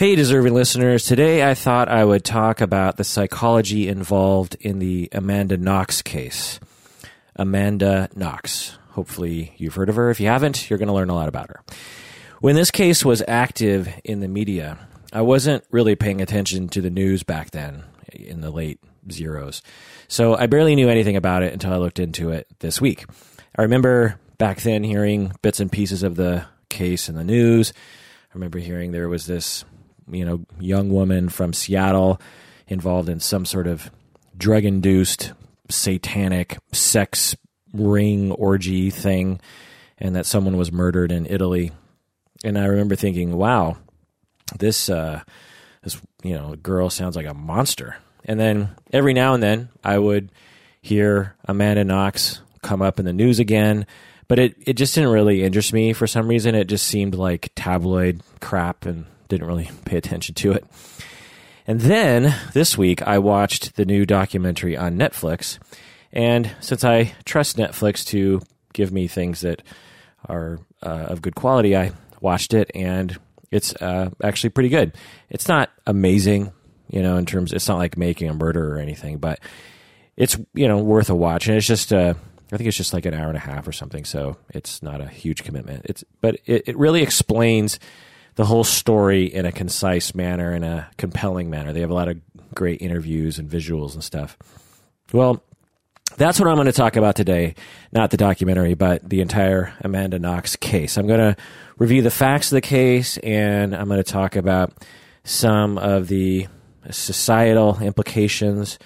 Hey, deserving listeners. Today I thought I would talk about the psychology involved in the Amanda Knox case. Amanda Knox. Hopefully you've heard of her. If you haven't, you're going to learn a lot about her. When this case was active in the media, I wasn't really paying attention to the news back then in the late zeros. So I barely knew anything about it until I looked into it this week. I remember back then hearing bits and pieces of the case in the news. I remember hearing there was this, you know, young woman from Seattle involved in some sort of drug induced satanic sex ring orgy thing and that someone was murdered in Italy. And I remember thinking, wow, this uh this you know, girl sounds like a monster. And then every now and then I would hear Amanda Knox come up in the news again, but it, it just didn't really interest me for some reason. It just seemed like tabloid crap and didn't really pay attention to it. And then this week I watched the new documentary on Netflix. And since I trust Netflix to give me things that are uh, of good quality, I watched it and it's uh, actually pretty good. It's not amazing you know, in terms, it's not like Making a Murderer or anything, but it's, you know, worth a watch. And it's just, uh, I think it's just like an hour and a half or something. So it's not a huge commitment. It's, but it, it really explains the whole story in a concise manner, in a compelling manner. They have a lot of great interviews and visuals and stuff. Well, that's what I'm going to talk about today. Not the documentary, but the entire Amanda Knox case. I'm going to review the facts of the case and I'm going to talk about some of the societal implications,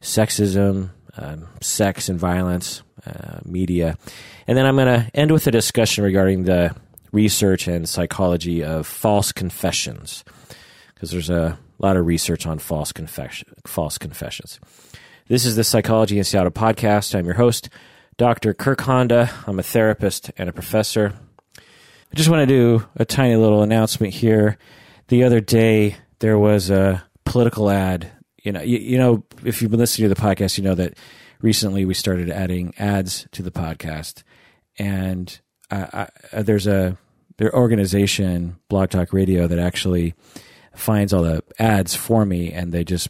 sexism, um, sex and violence, uh, media. And then I'm going to end with a discussion regarding the research and psychology of false confessions, because there's a lot of research on false, confession, false confessions. This is the Psychology in Seattle podcast. I'm your host, Dr. Kirk Honda. I'm a therapist and a professor. I just want to do a tiny little announcement here. The other day, there was a political ad. You know, you, you know, if you've been listening to the podcast, you know that recently we started adding ads to the podcast, and I, I, uh, there's a their organization, Blog Talk Radio, that actually finds all the ads for me, and they just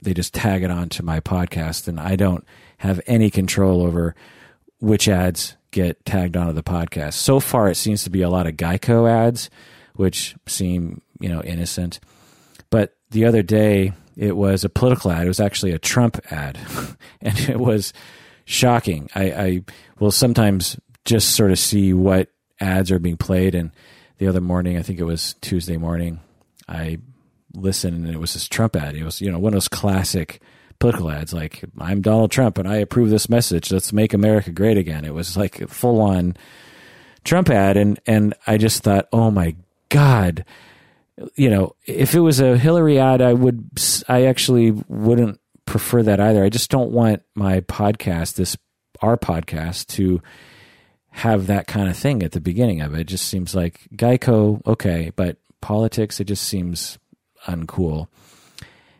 they just tag it onto my podcast, and I don't have any control over which ads get tagged onto the podcast. So far, it seems to be a lot of Geico ads, which seem you know innocent. But the other day, it was a political ad. It was actually a Trump ad, and it was shocking. I, I will sometimes just sort of see what ads are being played. And the other morning, I think it was Tuesday morning, I listened, and it was this Trump ad. It was you know one of those classic political ads, like "I'm Donald Trump and I approve this message. Let's make America great again." It was like full on Trump ad, and and I just thought, oh my god you know, if it was a Hillary ad, I would, I actually wouldn't prefer that either. I just don't want my podcast, this, our podcast, to have that kind of thing at the beginning of it. It just seems like Geico, okay, but politics, it just seems uncool.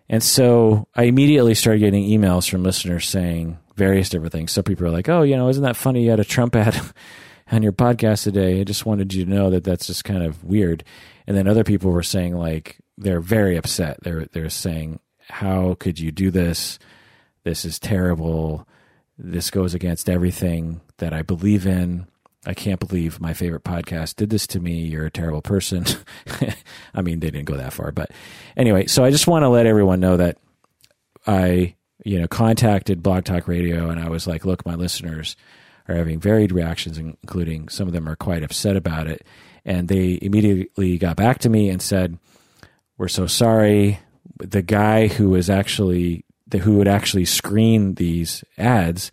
And so I immediately started getting emails from listeners saying various different things. Some people are like, oh, you know, isn't that funny? You had a Trump ad on your podcast today. I just wanted you to know that that's just kind of weird. And then other people were saying like they're very upset. They're they're saying, "How could you do this? This is terrible. This goes against everything that I believe in." I can't believe my favorite podcast did this to me. You're a terrible person. I mean, they didn't go that far, but anyway, so I just want to let everyone know that I, you know, contacted Blog Talk Radio and I was like, look, my listeners are having varied reactions, including some of them are quite upset about it and they immediately got back to me and said, "We're so sorry." The guy who was actually who would actually screen these ads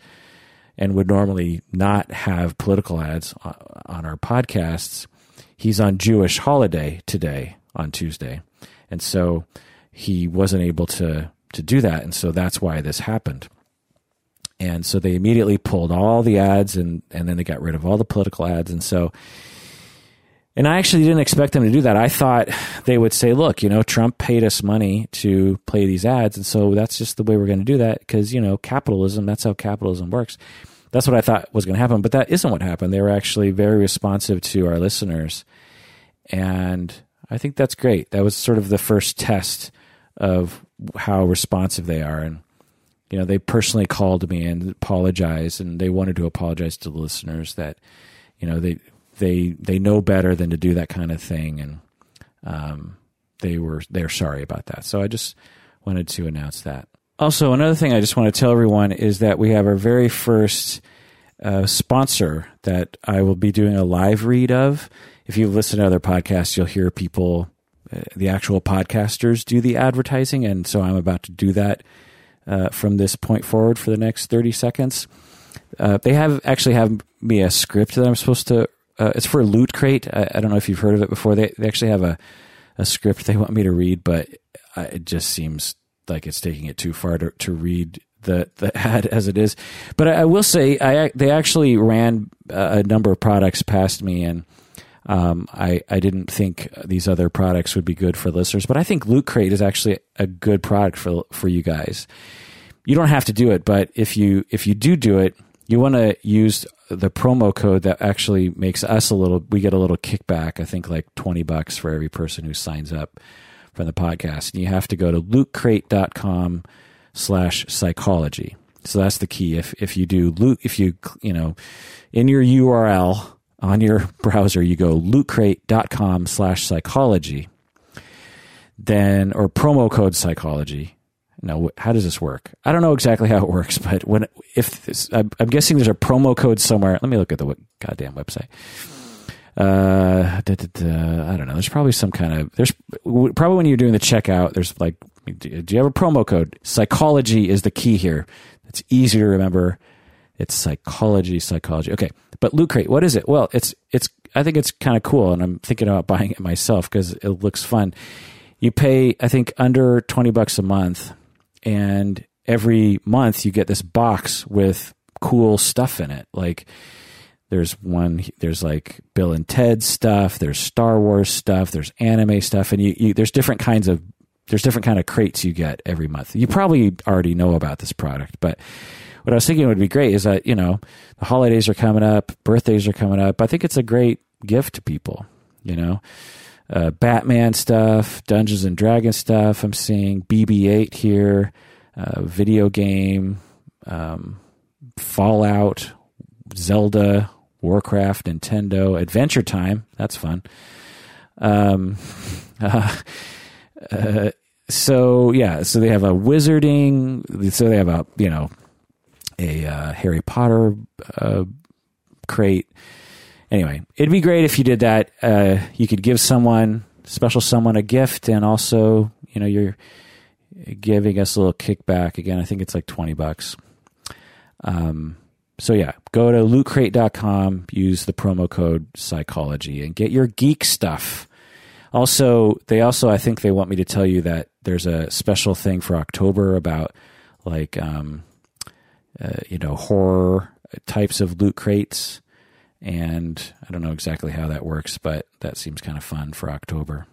and would normally not have political ads on our podcasts, he's on Jewish holiday today on Tuesday, and so he wasn't able to to do that, and so that's why this happened. And so they immediately pulled all the ads and and then they got rid of all the political ads, and so and I actually didn't expect them to do that. I thought they would say, look, you know, Trump paid us money to play these ads. And so that's just the way we're going to do that because, you know, capitalism, that's how capitalism works. That's what I thought was going to happen. But that isn't what happened. They were actually very responsive to our listeners. And I think that's great. That was sort of the first test of how responsive they are. And, you know, they personally called me and apologized, and they wanted to apologize to the listeners that, you know, they, they, they know better than to do that kind of thing. And, um, they were, they're sorry about that. So I just wanted to announce that. Also, another thing I just want to tell everyone is that we have our very first uh, sponsor that I will be doing a live read of. If you listen to other podcasts, you'll hear people, uh, the actual podcasters, do the advertising. And so I'm about to do that uh, from this point forward for the next 30 seconds. Uh, they have actually have me a script that I'm supposed to. Uh, it's for Loot Crate. I, I, don't know if you've heard of it before. They, they actually have a, a script they want me to read, but it just seems like it's taking it too far to, to read the the ad as it is. But I, I will say, I they actually ran a number of products past me, and um, I I didn't think these other products would be good for listeners. But I think Loot Crate is actually a good product for for you guys. You don't have to do it, but if you if you do do it, you want to use the promo code that actually makes us a little. We get a little kickback. I think like twenty bucks for every person who signs up from the podcast. And you have to go to lootcrate.com slash psychology. So that's the key. If if you do loot, if you you know, in your URL on your browser, you go lootcrate.com slash psychology, then or promo code psychology. Now, how does this work? I don't know exactly how it works, but when if this, I'm, guessing there's a promo code somewhere. Let me look at the goddamn website. Uh, da, da, da, I don't know. There's probably some kind of there's probably when you're doing the checkout. There's like do you have a promo code? Psychology is the key here. It's easy to remember. It's psychology, psychology. Okay, but Loot Crate, what is it? Well, it's it's. I think it's kind of cool, and I'm thinking about buying it myself because it looks fun. You pay, I think, under twenty bucks a month, and every month you get this box with cool stuff in it, like. There's one. There's like Bill and Ted stuff. There's Star Wars stuff. There's anime stuff, and you, you there's different kinds of there's different kind of crates you get every month. You probably already know about this product, but what I was thinking would be great is that, you know, the holidays are coming up, birthdays are coming up. I think it's a great gift to people, you know. Uh, Batman stuff, Dungeons and Dragons stuff. I'm seeing BB-8 here, uh, video game, um, Fallout, Zelda, Warcraft, Nintendo, Adventure Time. That's fun. Um, uh, uh, so yeah, so they have a wizarding. So they have a you know a uh, Harry Potter uh, crate. Anyway, it'd be great if you did that. Uh, you could give someone special someone a gift, and also you know you're giving us a little kickback. Again, I think it's like twenty bucks. Um, so yeah, go to lootcrate.com, use the promo code psychology, and get your geek stuff. Also, they also I think they want me to tell you that there's a special thing for October about like um, uh, you know horror types of loot crates, and I don't know exactly how that works, but that seems kind of fun for October.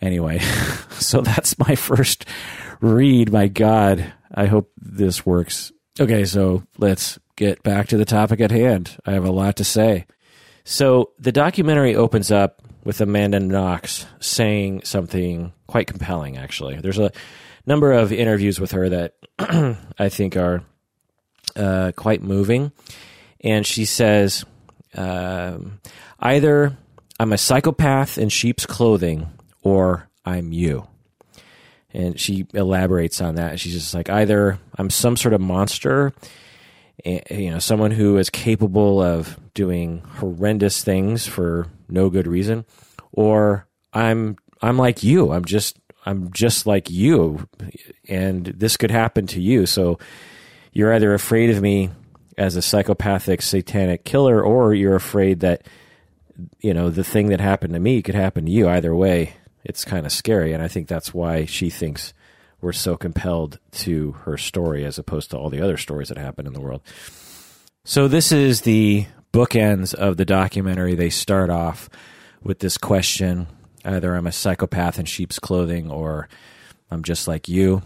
Anyway, so that's my first read. My God, I hope this works. Okay, so let's get back to the topic at hand. I have a lot to say. So the documentary opens up with Amanda Knox saying something quite compelling, actually. There's a number of interviews with her that I think are uh, quite moving. And she says, um, either I'm a psychopath in sheep's clothing or I'm you. And she elaborates on that. She's just like, either I'm some sort of monster you know, someone who is capable of doing horrendous things for no good reason, or I'm I'm like you. I'm just I'm just like you, and this could happen to you. So you're either afraid of me as a psychopathic satanic killer, or you're afraid that you know the thing that happened to me could happen to you. Either way, it's kind of scary, and I think that's why she thinks we're so compelled to her story as opposed to all the other stories that happen in the world. So this is the bookends of the documentary. They start off with this question either I'm a psychopath in sheep's clothing or I'm just like you.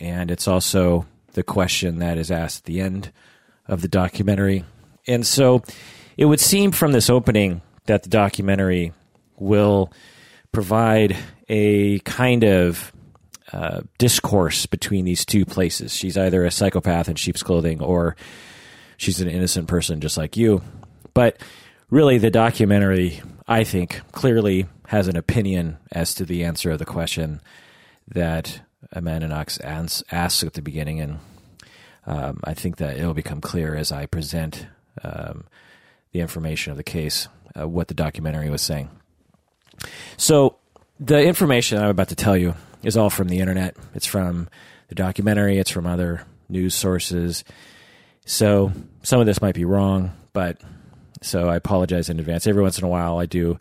And it's also the question that is asked at the end of the documentary. And so it would seem from this opening that the documentary will provide a kind of uh, discourse between these two places. She's either a psychopath in sheep's clothing or she's an innocent person just like you. But really, the documentary, I think, clearly has an opinion as to the answer of the question that Amanda Knox asks at the beginning. And um, I think that it'll become clear as I present um, the information of the case, uh, what the documentary was saying. So, the information I'm about to tell you is all from the internet. It's from the documentary, it's from other news sources. So some of this might be wrong, but so I apologize in advance. Every once in a while, I do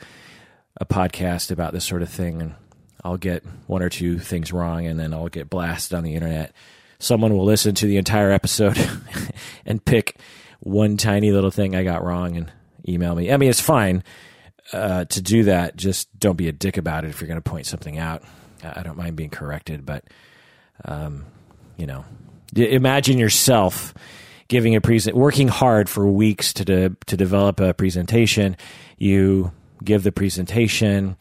a podcast about this sort of thing, and I'll get one or two things wrong, and then I'll get blasted on the internet. Someone will listen to the entire episode and pick one tiny little thing I got wrong and email me. I mean, it's fine uh, to do that. Just don't be a dick about it if you're going to point something out. I don't mind being corrected, but um, you know, imagine yourself giving a present, working hard for weeks to de- to develop a presentation. You give the presentation,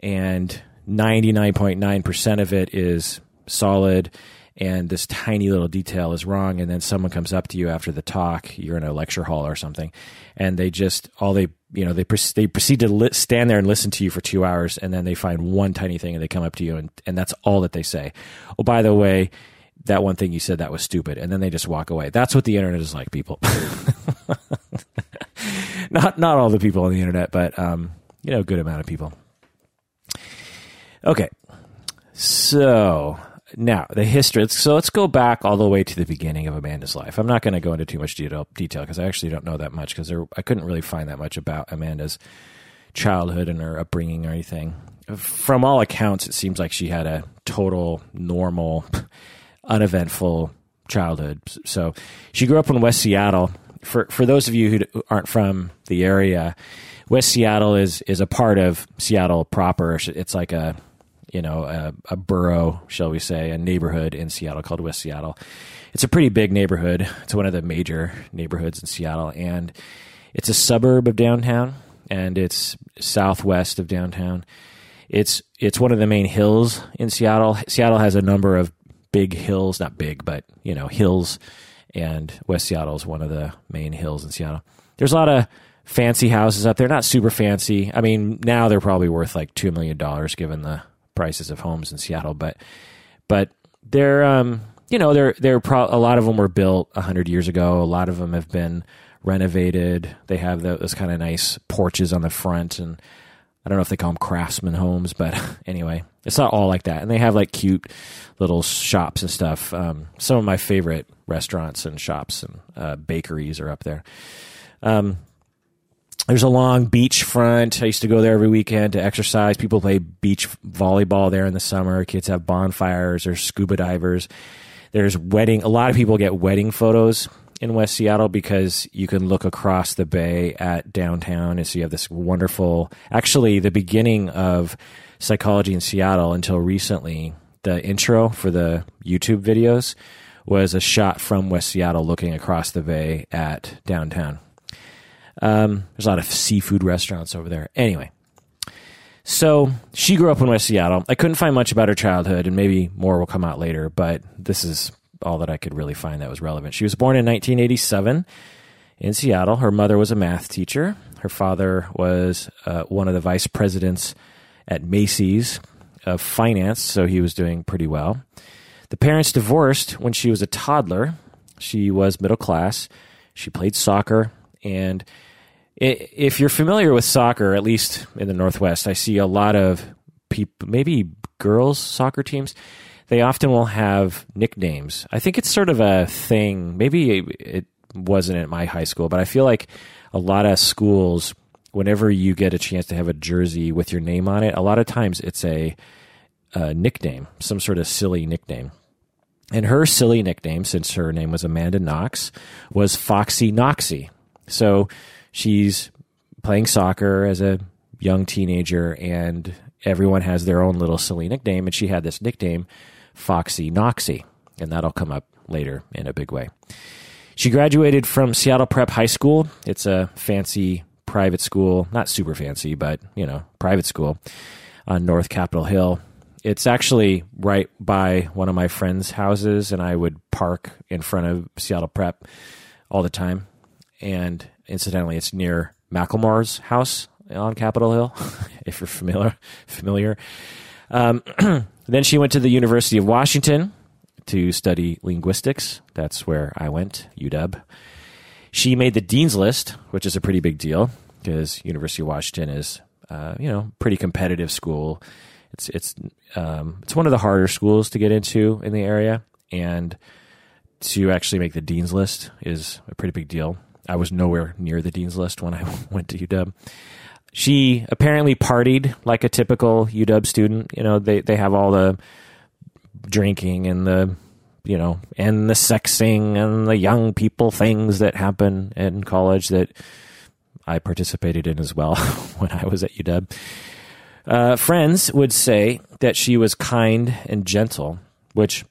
and ninety nine point nine percent of it is solid and this tiny little detail is wrong and then someone comes up to you after the talk you're in a lecture hall or something and they just all they you know they they proceed to li- stand there and listen to you for two hours and then they find one tiny thing and they come up to you and, and that's all that they say. Oh by the way that one thing you said that was stupid and then they just walk away. That's what the internet is like people. Not not all the people on the internet but um, you know a good amount of people. Okay. So now the history. So let's go back all the way to the beginning of Amanda's life. I'm not going to go into too much detail because I actually don't know that much because I couldn't really find that much about Amanda's childhood and her upbringing or anything. From all accounts, it seems like she had a total normal, uneventful childhood. So she grew up in West Seattle. For for those of you who aren't from the area, West Seattle is is a part of Seattle proper. It's like a you know, a, a, borough, shall we say, a neighborhood in Seattle called West Seattle. It's a pretty big neighborhood. It's one of the major neighborhoods in Seattle, and it's a suburb of downtown, and it's southwest of downtown. It's it's one of the main hills in Seattle. Seattle has a number of big hills, not big, but you know, hills, and West Seattle is one of the main hills in Seattle. There's a lot of fancy houses up there, not super fancy. I mean, now they're probably worth like two million dollars given the prices of homes in Seattle, but but they're um, you know they're they're pro- a lot of them were built hundred years ago. A lot of them have been renovated. They have those kind of nice porches on the front, and I don't know if they call them craftsman homes, but anyway, it's not all like that. And they have like cute little shops and stuff. Um, some of my favorite restaurants and shops and uh, bakeries are up there. Um, there's a long beach front. I used to go there every weekend to exercise. People play beach volleyball there in the summer. Kids have bonfires. There's scuba divers. There's wedding. A lot of people get wedding photos in West Seattle because you can look across the bay at downtown, and so you have this wonderful. Actually, the beginning of psychology in Seattle until recently, the intro for the YouTube videos was a shot from West Seattle looking across the bay at downtown. Um, there's a lot of seafood restaurants over there. Anyway, so she grew up in West Seattle. I couldn't find much about her childhood, and maybe more will come out later, but this is all that I could really find that was relevant. She was born in 1987 in Seattle. Her mother was a math teacher. Her father was uh, one of the vice presidents at Macy's of finance, so he was doing pretty well. The parents divorced when she was a toddler. She was middle class. She played soccer, and if you're familiar with soccer, at least in the Northwest, I see a lot of people, maybe girls' soccer teams. They often will have nicknames. I think it's sort of a thing. Maybe it wasn't at my high school, but I feel like a lot of schools, whenever you get a chance to have a jersey with your name on it, a lot of times it's a, a nickname, some sort of silly nickname. And her silly nickname, since her name was Amanda Knox, was Foxy Knoxy. So she's playing soccer as a young teenager, and everyone has their own little silly nickname, and she had this nickname, Foxy Knoxy, and that'll come up later in a big way. She graduated from Seattle Prep High School. It's a fancy private school, not super fancy, but you know, private school. on North Capitol Hill. It's actually right by one of my friends' houses, and I would park in front of Seattle Prep all the time. And incidentally, it's near Macklemore's house on Capitol Hill, if you're familiar. Familiar. Um, then she went to the University of Washington to study linguistics. That's where I went, UW. She made the dean's list, which is a pretty big deal because University of Washington is, uh, you know, pretty competitive school. It's it's um, it's one of the harder schools to get into in the area, and to actually make the dean's list is a pretty big deal. I was nowhere near the dean's list when I went to UW. She apparently partied like a typical UW student. You know, they they have all the drinking and the you know and the sexing and the young people things that happen in college that I participated in as well when I was at UW. Uh, friends would say that she was kind and gentle, which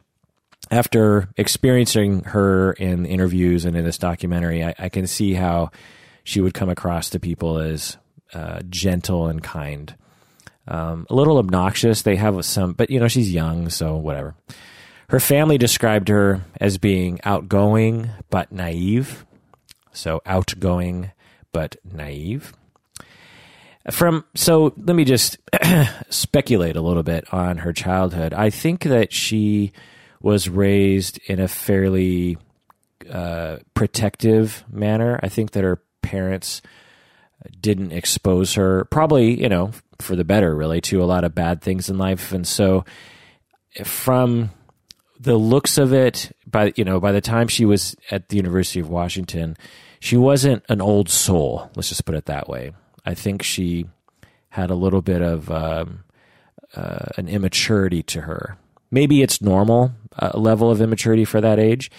after experiencing her in interviews and in this documentary, I, I can see how she would come across to people as uh, gentle and kind. Um, a little obnoxious. They have some, but you know, she's young, so whatever. Her family described her as being outgoing but naive. So outgoing but naive. From so let me just speculate a little bit on her childhood. I think that she was raised in a fairly uh, protective manner. I think that her parents didn't expose her, probably, you know, for the better, really, to a lot of bad things in life. And so, from the looks of it, by you know, by the time she was at the University of Washington, she wasn't an old soul. Let's just put it that way. I think she had a little bit of um, uh, an immaturity to her maybe it's normal uh, level of immaturity for that age,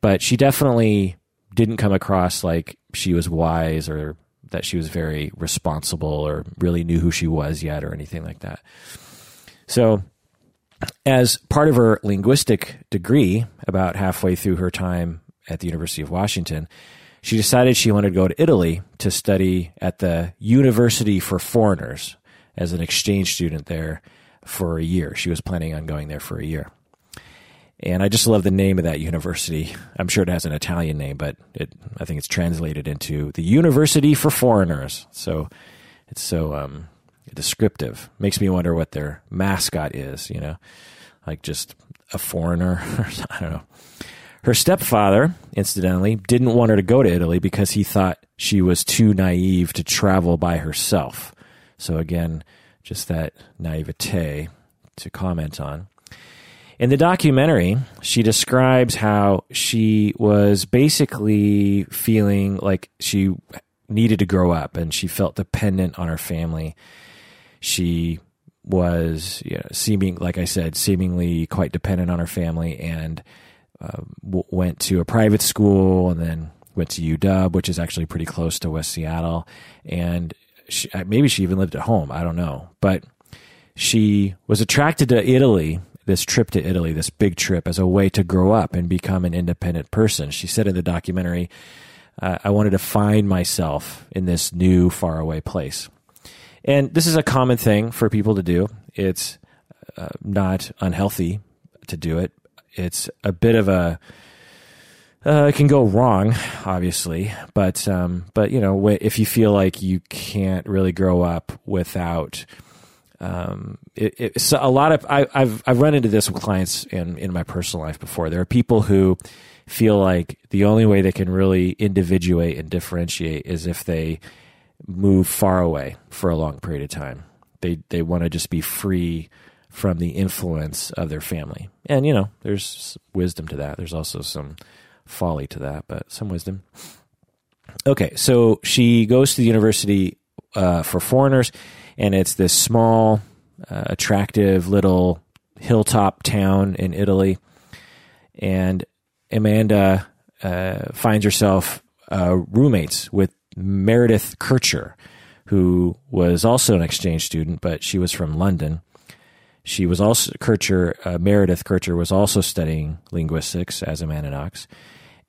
but she definitely didn't come across like she was wise or that she was very responsible or really knew who she was yet or anything like that. So, as part of her linguistic degree, about halfway through her time at the University of Washington, she decided she wanted to go to Italy to study at the University for Foreigners as an exchange student there for a year. She was planning on going there for a year. And I just love the name of that university. I'm sure it has an Italian name, but it, I think it's translated into the University for Foreigners. So it's so um, descriptive. Makes me wonder what their mascot is, you know, like just a foreigner. I don't know. Her stepfather, incidentally, didn't want her to go to Italy because he thought she was too naive to travel by herself. So again, just that naivete to comment on. In the documentary, she describes how she was basically feeling like she needed to grow up and she felt dependent on her family. She was you know, seeming, like I said, seemingly quite dependent on her family and uh, w- went to a private school and then went to UW, which is actually pretty close to West Seattle. And she, maybe she even lived at home. I don't know, but she was attracted to Italy. This trip to Italy, this big trip, as a way to grow up and become an independent person. She said in the documentary, uh, "I wanted to find myself in this new, faraway place." And this is a common thing for people to do. It's uh, not unhealthy to do it. It's a bit of a uh, it can go wrong, obviously, but um, but you know, if you feel like you can't really grow up without, um, it, it, so a lot of I, have I've run into this with clients in in my personal life before. There are people who feel like the only way they can really individuate and differentiate is if they move far away for a long period of time. They they want to just be free from the influence of their family, and you know, there's wisdom to that. There's also some folly to that, but some wisdom. Okay, so she goes to the university uh, for foreigners, and it's this small, uh, attractive little hilltop town in Italy. And Amanda uh, finds herself uh, roommates with Meredith Kercher, who was also an exchange student, but she was from London. She was also Kercher, uh, Meredith Kercher was also studying linguistics as Amanda Knox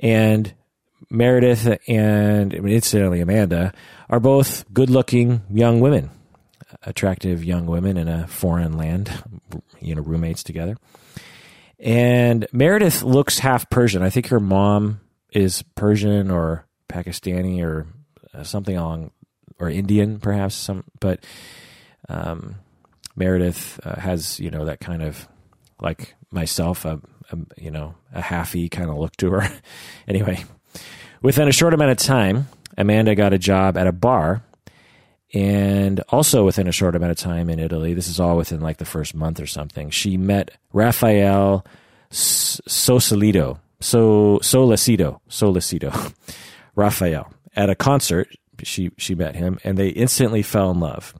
and Meredith and incidentally Amanda are both good-looking young women. attractive young women in a foreign land, you know, roommates together. And Meredith looks half Persian. I think her mom is Persian or Pakistani or uh, something along, or Indian perhaps. Some, but um, Meredith uh, has you know that kind of like myself, a, you know a halfy kind of look to her. anyway, within a short amount of time, Amanda got a job at a bar and also within a short amount of time in Italy, this is all within like the first month or something, she met Raphael Sosolito, so Solicido, Solicido, Raphael at a concert. She she met him, and they instantly fell in love.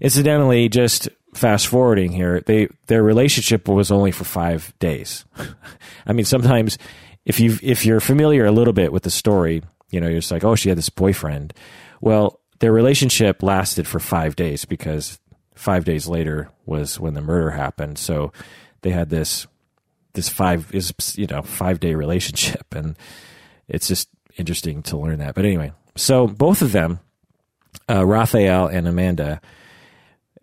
Incidentally, just fast forwarding here, they their relationship was only for five days. I mean, sometimes if you if you're familiar a little bit with the story, you know, you're just like, oh, she had this boyfriend. Well, their relationship lasted for five days because five days later was when the murder happened. So they had this this five is you know five day relationship, and it's just interesting to learn that. But anyway, so both of them, uh, Raphael and Amanda,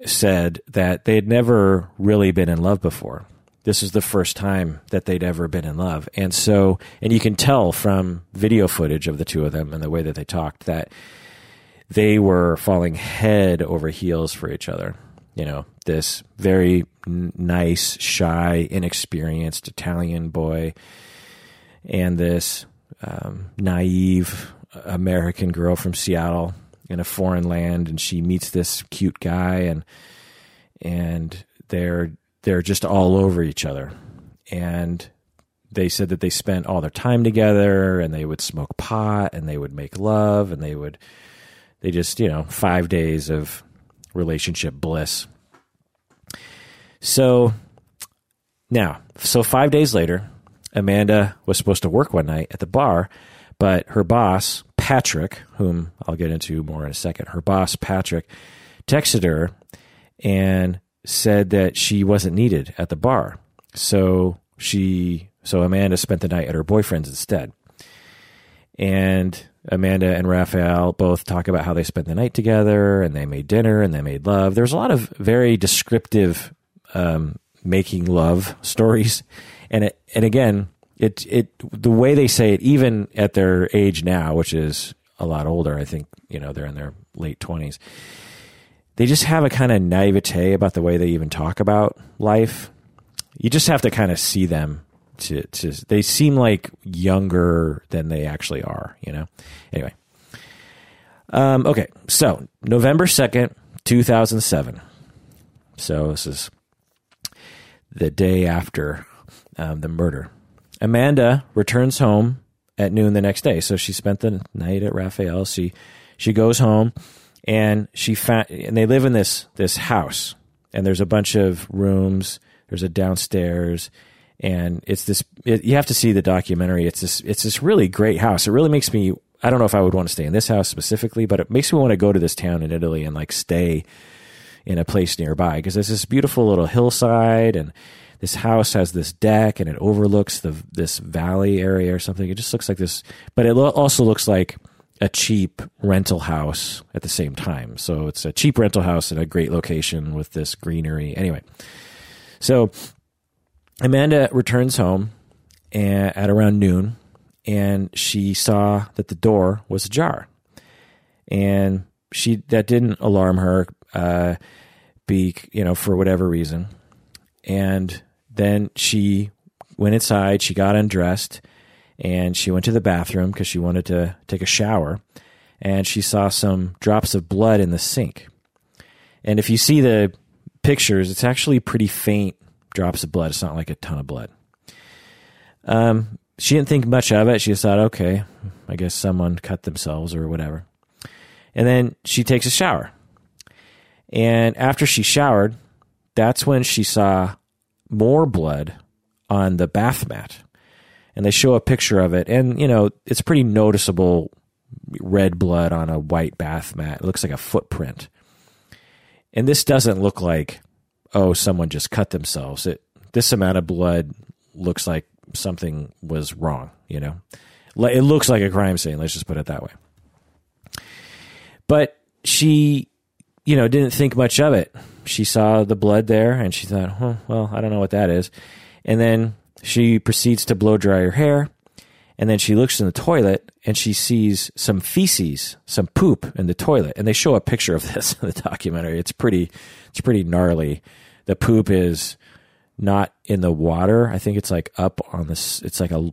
said that they had never really been in love before. This is the first time that they'd ever been in love. And so, and you can tell from video footage of the two of them and the way that they talked that they were falling head over heels for each other you know, this very n- nice, shy, inexperienced Italian boy and this um, naive American girl from Seattle in a foreign land, and she meets this cute guy, and and they're they're just all over each other, and they said that they spent all their time together, and they would smoke pot, and they would make love, and they would they just you know five days of relationship bliss. So now, so five days later, Amanda was supposed to work one night at the bar, but her boss, Patrick, whom I'll get into more in a second, her boss, Patrick, texted her and said that she wasn't needed at the bar. So she, so Amanda spent the night at her boyfriend's instead. And Amanda and Raphael both talk about how they spent the night together and they made dinner and they made love. There's a lot of very descriptive um, making love stories, and it, and again, it it the way they say it, even at their age now, which is a lot older, I think you know they're in their late twenties. They just have a kind of naivete about the way they even talk about life. You just have to kind of see them to to they seem like younger than they actually are, you know. Anyway. Um, okay, so November 2nd, 2007. So this is the day after um, the murder. Amanda returns home at noon the next day. So she spent the night at Raphael. She she goes home and she found and they live in this this house and there's a bunch of rooms. There's a downstairs and it's this it, you have to see the documentary it's this it's this really great house it really makes me i don't know if i would want to stay in this house specifically but it makes me want to go to this town in italy and like stay in a place nearby because there's this beautiful little hillside and this house has this deck and it overlooks the this valley area or something it just looks like this but it lo- also looks like a cheap rental house at the same time so it's a cheap rental house in a great location with this greenery anyway so Amanda returns home at around noon and she saw that the door was ajar. And she that didn't alarm her uh, be you know for whatever reason. And then she went inside, she got undressed and she went to the bathroom because she wanted to take a shower and she saw some drops of blood in the sink. And if you see the pictures, it's actually pretty faint drops of blood. It's not like a ton of blood. Um, she didn't think much of it. She just thought, okay, I guess someone cut themselves or whatever. And then she takes a shower. And after she showered, that's when she saw more blood on the bath mat. And they show a picture of it. And, you know, it's pretty noticeable red blood on a white bath mat. It looks like a footprint. And this doesn't look like oh, someone just cut themselves. It this amount of blood looks like something was wrong. You know, it looks like a crime scene. Let's just put it that way. But she you know, didn't think much of it. She saw the blood there and she thought, well, I don't know what that is. And then she proceeds to blow dry her hair. And then she looks in the toilet and she sees some feces, some poop in the toilet. And they show a picture of this in the documentary. It's pretty, it's pretty gnarly. The poop is not in the water. I think it's like up on this. It's like a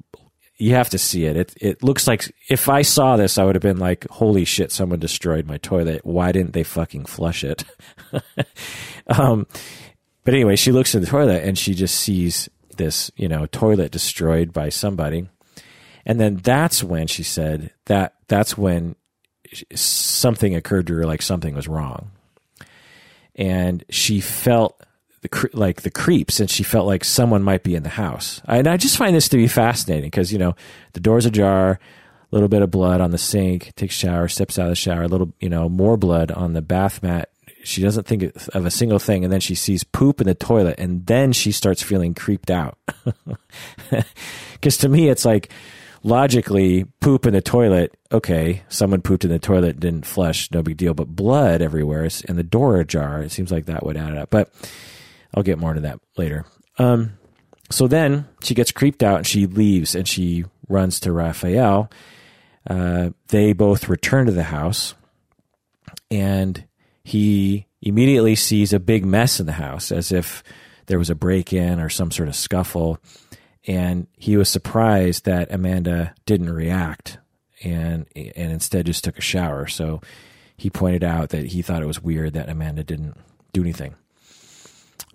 you have to see it. It it looks like if I saw this, I would have been like, "Holy shit! Someone destroyed my toilet. Why didn't they fucking flush it?" um, but anyway, she looks in the toilet and she just sees this, you know, toilet destroyed by somebody, and then that's when she said that that's when something occurred to her, like something was wrong, and she felt the like the creeps, and she felt like someone might be in the house. And I just find this to be fascinating because you know the door's ajar, a little bit of blood on the sink, takes shower, steps out of the shower, a little you know more blood on the bath mat. She doesn't think of a single thing, and then she sees poop in the toilet, and then she starts feeling creeped out. Because to me, it's like logically poop in the toilet okay someone pooped in the toilet didn't flush no big deal but blood everywhere and the door ajar it seems like that would add it up but I'll get more into that later. Um, so then she gets creeped out and she leaves and she runs to Raphael. Uh, they both return to the house and he immediately sees a big mess in the house as if there was a break in or some sort of scuffle. And he was surprised that Amanda didn't react and, and instead just took a shower. So he pointed out that he thought it was weird that Amanda didn't do anything.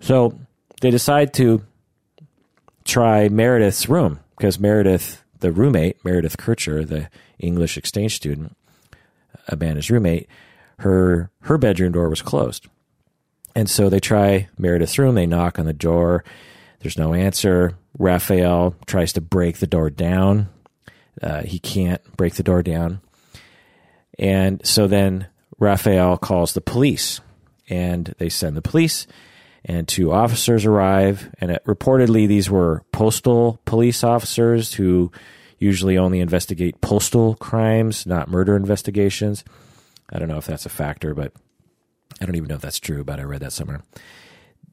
So they decide to try Meredith's room because Meredith, the roommate, Meredith Kercher, the English exchange student, Amanda's roommate, her her bedroom door was closed. And so they try Meredith's room. They knock on the door. There's no answer. Raphael tries to break the door down. Uh, he can't break the door down. And so then Raphael calls the police and they send the police and two officers arrive. And it, reportedly, these were postal police officers who usually only investigate postal crimes, not murder investigations. I don't know if that's a factor, but I don't even know if that's true, but I read that somewhere.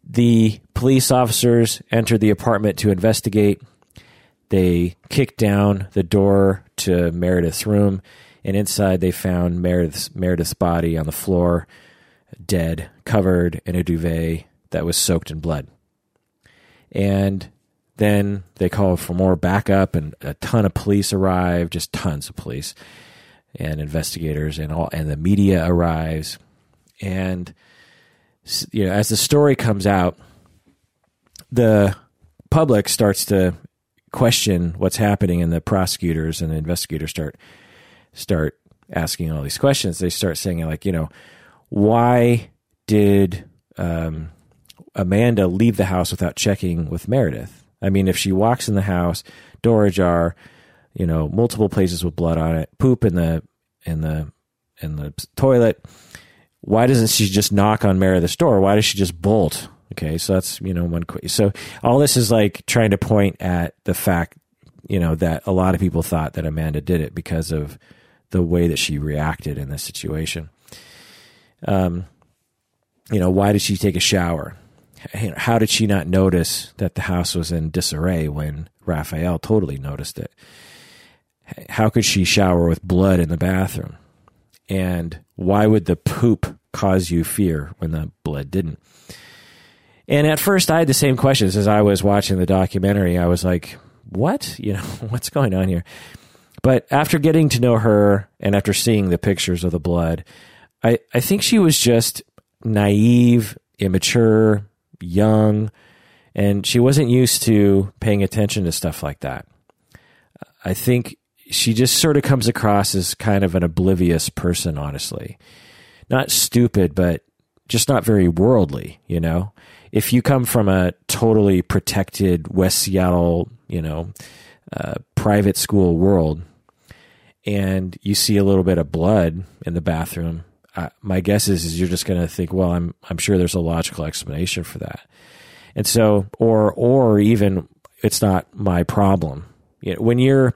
The police officers entered the apartment to investigate. They kicked down the door to Meredith's room, and inside they found Meredith's, Meredith's body on the floor, dead, covered in a duvet that was soaked in blood. And then they called for more backup, and a ton of police arrived, just tons of police and investigators, and all, and the media arrives. And you know, as the story comes out, the public starts to question what's happening, and the prosecutors and the investigators start start asking all these questions. They start saying like, you know, why did um, Amanda leave the house without checking with Meredith. I mean, if she walks in the house, door ajar, you know, multiple places with blood on it, poop in the in the in the toilet, why doesn't she just knock on Meredith's door? Why does she just bolt? Okay, so that's you know one. So all this is like trying to point at the fact, you know, that a lot of people thought that Amanda did it because of the way that she reacted in this situation. Um, you know, why did she take a shower? How did she not notice that the house was in disarray when Raphael totally noticed it? How could she shower with blood in the bathroom? And why would the poop cause you fear when the blood didn't? And at first, I had the same questions as I was watching the documentary. I was like, what? You know, what's going on here? But after getting to know her and after seeing the pictures of the blood, I, I think she was just naive, immature, young, and she wasn't used to paying attention to stuff like that. I think she just sort of comes across as kind of an oblivious person, honestly. Not stupid, but just not very worldly, you know? If you come from a totally protected West Seattle, you know, uh, private school world, and you see a little bit of blood in the bathroom, my guess is, is you're just going to think, well, I'm I'm sure there's a logical explanation for that, and so or or even it's not my problem. You know, when you're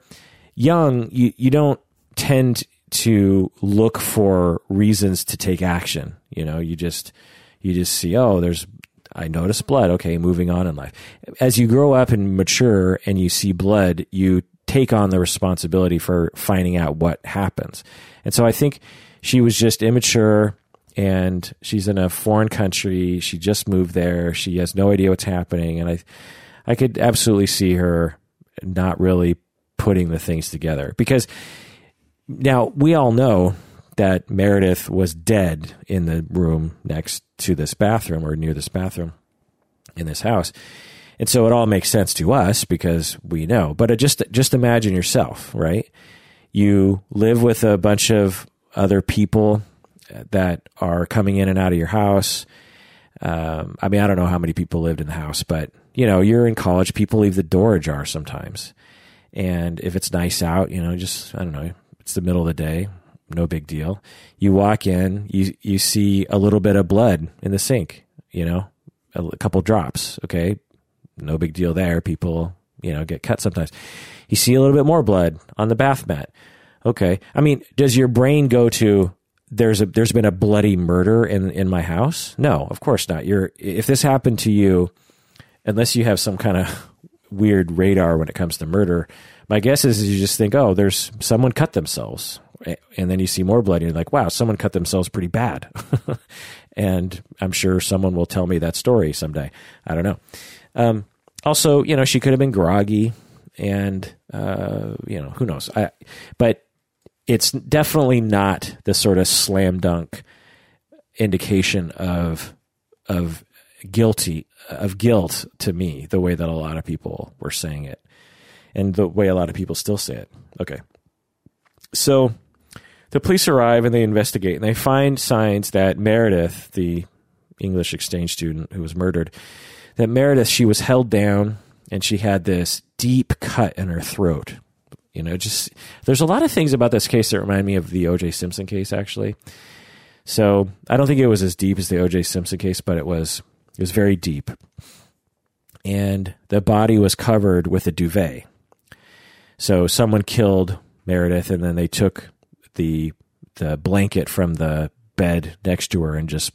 young, you you don't tend to look for reasons to take action. You know, you just you just see, oh, there's I notice blood. Okay, moving on in life. As you grow up and mature and you see blood, you take on the responsibility for finding out what happens. And so I think she was just immature and she's in a foreign country. She just moved there. She has no idea what's happening. And I, I could absolutely see her not really putting the things together because now we all know that Meredith was dead in the room next to this bathroom or near this bathroom in this house. And so it all makes sense to us because we know. But just just imagine yourself, right? You live with a bunch of other people that are coming in and out of your house. Um, I mean, I don't know how many people lived in the house, but you know, you're in college. People leave the door ajar sometimes, and if it's nice out, you know, just I don't know, it's the middle of the day, no big deal. You walk in, you you see a little bit of blood in the sink, you know, a, a couple drops. Okay, no big deal there. People, you know, get cut sometimes. You see a little bit more blood on the bath mat. Okay, I mean, does your brain go to there's a there's been a bloody murder in in my house? No, of course not. You're if this happened to you, unless you have some kind of weird radar when it comes to murder, my guess is, is you just think, oh, there's someone cut themselves. And then you see more blood and you're like wow someone cut themselves pretty bad. And i'm sure someone will tell me that story someday. I don't know. Um, also you know she could have been groggy and uh, you know who knows? I, but it's definitely not the sort of slam dunk indication of of guilty of guilt to me the way that a lot of people were saying it and the way a lot of people still say it okay so the police arrive and they investigate and they find signs that Meredith, the English exchange student who was murdered, that Meredith, she was held down and she had this deep cut in her throat. You know, just there's a lot of things about this case that remind me of the O.J. Simpson case, actually. So I don't think it was as deep as the O.J. Simpson case, but it was it was very deep, and the body was covered with a duvet. So someone killed Meredith, and then they took the the blanket from the bed next to her and just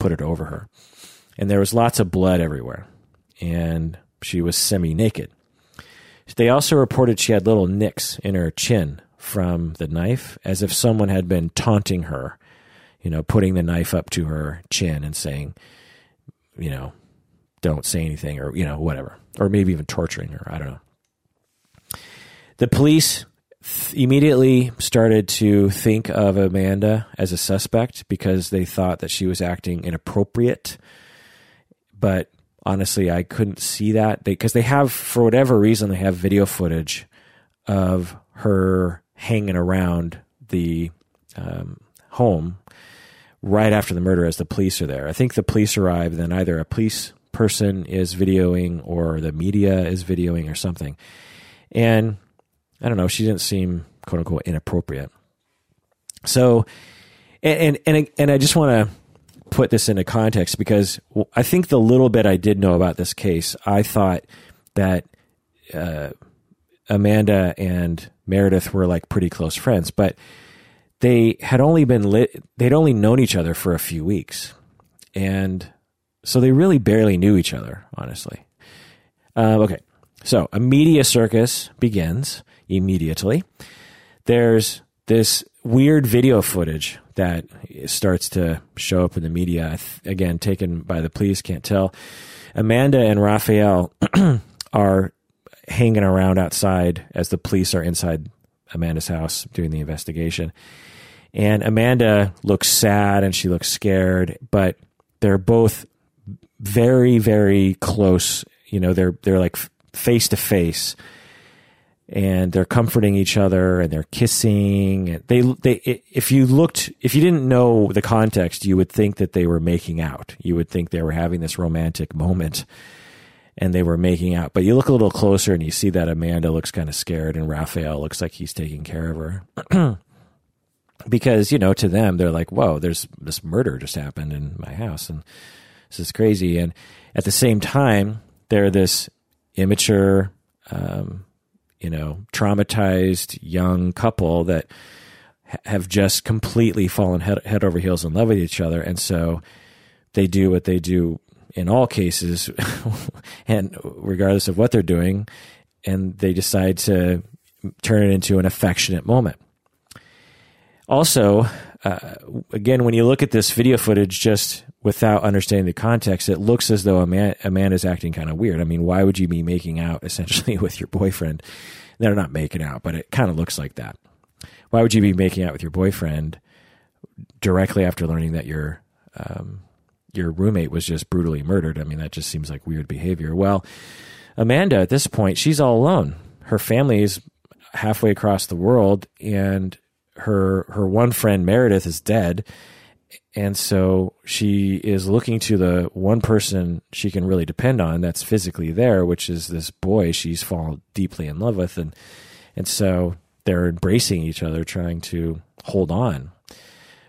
put it over her. And there was lots of blood everywhere, and she was semi naked. They also reported she had little nicks in her chin from the knife, as if someone had been taunting her, you know, putting the knife up to her chin and saying, you know, don't say anything or, you know, whatever. Or maybe even torturing her. I don't know. The police immediately started to think of Amanda as a suspect because they thought that she was acting inappropriate. But honestly, I couldn't see that because they, they, have, for whatever reason, they have video footage of her hanging around the um, home right after the murder as the police are there. I think the police arrive, then either a police person is videoing or the media is videoing or something. And I don't know. She didn't seem quote unquote inappropriate. So, and and and I just want to put this into context because I think the little bit I did know about this case, I thought that uh, Amanda and Meredith were like pretty close friends, but they had only been lit. They'd only known each other for a few weeks, and so they really barely knew each other, honestly. Uh, okay, so a media circus begins immediately. There's this weird video footage that starts to show up in the media. Again, taken by the police, can't tell. Amanda and Raphael are hanging around outside as the police are inside Amanda's house doing the investigation. And Amanda looks sad and she looks scared, but they're both very, very close. You know, they're they're like face to face and they're comforting each other and they're kissing. And they they if you looked if you didn't know the context, you would think that they were making out. You would think they were having this romantic moment and they were making out. But you look a little closer and you see that Amanda looks kind of scared and Raphael looks like he's taking care of her. because, you know, to them they're like, "Whoa, there's this murder just happened in my house and this is crazy." And at the same time, they're this immature um, you know, traumatized young couple that have just completely fallen head, head over heels in love with each other. And so they do what they do in all cases, and regardless of what they're doing, and they decide to turn it into an affectionate moment. Also, uh, again, when you look at this video footage just without understanding the context, it looks as though a man, Amanda is acting kind of weird. I mean, why would you be making out essentially with your boyfriend? They're not making out, but it kind of looks like that. Why would you be making out with your boyfriend directly after learning that your um, your roommate was just brutally murdered? I mean, that just seems like weird behavior. Well, Amanda, at this point, she's all alone. Her family is halfway across the world, and her her one friend Meredith is dead, and so she is looking to the one person she can really depend on that's physically there, which is this boy she's fallen deeply in love with, and and so they're embracing each other, trying to hold on.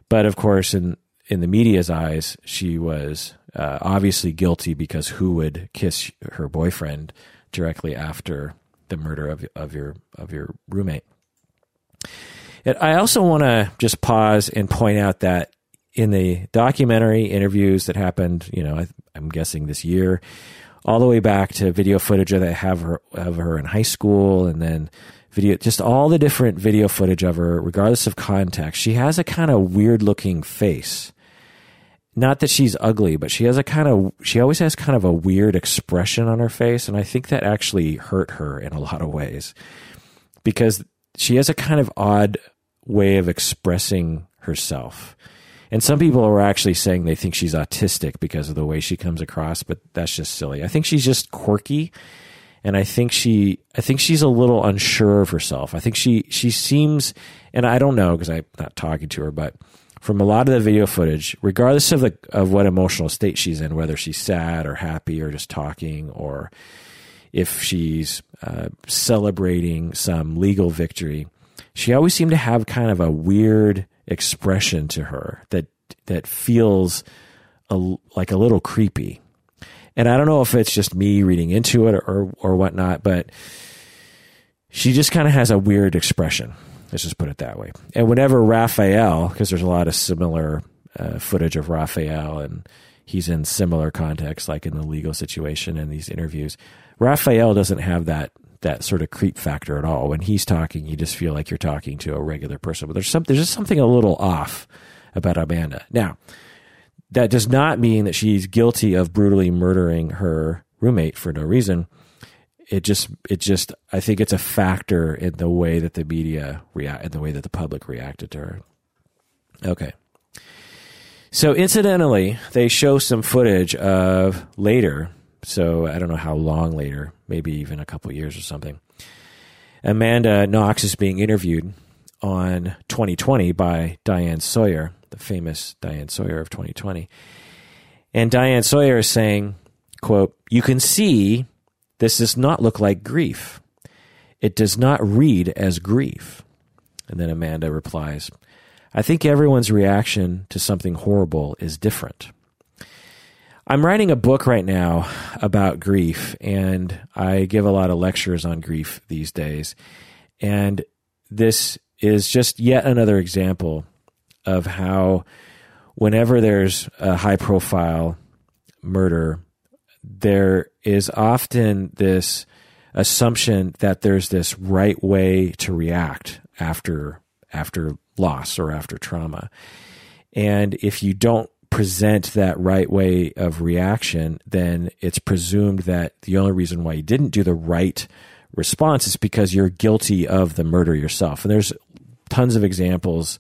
But of course, in in the media's eyes, she was uh, obviously guilty because who would kiss her boyfriend directly after the murder of of your of your roommate? I also want to just pause and point out that in the documentary interviews that happened, you know, I, am guessing this year, all the way back to video footage of that have her of her in high school, and then video, just all the different video footage of her, regardless of context. She has a kind of weird looking face. Not that she's ugly, but she has a kind of she always has kind of a weird expression on her face, and I think that actually hurt her in a lot of ways because she has a kind of odd way of expressing herself. And some people are actually saying they think she's autistic because of the way she comes across, but that's just silly. I think she's just quirky and I think she I think she's a little unsure of herself. I think she she seems and I don't know because I'm not talking to her, but from a lot of the video footage, regardless of the of what emotional state she's in, whether she's sad or happy or just talking or if she's uh, celebrating some legal victory, she always seemed to have kind of a weird expression to her that that feels a, like a little creepy. And I don't know if it's just me reading into it or or whatnot, but she just kind of has a weird expression. Let's just put it that way. And whenever Raphael, because there's a lot of similar uh, footage of Raphael, and he's in similar contexts, like in the legal situation and these interviews. Raphael doesn't have that that sort of creep factor at all. When he's talking, you just feel like you're talking to a regular person. But there's some there's just something a little off about Amanda. Now, that does not mean that she's guilty of brutally murdering her roommate for no reason. It just it just I think it's a factor in the way that the media react in the way that the public reacted to her. Okay. So incidentally, they show some footage of later so I don't know how long later, maybe even a couple years or something. Amanda Knox is being interviewed on 2020 by Diane Sawyer, the famous Diane Sawyer of 2020. And Diane Sawyer is saying, quote, You can see this does not look like grief. It does not read as grief. And then Amanda replies, I think everyone's reaction to something horrible is different. I'm writing a book right now about grief, and I give a lot of lectures on grief these days. And this is just yet another example of how, whenever there's a high profile murder, there is often this assumption that there's this right way to react after after loss or after trauma. And if you don't present that right way of reaction, then it's presumed that the only reason why you didn't do the right response is because you're guilty of the murder yourself. And there's tons of examples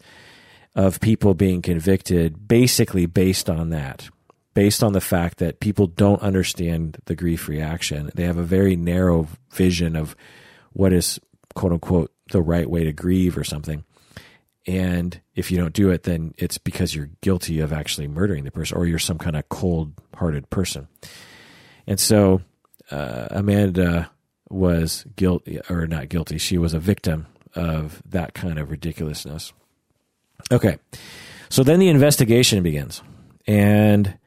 of people being convicted basically based on that, based on the fact that people don't understand the grief reaction. They have a very narrow vision of what is quote unquote the right way to grieve or something. And if you don't do it, then it's because you're guilty of actually murdering the person or you're some kind of cold hearted person. And so uh, Amanda was guilty, or not guilty, she was a victim of that kind of ridiculousness. Okay. So then the investigation begins. And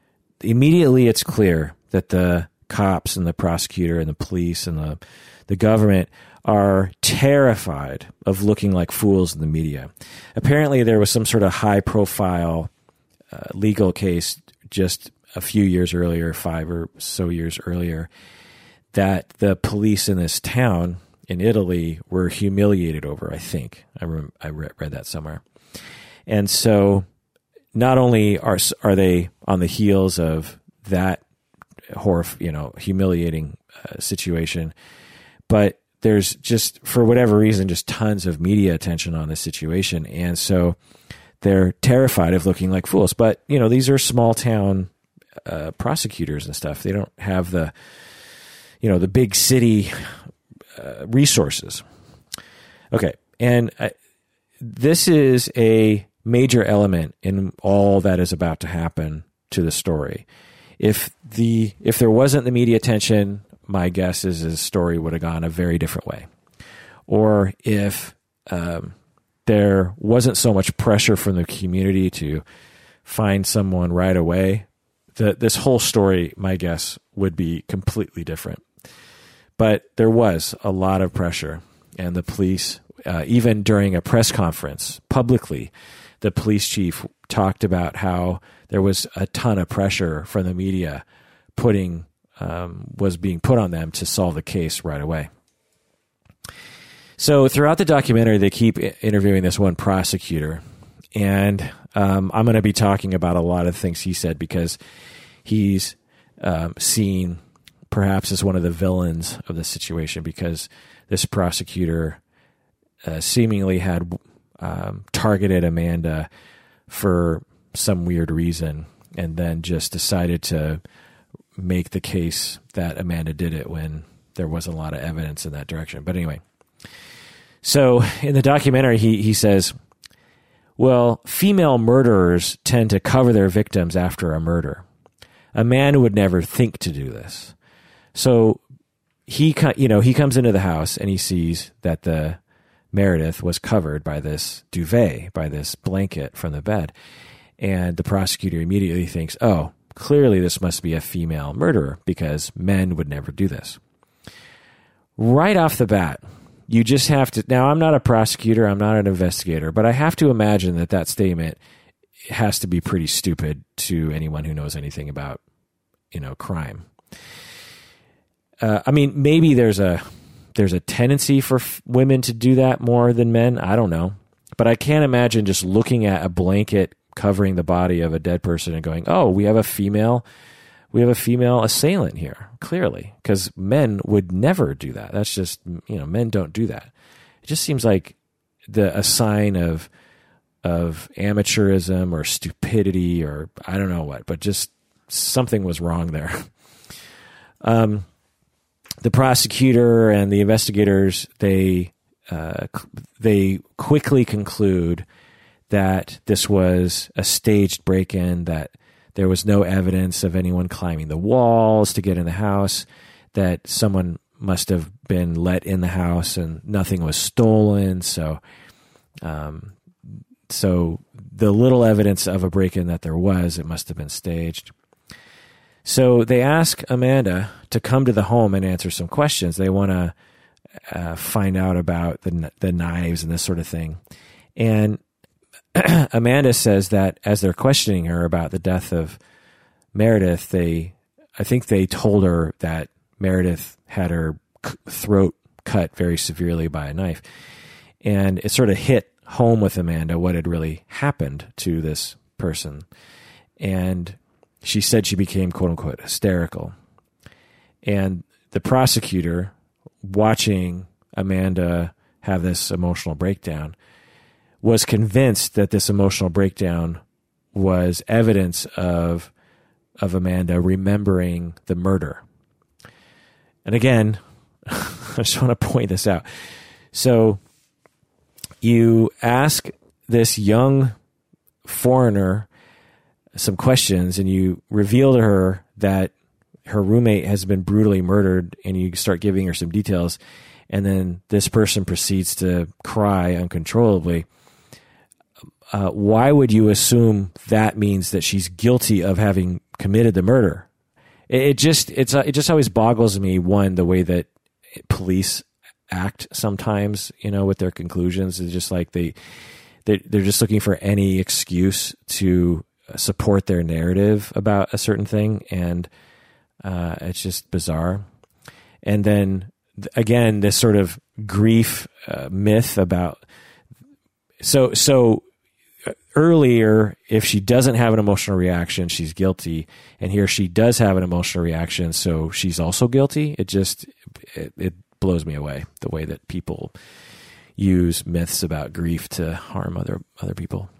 immediately it's clear that the cops and the prosecutor and the police and the, the government are terrified of looking like fools in the media. Apparently, there was some sort of high profile uh, legal case just a few years earlier, five or so years earlier, that the police in this town in Italy were humiliated over. I think I rem- I read, read that somewhere, and so not only are are they on the heels of that horror, you know, humiliating uh, situation, but there's just for whatever reason just tons of media attention on this situation, and so they're terrified of looking like fools. But you know, these are small town uh, prosecutors and stuff. They don't have the you know the big city uh, resources. Okay, and uh, this is a major element in all that is about to happen to the story. If the if there wasn't the media attention, my guess is his story would have gone a very different way. Or if um, there wasn't so much pressure from the community to find someone right away, the, this whole story, my guess, would be completely different. But there was a lot of pressure, and the police, uh, even during a press conference publicly, the police chief talked about how there was a ton of pressure from the media putting um, was being put on them to solve the case right away. So throughout the documentary, they keep interviewing this one prosecutor, and um, I'm going to be talking about a lot of things he said because he's um, seen perhaps as one of the villains of the situation because this prosecutor uh, seemingly had um, targeted Amanda for some weird reason and then just decided to make the case that Amanda did it when there wasn't a lot of evidence in that direction. But anyway, so in the documentary, he, he says, well, female murderers tend to cover their victims after a murder. A man would never think to do this. So he, you know, he comes into the house and he sees that the Meredith was covered by this duvet, by this blanket from the bed. And the prosecutor immediately thinks, oh, clearly this must be a female murderer because men would never do this. Right off the bat, you just have to. Now, I'm not a prosecutor, I'm not an investigator, but I have to imagine that that statement has to be pretty stupid to anyone who knows anything about, you know, crime uh, I mean, maybe there's a there's a tendency for f- women to do that more than men. I don't know, but I can't imagine just looking at a blanket covering the body of a dead person and going, "Oh, we have a female." We have a female assailant here, clearly, because men would never do that. That's just, you know, men don't do that. It just seems like the a sign of of amateurism or stupidity or I don't know what, but just something was wrong there. Um, the prosecutor and the investigators they uh, they quickly conclude that this was a staged break-in that there was no evidence of anyone climbing the walls to get in the house that someone must have been let in the house and nothing was stolen so um, so the little evidence of a break-in that there was it must have been staged so they ask Amanda to come to the home and answer some questions. They want to uh, find out about the the knives and this sort of thing. And Amanda says that as they're questioning her about the death of Meredith, they I think they told her that Meredith had her throat cut very severely by a knife. And it sort of hit home with Amanda what had really happened to this person. And she said she became quote unquote hysterical. And the prosecutor, watching Amanda have this emotional breakdown, was convinced that this emotional breakdown was evidence of of Amanda remembering the murder. And again, I just want to point this out. So you ask this young foreigner some questions and you reveal to her that her roommate has been brutally murdered and you start giving her some details and then this person proceeds to cry uncontrollably uh, why would you assume that means that she's guilty of having committed the murder it, it just it's uh, it just always boggles me one the way that police act sometimes, you know, with their conclusions. It's just like they, they they're just looking for any excuse to support their narrative about a certain thing, and uh, it's just bizarre. And then again, this sort of grief uh, myth about so so earlier if she doesn't have an emotional reaction she's guilty. And here she does have an emotional reaction so she's also guilty. It just it, it blows me away the way that people use myths about grief to harm other other people.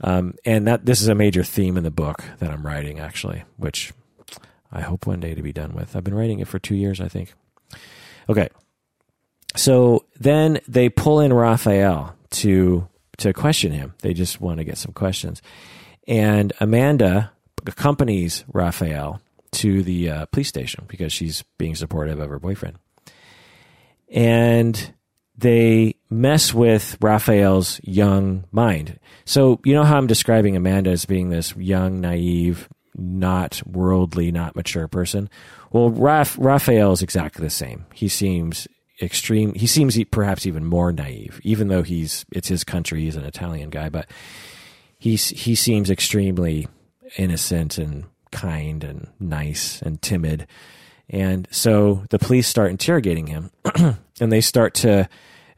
Um, and that this is a major theme in the book that i'm writing actually which i hope one day to be done with. I've been writing it for two years i think. Okay. So then they pull in raphael to to question him. They just want to get some questions. And Amanda accompanies Raphael to the uh, police station because she's being supportive of her boyfriend. And they mess with Raphael's young mind. So, you know how I'm describing Amanda as being this young, naive, not worldly, not mature person? Well, Raph- Raphael is exactly the same. He seems extreme. He seems perhaps even more naive, even though he's it's his country. He's an Italian guy, but he's he seems extremely innocent and kind and nice and timid. And so the police start interrogating him, and they start to,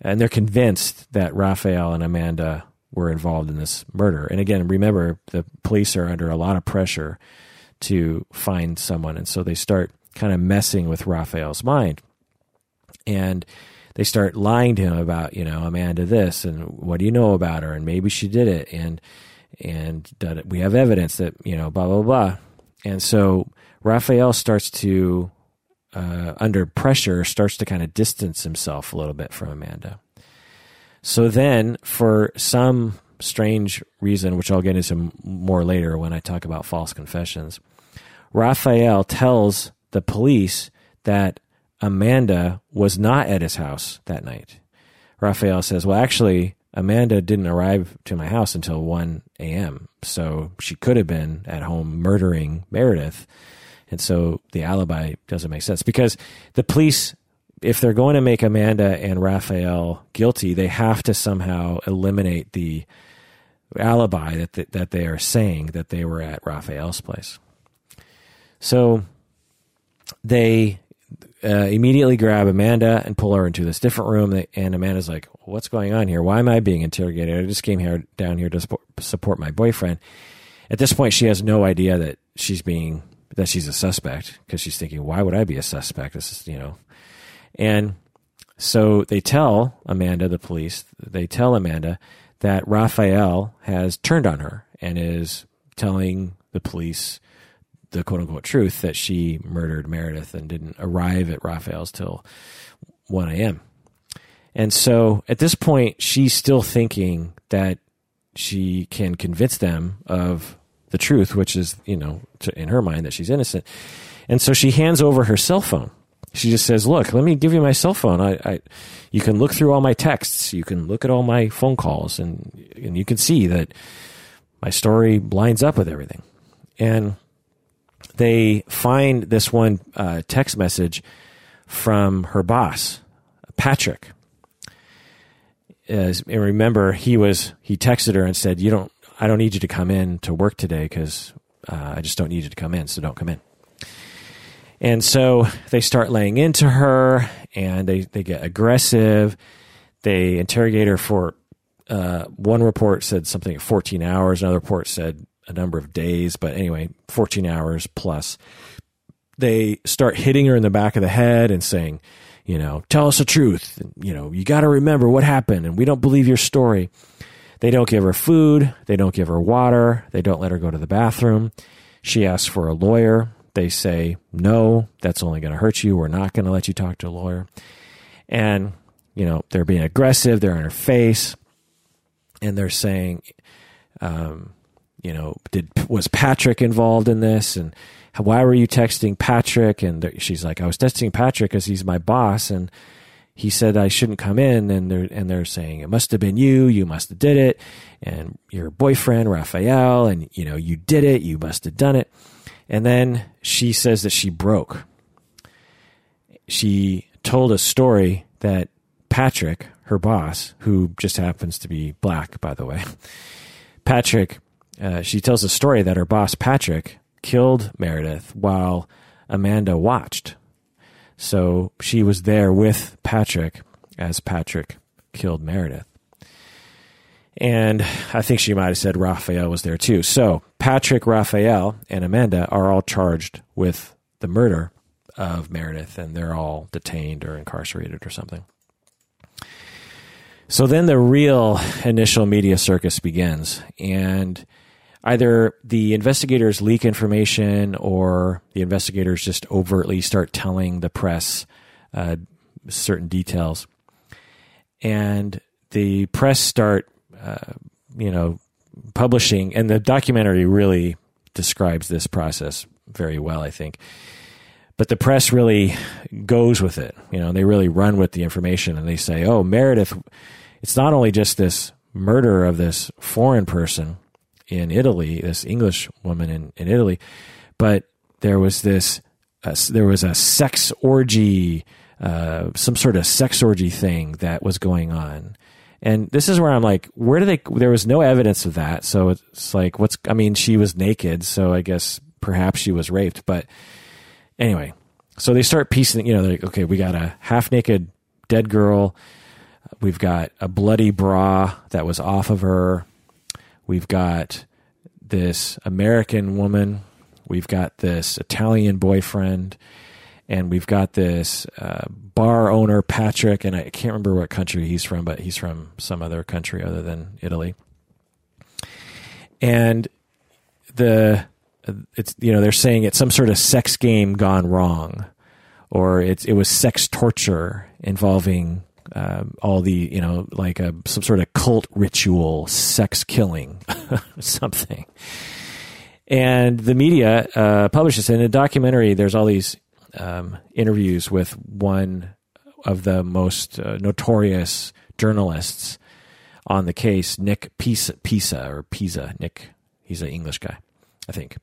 and they're convinced that Raphael and Amanda were involved in this murder. And again, remember the police are under a lot of pressure to find someone, and so they start kind of messing with Raphael's mind and they start lying to him about you know Amanda this and what do you know about her and maybe she did it and and we have evidence that you know blah blah blah and so Raphael starts to uh, under pressure starts to kind of distance himself a little bit from Amanda. So then, for some strange reason, which I'll get into more later when I talk about false confessions, Raphael tells the police that Amanda was not at his house that night. Raphael says, Well, actually, Amanda didn't arrive to my house until 1 a.m. So she could have been at home murdering Meredith. And so the alibi doesn't make sense because the police, if they're going to make Amanda and Raphael guilty, they have to somehow eliminate the alibi that, th- that they are saying that they were at Raphael's place. So they uh, immediately grab Amanda and pull her into this different room. And Amanda's like, "What's going on here? Why am I being interrogated? I just came here down here to support my boyfriend." At this point, she has no idea that she's being that she's a suspect because she's thinking, "Why would I be a suspect?" This is you know, and so they tell Amanda, the police, they tell Amanda that Raphael has turned on her and is telling the police the quote unquote truth that she murdered Meredith and didn't arrive at Raphael's till 1 a.m. And so at this point, she's still thinking that she can convince them of the truth, which is, you know, to, in her mind that she's innocent. And so she hands over her cell phone. She just says, "Look, let me give you my cell phone. I, I, you can look through all my texts. You can look at all my phone calls, and and you can see that my story lines up with everything." And they find this one uh, text message from her boss, Patrick. As, and remember, he was he texted her and said, "You don't, I don't need you to come in to work today because uh, I just don't need you to come in, so don't come in." And so they start laying into her, and they they get aggressive. They interrogate her for uh, one report said something like 14 hours. Another report said a number of days, but anyway, 14 hours plus. They start hitting her in the back of the head and saying, you know, tell us the truth. You know, you got to remember what happened and we don't believe your story. They don't give her food. They don't give her water. They don't let her go to the bathroom. She asks for a lawyer. They say, no, that's only going to hurt you. We're not going to let you talk to a lawyer. And, you know, they're being aggressive. They're in her face. And they're saying, um, you know, did was Patrick involved in this, and why were you texting Patrick? And she's like, I was texting Patrick because he's my boss, and he said I shouldn't come in, and they're and they're saying it must have been you, you must have did it, and your boyfriend Raphael, and you know you did it, you must have done it, and then she says that she broke. She told a story that Patrick, her boss, who just happens to be black, by the way, Patrick, uh, she tells a story that her boss, Patrick, killed Meredith while Amanda watched. So she was there with Patrick as Patrick killed Meredith. And I think she might have said Raphael was there too. So Patrick, Raphael, and Amanda are all charged with the murder of Meredith, and they're all detained or incarcerated or something. So then the real initial media circus begins, and either the investigators leak information or the investigators just overtly start telling the press uh, certain details. And the press start, uh, you know, publishing, and the documentary really describes this process very well, I think. But the press really goes with it. You know, they really run with the information and they say, oh, Meredith, it's not only just this murder of this foreign person in Italy, this English woman in, in Italy, but there was this, uh, there was a sex orgy, uh, some sort of sex orgy thing that was going on. And this is where I'm like, where do they? There was no evidence of that, so it's like, what's? I mean, she was naked, so I guess perhaps she was raped. But anyway, so they start piecing. You know, they're like, okay, we got a half naked dead girl. We've got a bloody bra that was off of her. We've got this American woman. We've got this Italian boyfriend. And we've got this uh, bar owner, Patrick, and I can't remember what country he's from, but he's from some other country other than Italy. And the it's you know they're saying it's some sort of sex game gone wrong, or it's it was sex torture involving uh, all the you know like a some sort of cult ritual sex killing something. And the media uh, publishes in a documentary there's all these um, interviews with one of the most uh, notorious journalists on the case nick pisa, pisa or pisa nick. He's an english guy i think.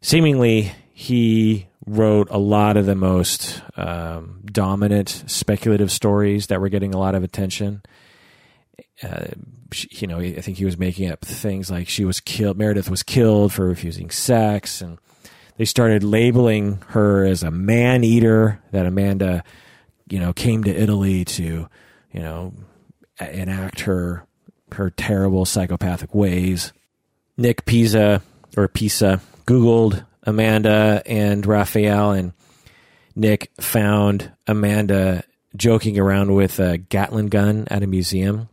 Seemingly he wrote a lot of the most um, dominant speculative stories that were getting a lot of attention. Uh, you know, I think he was making up things like she was killed, Meredith was killed for refusing sex, and they started labeling her as a man eater. That Amanda, you know, came to Italy to, you know, enact her her terrible psychopathic ways. Nick Pisa or Pisa Googled Amanda and Raphael and Nick found Amanda joking around with a Gatling gun at a museum.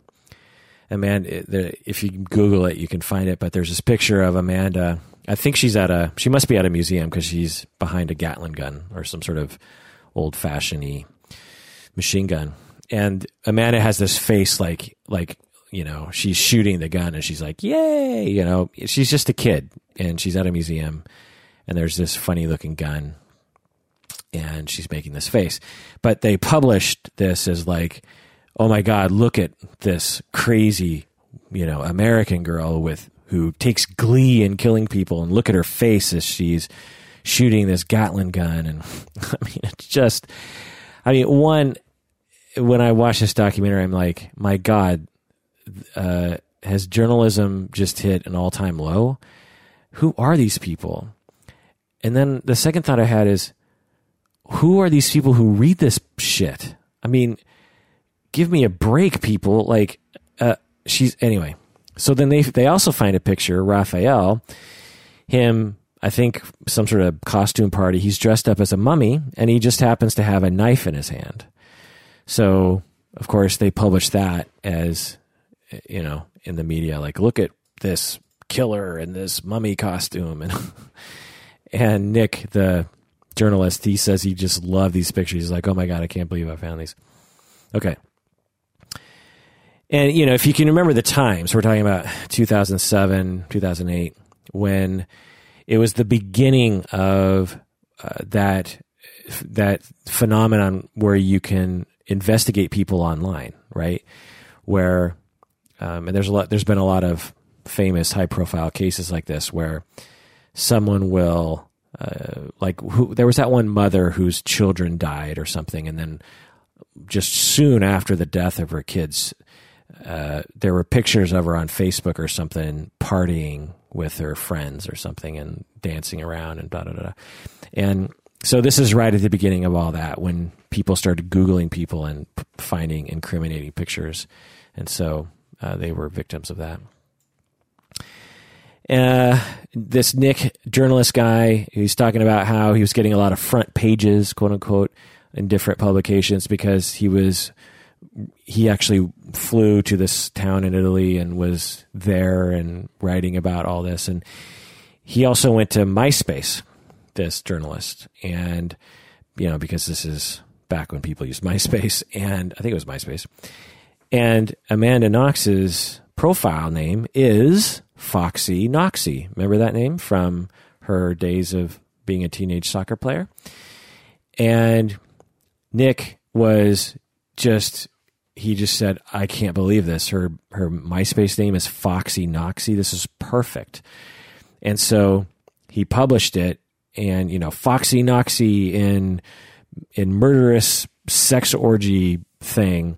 Amanda, eh, if you Google it, you can find it. But there's this picture of Amanda. I think she's at a. She must be at a museum because she's behind a Gatling gun or some sort of old fashioned machine gun. And Amanda has this face like like you know she's shooting the gun and she's like yay you know she's just a kid and she's at a museum and there's this funny looking gun and she's making this face. But they published this as like, oh my God, look at this crazy, you know, American girl with who takes glee in killing people and look at her face as she's shooting this Gatling gun. And I mean, it's just, I mean, one, when I watch this documentary, I'm like, my God, uh, has journalism just hit an all time low? Who are these people? And then the second thought I had is, who are these people who read this shit? I mean, give me a break, people. Like, uh, she's anyway. So then they they also find a picture, Raphael, him. I think some sort of costume party. He's dressed up as a mummy, and he just happens to have a knife in his hand. So, of course, they publish that as you know in the media. Like, look at this killer in this mummy costume, and And Nick, the journalist, he says he just loved these pictures. He's like, oh my God, I can't believe I found these. Okay. And, you know, if you can remember the times, we're talking about 2007, 2008, when it was the beginning of uh, that that phenomenon where you can investigate people online, right? Where um, and there's a lot. There's been a lot of famous, high profile cases like this where someone will uh, like who, there was that one mother whose children died or something, and then just soon after the death of her kids, uh, there were pictures of her on Facebook or something partying with her friends or something and dancing around and da da da. And so this is right at the beginning of all that when people started Googling people and p- finding incriminating pictures. And so uh, they were victims of that. Uh, this Nick journalist guy, he's talking about how he was getting a lot of front pages, quote unquote, in different publications because he was he actually flew to this town in Italy and was there and writing about all this. And he also went to MySpace, this journalist, and you know because this is back when people used MySpace, and I think it was MySpace. And Amanda Knox's profile name is Foxy Knoxy. Remember that name from her days of being a teenage soccer player? And Nick was just he just said, "I can't believe this. Her her MySpace name is Foxy Knoxy. This is perfect." And so he published it, and you know, Foxy Knoxy in in murderous sex orgy thing,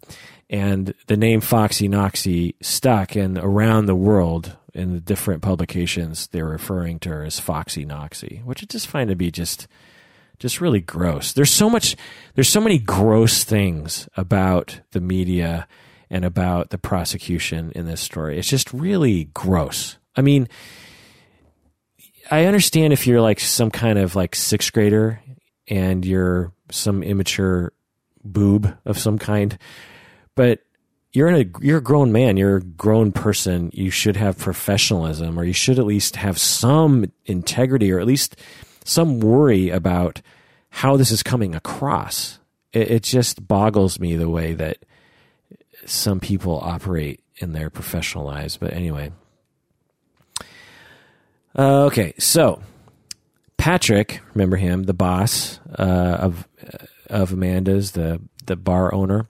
and the name Foxy Knoxy stuck, and around the world in the different publications, they're referring to her as Foxy Knoxy, which I just find to be just just really gross. There's so much there's so many gross things about the media and about the prosecution in this story. It's just really gross. I mean, I understand if you're like some kind of like sixth grader and you're some immature boob of some kind, but you're in a you're a grown man, you're a grown person. You should have professionalism, or you should at least have some integrity, or at least some worry about how this is coming across. It, it just boggles me the way that some people operate in their professional lives. But anyway, uh, okay, so Patrick, remember him, the boss uh, of of Amanda's, the the bar owner.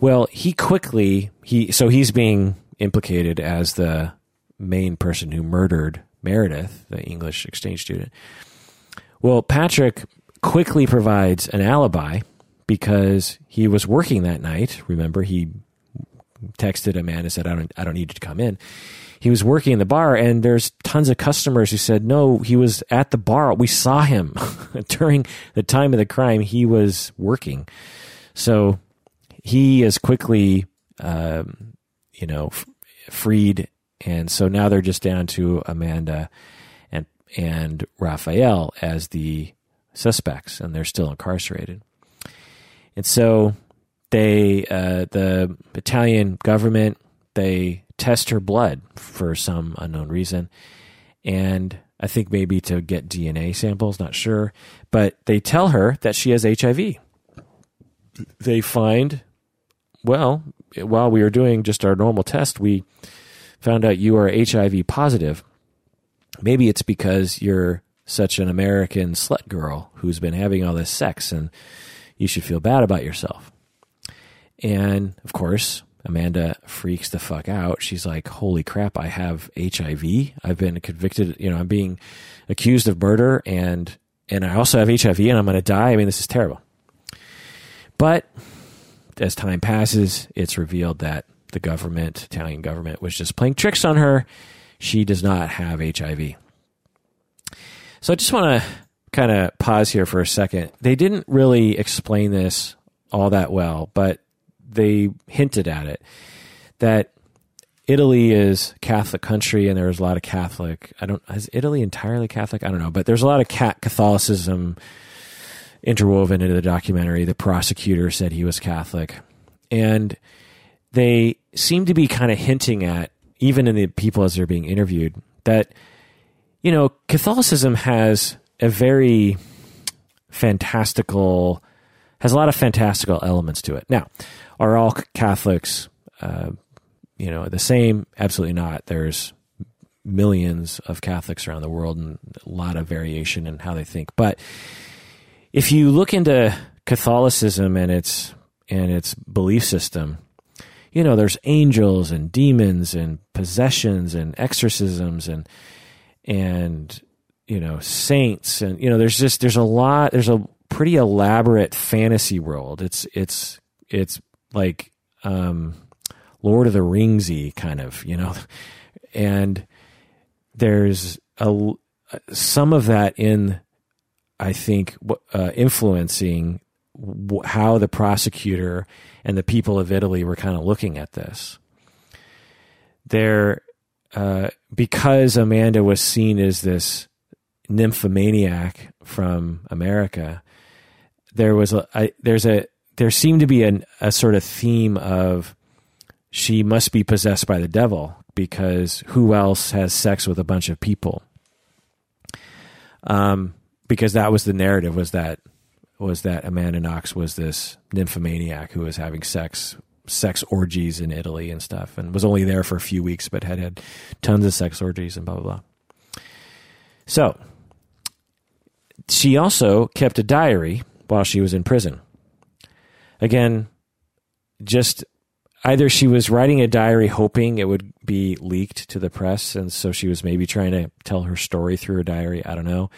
Well, he quickly he so he's being implicated as the main person who murdered Meredith, the English exchange student. Well, Patrick quickly provides an alibi because he was working that night. Remember, he texted Amanda said, "I don't, I don't need you to come in." He was working in the bar, and there's tons of customers who said, "No, he was at the bar. We saw him during the time of the crime. He was working." So he is quickly, um, you know, f- freed, and so now they're just down to Amanda and and Raphael as the suspects, and they're still incarcerated. And so they, uh, the Italian government, they test her blood for some unknown reason, and I think maybe to get DNA samples, not sure, but they tell her that she has HIV. They find, well, while we were doing just our normal test, we found out you are HIV positive. Maybe it's because you're such an American slut girl who's been having all this sex and you should feel bad about yourself. And of course, Amanda freaks the fuck out. She's like, "Holy crap, I have HIV. I've been convicted, you know, I'm being accused of murder and and I also have HIV and I'm going to die. I mean, this is terrible." But as time passes, it's revealed that the government, Italian government was just playing tricks on her. She does not have HIV. So I just want to kind of pause here for a second. They didn't really explain this all that well, but they hinted at it that Italy is Catholic country and there's a lot of Catholic. I don't is Italy entirely Catholic? I don't know, but there's a lot of Catholicism interwoven into the documentary. The prosecutor said he was Catholic, and they seem to be kind of hinting at even in the people as they're being interviewed that you know, Catholicism has a very fantastical, has a lot of fantastical elements to it. Now, are all Catholics, uh, you know, the same? Absolutely not. There's millions of Catholics around the world and a lot of variation in how they think. But if you look into Catholicism and its and its belief system, you know, there's angels and demons and possessions and exorcisms and and you know saints and you know there's just there's a lot there's a pretty elaborate fantasy world. It's it's it's like um, Lord of the Ringsy kind of, you know, and there's a some of that in, I think, uh, influencing how the prosecutor and the people of Italy were kind of looking at this. There, uh, because Amanda was seen as this nymphomaniac from America, there was a I, there's a there seemed to be an, a sort of theme of she must be possessed by the devil because who else has sex with a bunch of people? Um, because that was the narrative was that was that Amanda Knox was this nymphomaniac who was having sex sex orgies in Italy and stuff, and was only there for a few weeks, but had had tons of sex orgies and blah blah blah. So she also kept a diary while she was in prison. Again, just either she was writing a diary hoping it would be leaked to the press, and so she was maybe trying to tell her story through her diary. I don't know.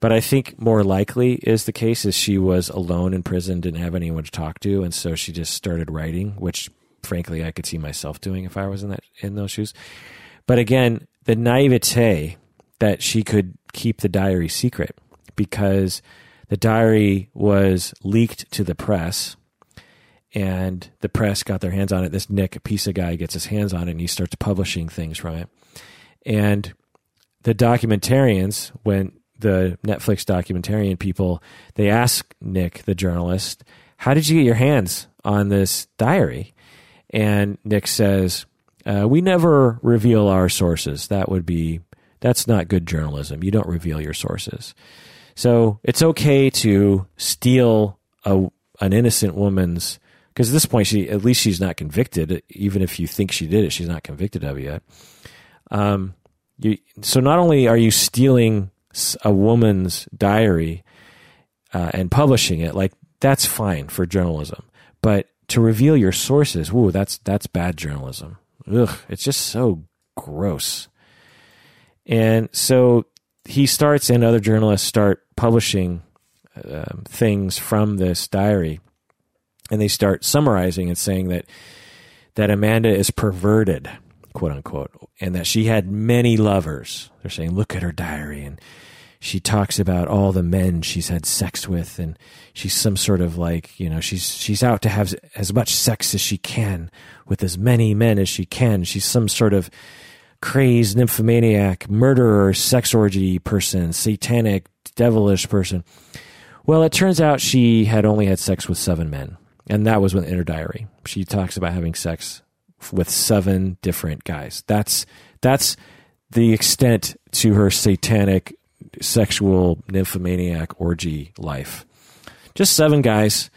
But I think more likely is the case is she was alone in prison, didn't have anyone to talk to, and so she just started writing, which frankly I could see myself doing if I was in that in those shoes. But again, the naivete that she could keep the diary secret because the diary was leaked to the press and the press got their hands on it. This Nick Pisa guy gets his hands on it and he starts publishing things from it. And the documentarians, when the Netflix documentarian people, they ask Nick, the journalist, how did you get your hands on this diary? And Nick says, uh, we never reveal our sources. That would be, that's not good journalism. You don't reveal your sources. So it's okay to steal a, an innocent woman's because at this point she at least she's not convicted even if you think she did it she's not convicted of it yet um, you, so not only are you stealing a woman's diary uh, and publishing it like that's fine for journalism. But to reveal your sources whoa that's that's bad journalism. Ugh it's just so gross. And so he starts and other journalists start publishing uh, things from this diary and they start summarizing and saying that that Amanda is perverted, quote unquote, and that she had many lovers. They're saying, look at her diary, and she talks about all the men she's had sex with, and she's some sort of like, you know, she's she's out to have as much sex as she can with as many men as she can. She's some sort of crazed nymphomaniac, murderer, sex orgy person, satanic, devilish person. Well, it turns out she had only had sex with seven men and that was in her diary. She talks about having sex with seven different guys. That's that's the extent to her satanic sexual nymphomaniac orgy life. Just seven guys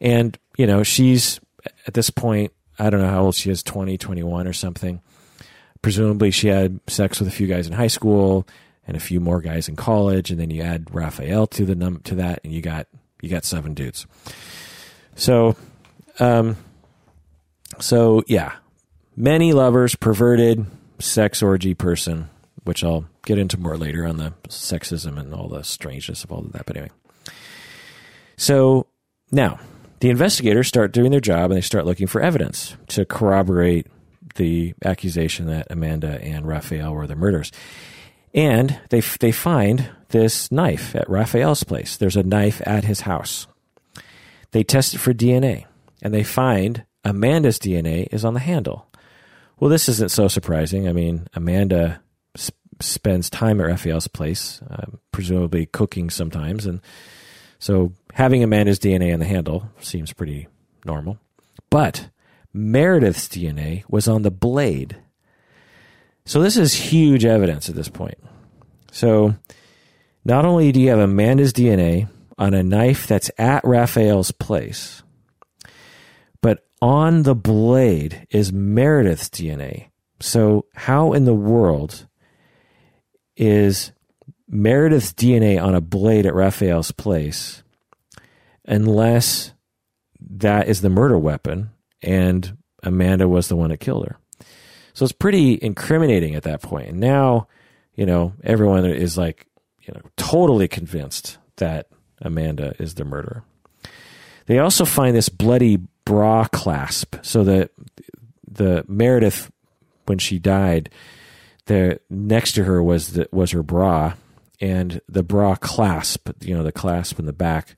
and you know, she's at this point, I don't know how old she is, 20, 21 or something. Presumably she had sex with a few guys in high school and a few more guys in college and then you add Raphael to the num to that and you got you got seven dudes. So, um, so yeah, many lovers, perverted, sex orgy person, which I'll get into more later on the sexism and all the strangeness of all of that. But anyway, so now the investigators start doing their job and they start looking for evidence to corroborate the accusation that Amanda and Raphael were the murderers. And they they find this knife at Raphael's place. There's a knife at his house. They test it for DNA and they find Amanda's DNA is on the handle. Well, this isn't so surprising. I mean, Amanda spends time at Raphael's place, um, presumably cooking sometimes. And so having Amanda's DNA on the handle seems pretty normal. But Meredith's DNA was on the blade. So this is huge evidence at this point. So not only do you have Amanda's DNA on a knife that's at Raphael's place. But on the blade is Meredith's DNA. So, how in the world is Meredith's DNA on a blade at Raphael's place unless that is the murder weapon and Amanda was the one that killed her? So, it's pretty incriminating at that point. And now, you know, everyone is like, you know, totally convinced that Amanda is the murderer. They also find this bloody bra clasp. So the the Meredith when she died, the next to her was the, was her bra, and the bra clasp, you know, the clasp in the back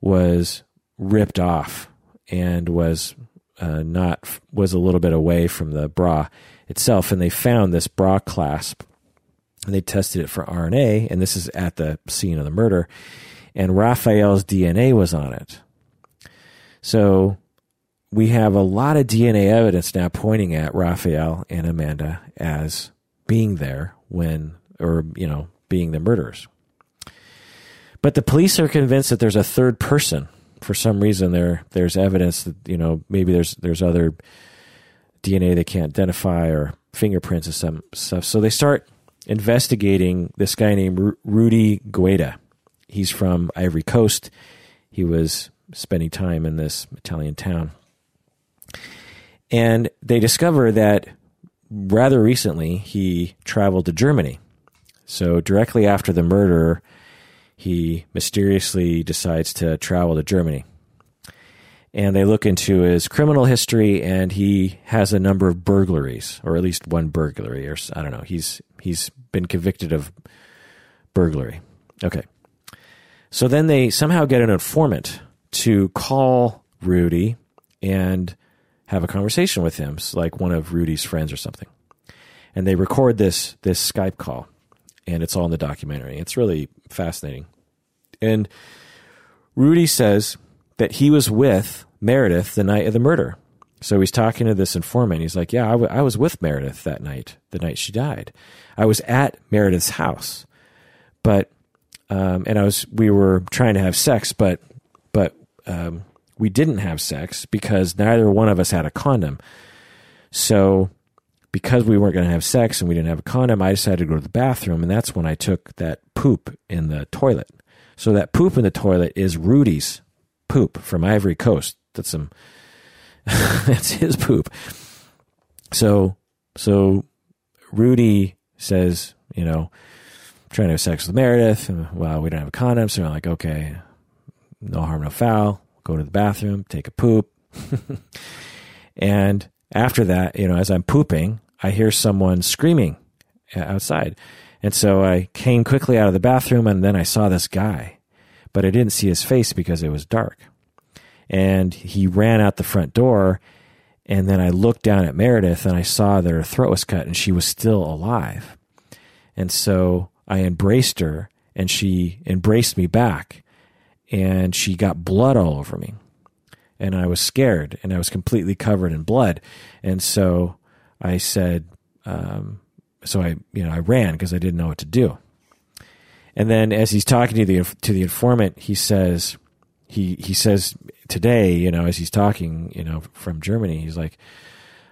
was ripped off and was uh, not was a little bit away from the bra itself, and they found this bra clasp, and they tested it for RNA, and this is at the scene of the murder, and Raphael's DNA was on it. So we have a lot of DNA evidence now pointing at Raphael and Amanda as being there when, or you know, being the murderers. But the police are convinced that there's a third person. For some reason, there there's evidence that you know maybe there's there's other DNA they can't identify or fingerprints and some stuff. So they start investigating this guy named Rudy Guede. He's from Ivory Coast. He was spending time in this Italian town. And they discover that rather recently he traveled to Germany. So directly after the murder, he mysteriously decides to travel to Germany and they look into his criminal history, and he has a number of burglaries, or at least one burglary, or I don't know. He's he's been convicted of burglary. Okay, so then they somehow get an informant to call Rudy and have a conversation with him, like one of Rudy's friends or something, and they record this this Skype call, and it's all in the documentary. It's really fascinating, and Rudy says that he was with Meredith the night of the murder. So he's talking to this informant. He's like, Yeah, I, w- I was with Meredith that night, the night she died. I was at Meredith's house, but, um, and I was, we were trying to have sex, but, but, um, we didn't have sex because neither one of us had a condom. So, because we weren't going to have sex and we didn't have a condom, I decided to go to the bathroom, and that's when I took that poop in the toilet. So that poop in the toilet is Rudy's poop from Ivory Coast. That's some. that's his poop. So so Rudy says, you know, trying to have sex with Meredith. Well, we don't have a condom, so I'm like, okay, no harm, no foul. Go to the bathroom, take a poop, and after that, you know, as I'm pooping, I hear someone screaming uh, outside. And so I came quickly out of the bathroom and then I saw this guy, but I didn't see his face because it was dark and he ran out the front door. And then I looked down at Meredith and I saw that her throat was cut and she was still alive. And so I embraced her and she embraced me back and she got blood all over me. And I was scared and I was completely covered in blood. And so I said, um, so I, you know, I ran because I didn't know what to do. And then as he's talking to the, to the informant, he says, he, he says today, you know, as he's talking, you know, from Germany, he's like,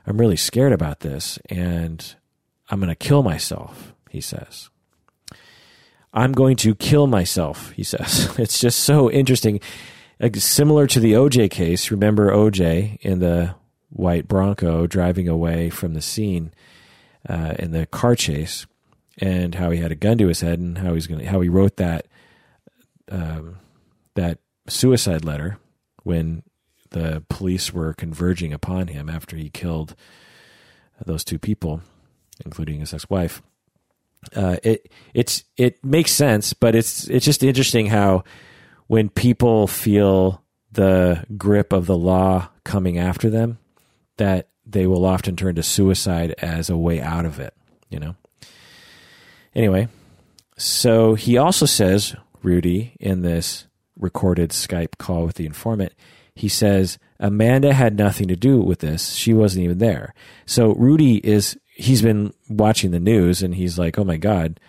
I'm really scared about this and I'm going to kill myself, he says. I'm going to kill myself, he says. It's just so interesting. Like, similar to the OJ case. Remember OJ in the white Bronco driving away from the scene uh, in the car chase and how he had a gun to his head and how he's going how he wrote that, um, that suicide letter when the police were converging upon him after he killed those two people, including his ex-wife. Uh, it it's it makes sense, but it's it's just interesting how when people feel the grip of the law coming after them, that they will often turn to suicide as a way out of it. You know. Anyway, so he also says Rudy in this recorded Skype call with the informant, he says Amanda had nothing to do with this. She wasn't even there. So Rudy is he's been watching the news and he's like, "Oh my god,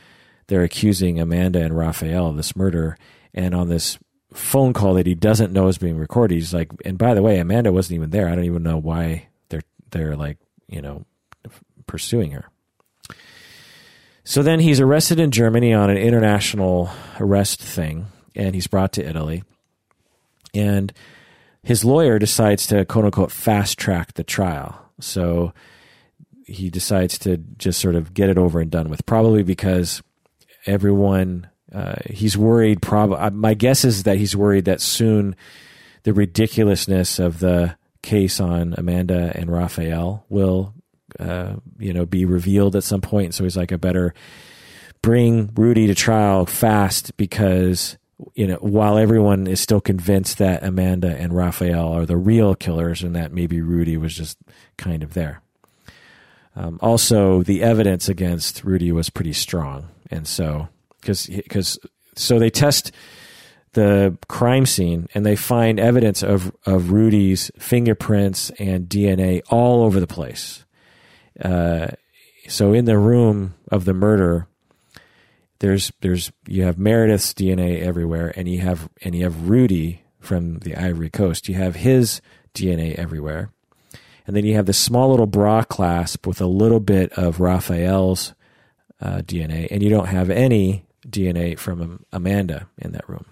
they're accusing Amanda and Raphael of this murder." And on this phone call that he doesn't know is being recorded, he's like, "And by the way, Amanda wasn't even there. I don't even know why they're they're like, you know, pursuing her." So then he's arrested in Germany on an international arrest thing and he's brought to Italy. And his lawyer decides to quote unquote fast track the trial. So he decides to just sort of get it over and done with, probably because everyone, uh, he's worried. Prob- uh, my guess is that he's worried that soon the ridiculousness of the case on Amanda and Raphael will, uh, you know, be revealed at some point. So he's like, I better bring Rudy to trial fast because you know, while everyone is still convinced that Amanda and Raphael are the real killers and that maybe Rudy was just kind of there. Um, also, the evidence against Rudy was pretty strong, and so because because so they test the crime scene and they find evidence of of Rudy's fingerprints and DNA all over the place. Uh, so in the room of the murder, there's there's you have Meredith's DNA everywhere, and you have and you have Rudy from the Ivory Coast. You have his DNA everywhere, and then you have this small little bra clasp with a little bit of Raphael's uh, DNA, and you don't have any DNA from Amanda in that room.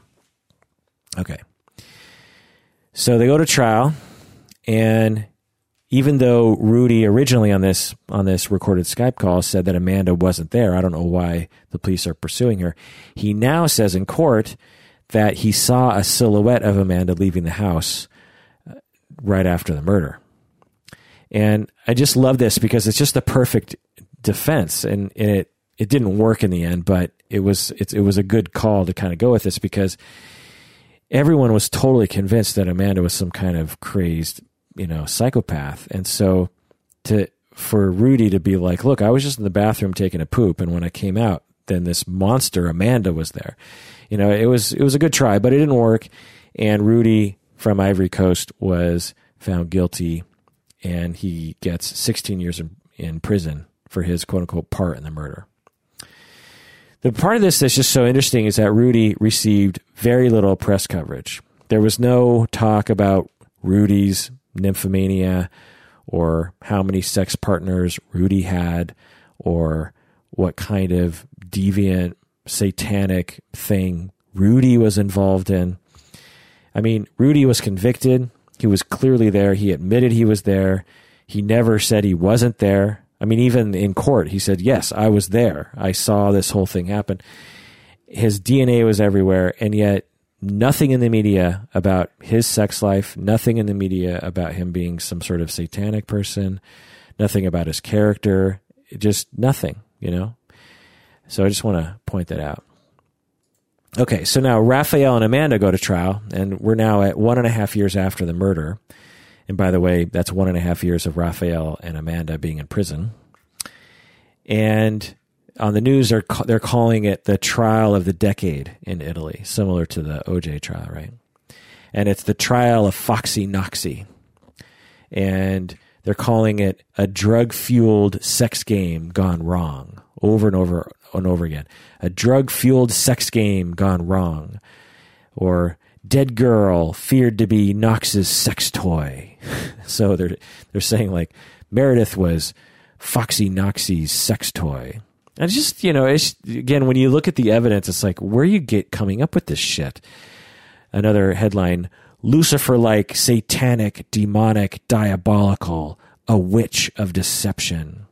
Okay. So they go to trial, and even though Rudy originally on this on this recorded Skype call said that Amanda wasn't there, I don't know why the police are pursuing her. He now says in court that he saw a silhouette of Amanda leaving the house uh, right after the murder. And I just love this because it's just the perfect defense, and, and it it didn't work in the end, but it was it, it was a good call to kind of go with this because everyone was totally convinced that Amanda was some kind of crazed, you know, psychopath, and so to for Rudy to be like, "Look, I was just in the bathroom taking a poop, and when I came out, then this monster Amanda was there." You know, it was it was a good try, but it didn't work, and Rudy from Ivory Coast was found guilty and he gets 16 years in, in prison for his quote unquote part in the murder. The part of this that's just so interesting is that Rudy received very little press coverage. There was no talk about Rudy's nymphomania or how many sex partners Rudy had or what kind of deviant satanic thing Rudy was involved in. I mean, Rudy was convicted. He was clearly there. He admitted he was there. He never said he wasn't there. I mean, even in court, he said, Yes, I was there. I saw this whole thing happen. His DNA was everywhere, and yet nothing in the media about his sex life, nothing in the media about him being some sort of satanic person, nothing about his character, just nothing, you know? So I just want to point that out. Okay, so now Raphael and Amanda go to trial, and we're now at one and a half years after the murder. And by the way, that's one and a half years of Raphael and Amanda being in prison. And on the news, they're they're calling it the trial of the decade in Italy, similar to the OJ trial, right? And it's the trial of Foxy Knoxy. and they're calling it a drug fueled sex game gone wrong over and over and over again. A drug fueled sex game gone wrong. Or dead girl feared to be Knox's sex toy. so they're they're saying like Meredith was Foxy Knoxy's sex toy. And it's just, you know, it's again when you look at the evidence, it's like where you get coming up with this shit. Another headline Lucifer like, satanic, demonic, diabolical, a witch of deception.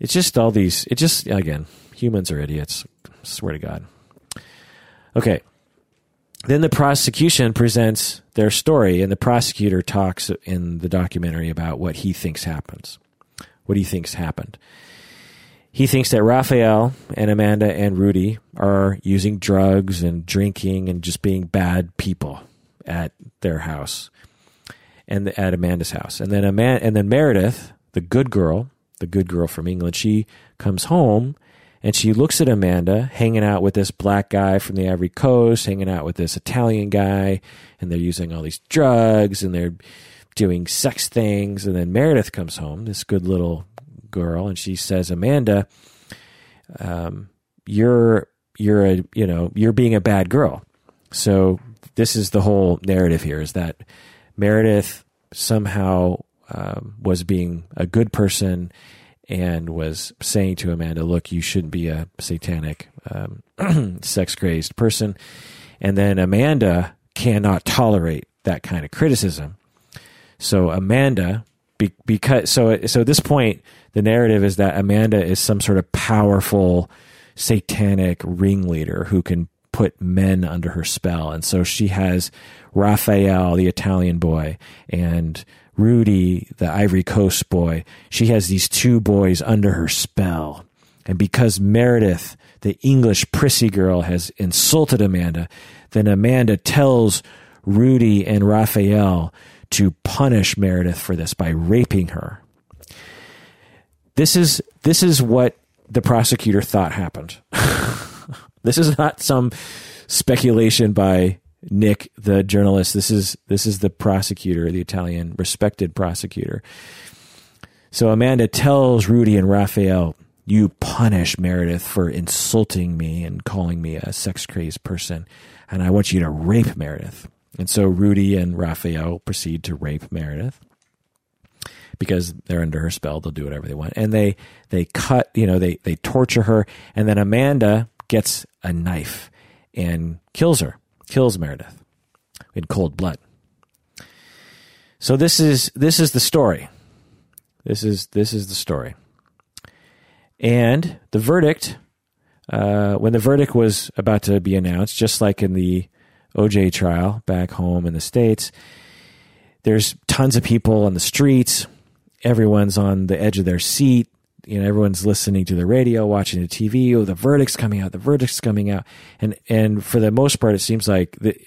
It's just all these, it just, again, humans are idiots. Swear to God. Okay. Then the prosecution presents their story, and the prosecutor talks in the documentary about what he thinks happens. What he thinks happened. He thinks that Raphael and Amanda and Rudy are using drugs and drinking and just being bad people at their house and at Amanda's house. And then Amanda, and then Meredith, the good girl, the good girl from England, she comes home and she looks at Amanda hanging out with this black guy from the Ivory Coast, hanging out with this Italian guy, and they're using all these drugs and they're doing sex things. And then Meredith comes home, this good little girl, and she says, Amanda, um, you're you're a you know you're being a bad girl. So this is the whole narrative here: is that Meredith somehow um, was being a good person and was saying to Amanda, "Look, you shouldn't be a satanic, um, sex crazed person." And then Amanda cannot tolerate that kind of criticism. So Amanda, be, because so so at this point, the narrative is that Amanda is some sort of powerful satanic ringleader who can put men under her spell. And so she has Raphael, the Italian boy, and Rudy, the Ivory Coast boy. She has these two boys under her spell. And because Meredith, the English prissy girl, has insulted Amanda, then Amanda tells Rudy and Raphael to punish Meredith for this by raping her. This is this is what the prosecutor thought happened. this is not some speculation by Nick, the journalist. This is this is the prosecutor, the Italian respected prosecutor. So Amanda tells Rudy and Raphael, "You punish Meredith for insulting me and calling me a sex crazed person, and I want you to rape Meredith." And so Rudy and Raphael proceed to rape Meredith because they're under her spell. They'll do whatever they want, and they they cut, you know, they they torture her, and then Amanda gets a knife and kills her kills Meredith in cold blood. So this is this is the story. This is this is the story. And the verdict, uh, when the verdict was about to be announced, just like in the OJ trial back home in the states, there's tons of people on the streets. Everyone's on the edge of their seat you know everyone's listening to the radio watching the tv oh the verdict's coming out the verdict's coming out. And and for the most part it seems like the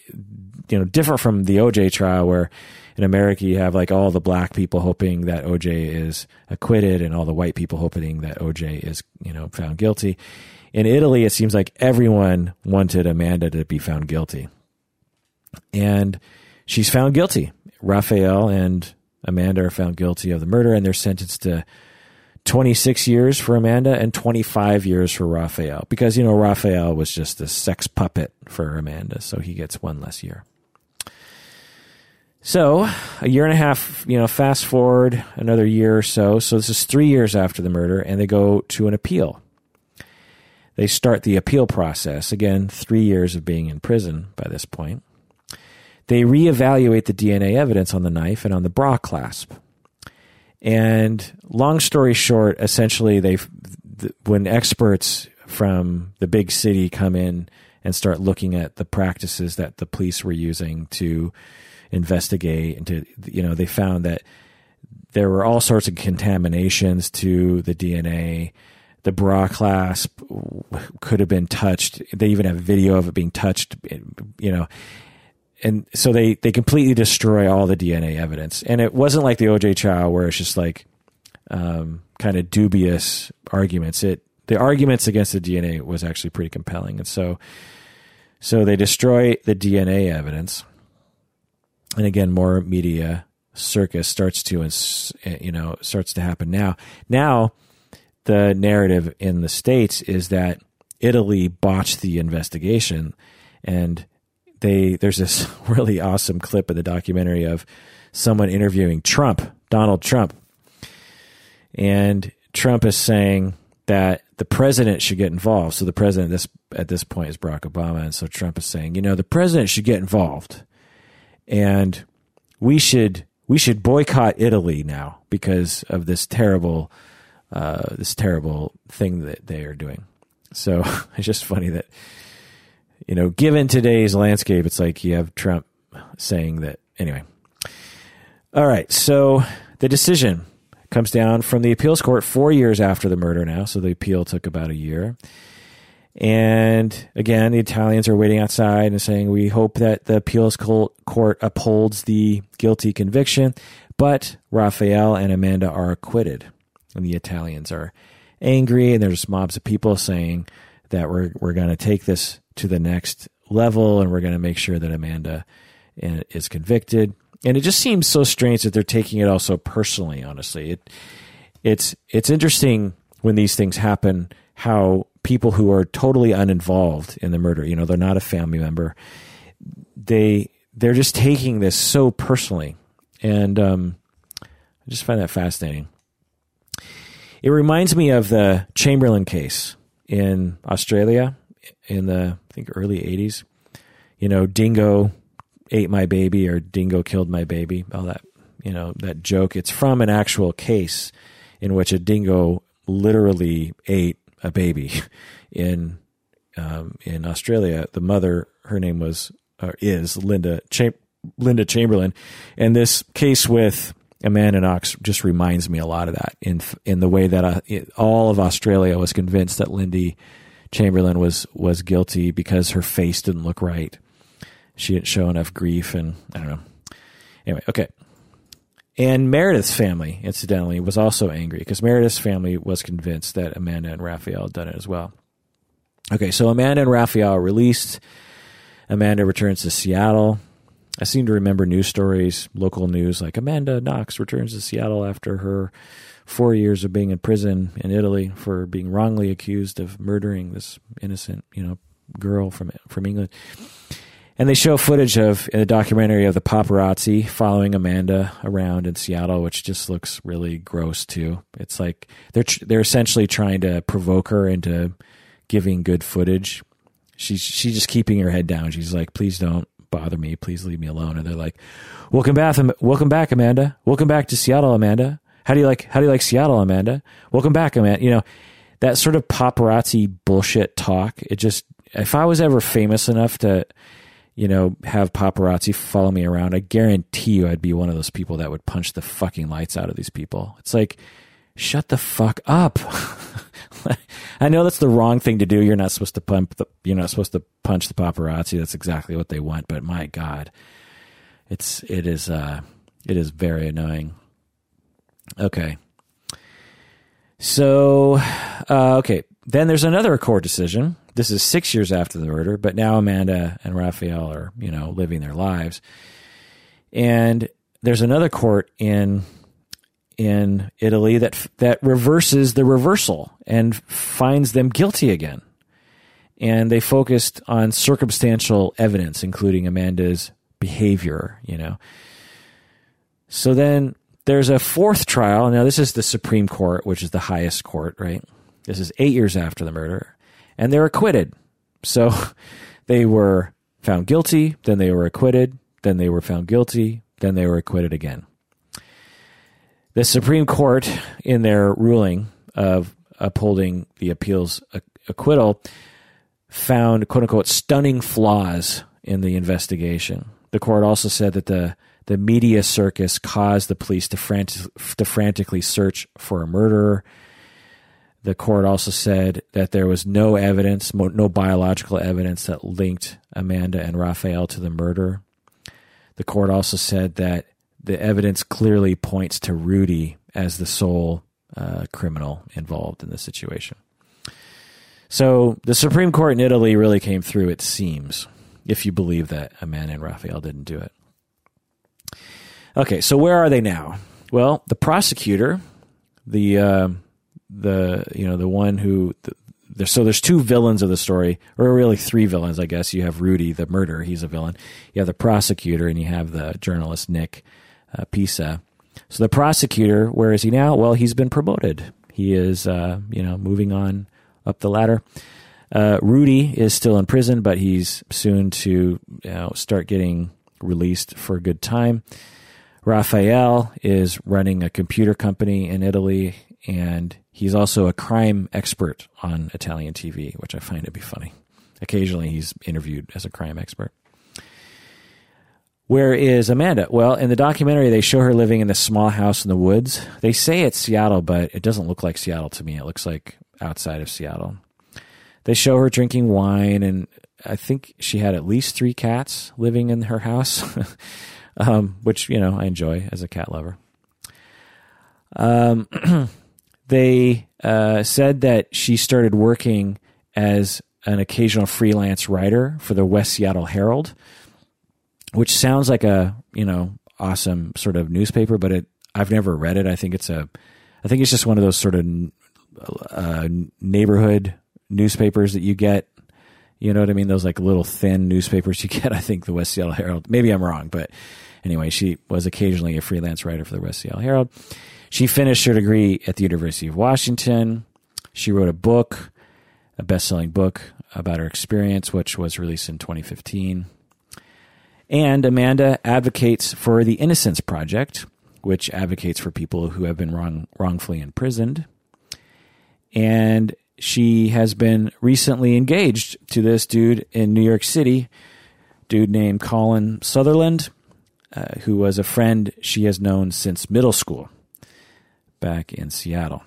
you know different from the oj trial where in america you have like all the black people hoping that oj is acquitted and all the white people hoping that oj is you know found guilty. In italy it seems like everyone wanted amanda to be found guilty. And she's found guilty. Raphael and amanda are found guilty of the murder and they're sentenced to 26 years for Amanda and 25 years for Raphael because, you know, Raphael was just a sex puppet for Amanda, so he gets one less year. So, a year and a half, you know, fast forward another year or so. So, this is three years after the murder, and they go to an appeal. They start the appeal process. Again, three years of being in prison by this point. They reevaluate the DNA evidence on the knife and on the bra clasp. And long story short, essentially, they when experts from the big city come in and start looking at the practices that the police were using to investigate and to you know they found that there were all sorts of contaminations to the DNA. The bra clasp could have been touched. They even have video of it being touched. You know, and so they they completely destroy all the DNA evidence. And it wasn't like the OJ trial where it's just like um, kind of dubious arguments. It the arguments against the DNA was actually pretty compelling, and so so they destroy the DNA evidence. And again, more media circus starts to you know starts to happen now. Now, the narrative in the states is that Italy botched the investigation and they there's this really awesome clip in the documentary of someone interviewing Trump, Donald Trump. And Trump is saying that the president should get involved. So the president this at this point is Barack Obama and so Trump is saying, you know, the president should get involved. And we should we should boycott Italy now because of this terrible uh, this terrible thing that they are doing. So it's just funny that you know, given today's landscape, it's like you have Trump saying that. Anyway. All right. So the decision comes down from the appeals court four years after the murder now. So the appeal took about a year. And again, the Italians are waiting outside and saying, We hope that the appeals court upholds the guilty conviction. But Raphael and Amanda are acquitted. And the Italians are angry, and there's mobs of people saying that we're, we're going to take this to the next level and we're going to make sure that Amanda uh, is convicted. And it just seems so strange that they're taking it all so personally, honestly. It it's it's interesting when these things happen how people who are totally uninvolved in the murder, you know, they're not a family member, they they're just taking this so personally. And um, I just find that fascinating. It reminds me of the Chamberlain case in Australia in the think early '80s. You know, Dingo ate my baby or Dingo killed my baby. All that you know that joke. It's from an actual case in which a dingo literally ate a baby in um, in Australia. The mother, her name was or is Linda Cham- Linda Chamberlain, and this case with Amanda Knox just reminds me a lot of that in in the way that uh, it, all of Australia was convinced that Lindy Chamberlain was was guilty because her face didn't look right. She didn't show enough grief, and I don't know. Anyway, okay. And Meredith's family, incidentally, was also angry because Meredith's family was convinced that Amanda and Raphael had done it as well. Okay, so Amanda and Raphael are released. Amanda returns to Seattle. I seem to remember news stories, local news, like Amanda Knox returns to Seattle after her four years of being in prison in Italy for being wrongly accused of murdering this innocent, you know, girl from from England. And they show footage of a documentary of the paparazzi following Amanda around in Seattle, which just looks really gross too. It's like they're they're essentially trying to provoke her into giving good footage. She's she's just keeping her head down. She's like, "Please don't bother me. Please leave me alone." And they're like, "Welcome back, welcome back, Amanda. Welcome back to Seattle, Amanda. How do you like how do you like Seattle, Amanda? Welcome back, Amanda." You know, that sort of paparazzi bullshit talk. It just if I was ever famous enough to you know, have paparazzi follow me around, I guarantee you I'd be one of those people that would punch the fucking lights out of these people. It's like, shut the fuck up. I know that's the wrong thing to do. You're not supposed to pump the, you're not supposed to punch the paparazzi. That's exactly what they want. But my God, it's, it is, uh, it is very annoying. Okay. So, uh, okay. Then there's another court decision this is six years after the murder, but now Amanda and Raphael are, you know, living their lives. And there's another court in in Italy that that reverses the reversal and finds them guilty again. And they focused on circumstantial evidence, including Amanda's behavior, you know. So then there's a fourth trial. Now, this is the Supreme Court, which is the highest court, right? This is eight years after the murder and they're acquitted. So they were found guilty, then they were acquitted, then they were found guilty, then they were acquitted again. The Supreme Court, in their ruling of upholding the appeal's acquittal, found quote unquote stunning flaws in the investigation. The court also said that the the media circus caused the police to, frantic, to frantically search for a murderer the court also said that there was no evidence, no biological evidence that linked Amanda and Raphael to the murder. The court also said that the evidence clearly points to Rudy as the sole uh, criminal involved in the situation. So the Supreme Court in Italy really came through, it seems, if you believe that Amanda and Raphael didn't do it. Okay, so where are they now? Well, the prosecutor, the uh, the you know the one who the, there's so there's two villains of the story, or really three villains, I guess. You have Rudy, the murderer; he's a villain. You have the prosecutor, and you have the journalist Nick uh, Pisa. So the prosecutor, where is he now? Well, he's been promoted. He is, uh, you know, moving on up the ladder. Uh, Rudy is still in prison, but he's soon to you know, start getting released for a good time. Raphael is running a computer company in Italy, and He's also a crime expert on Italian TV, which I find to be funny. Occasionally, he's interviewed as a crime expert. Where is Amanda? Well, in the documentary, they show her living in this small house in the woods. They say it's Seattle, but it doesn't look like Seattle to me. It looks like outside of Seattle. They show her drinking wine, and I think she had at least three cats living in her house, um, which, you know, I enjoy as a cat lover. Um, they uh, said that she started working as an occasional freelance writer for the West Seattle Herald, which sounds like a you know awesome sort of newspaper, but it I've never read it. I think it's a I think it's just one of those sort of uh, neighborhood newspapers that you get. You know what I mean? Those like little thin newspapers you get. I think the West Seattle Herald. Maybe I'm wrong, but anyway, she was occasionally a freelance writer for the West Seattle Herald. She finished her degree at the University of Washington. She wrote a book, a best selling book about her experience, which was released in 2015. And Amanda advocates for the Innocence Project, which advocates for people who have been wrong, wrongfully imprisoned. And she has been recently engaged to this dude in New York City, dude named Colin Sutherland, uh, who was a friend she has known since middle school back in Seattle.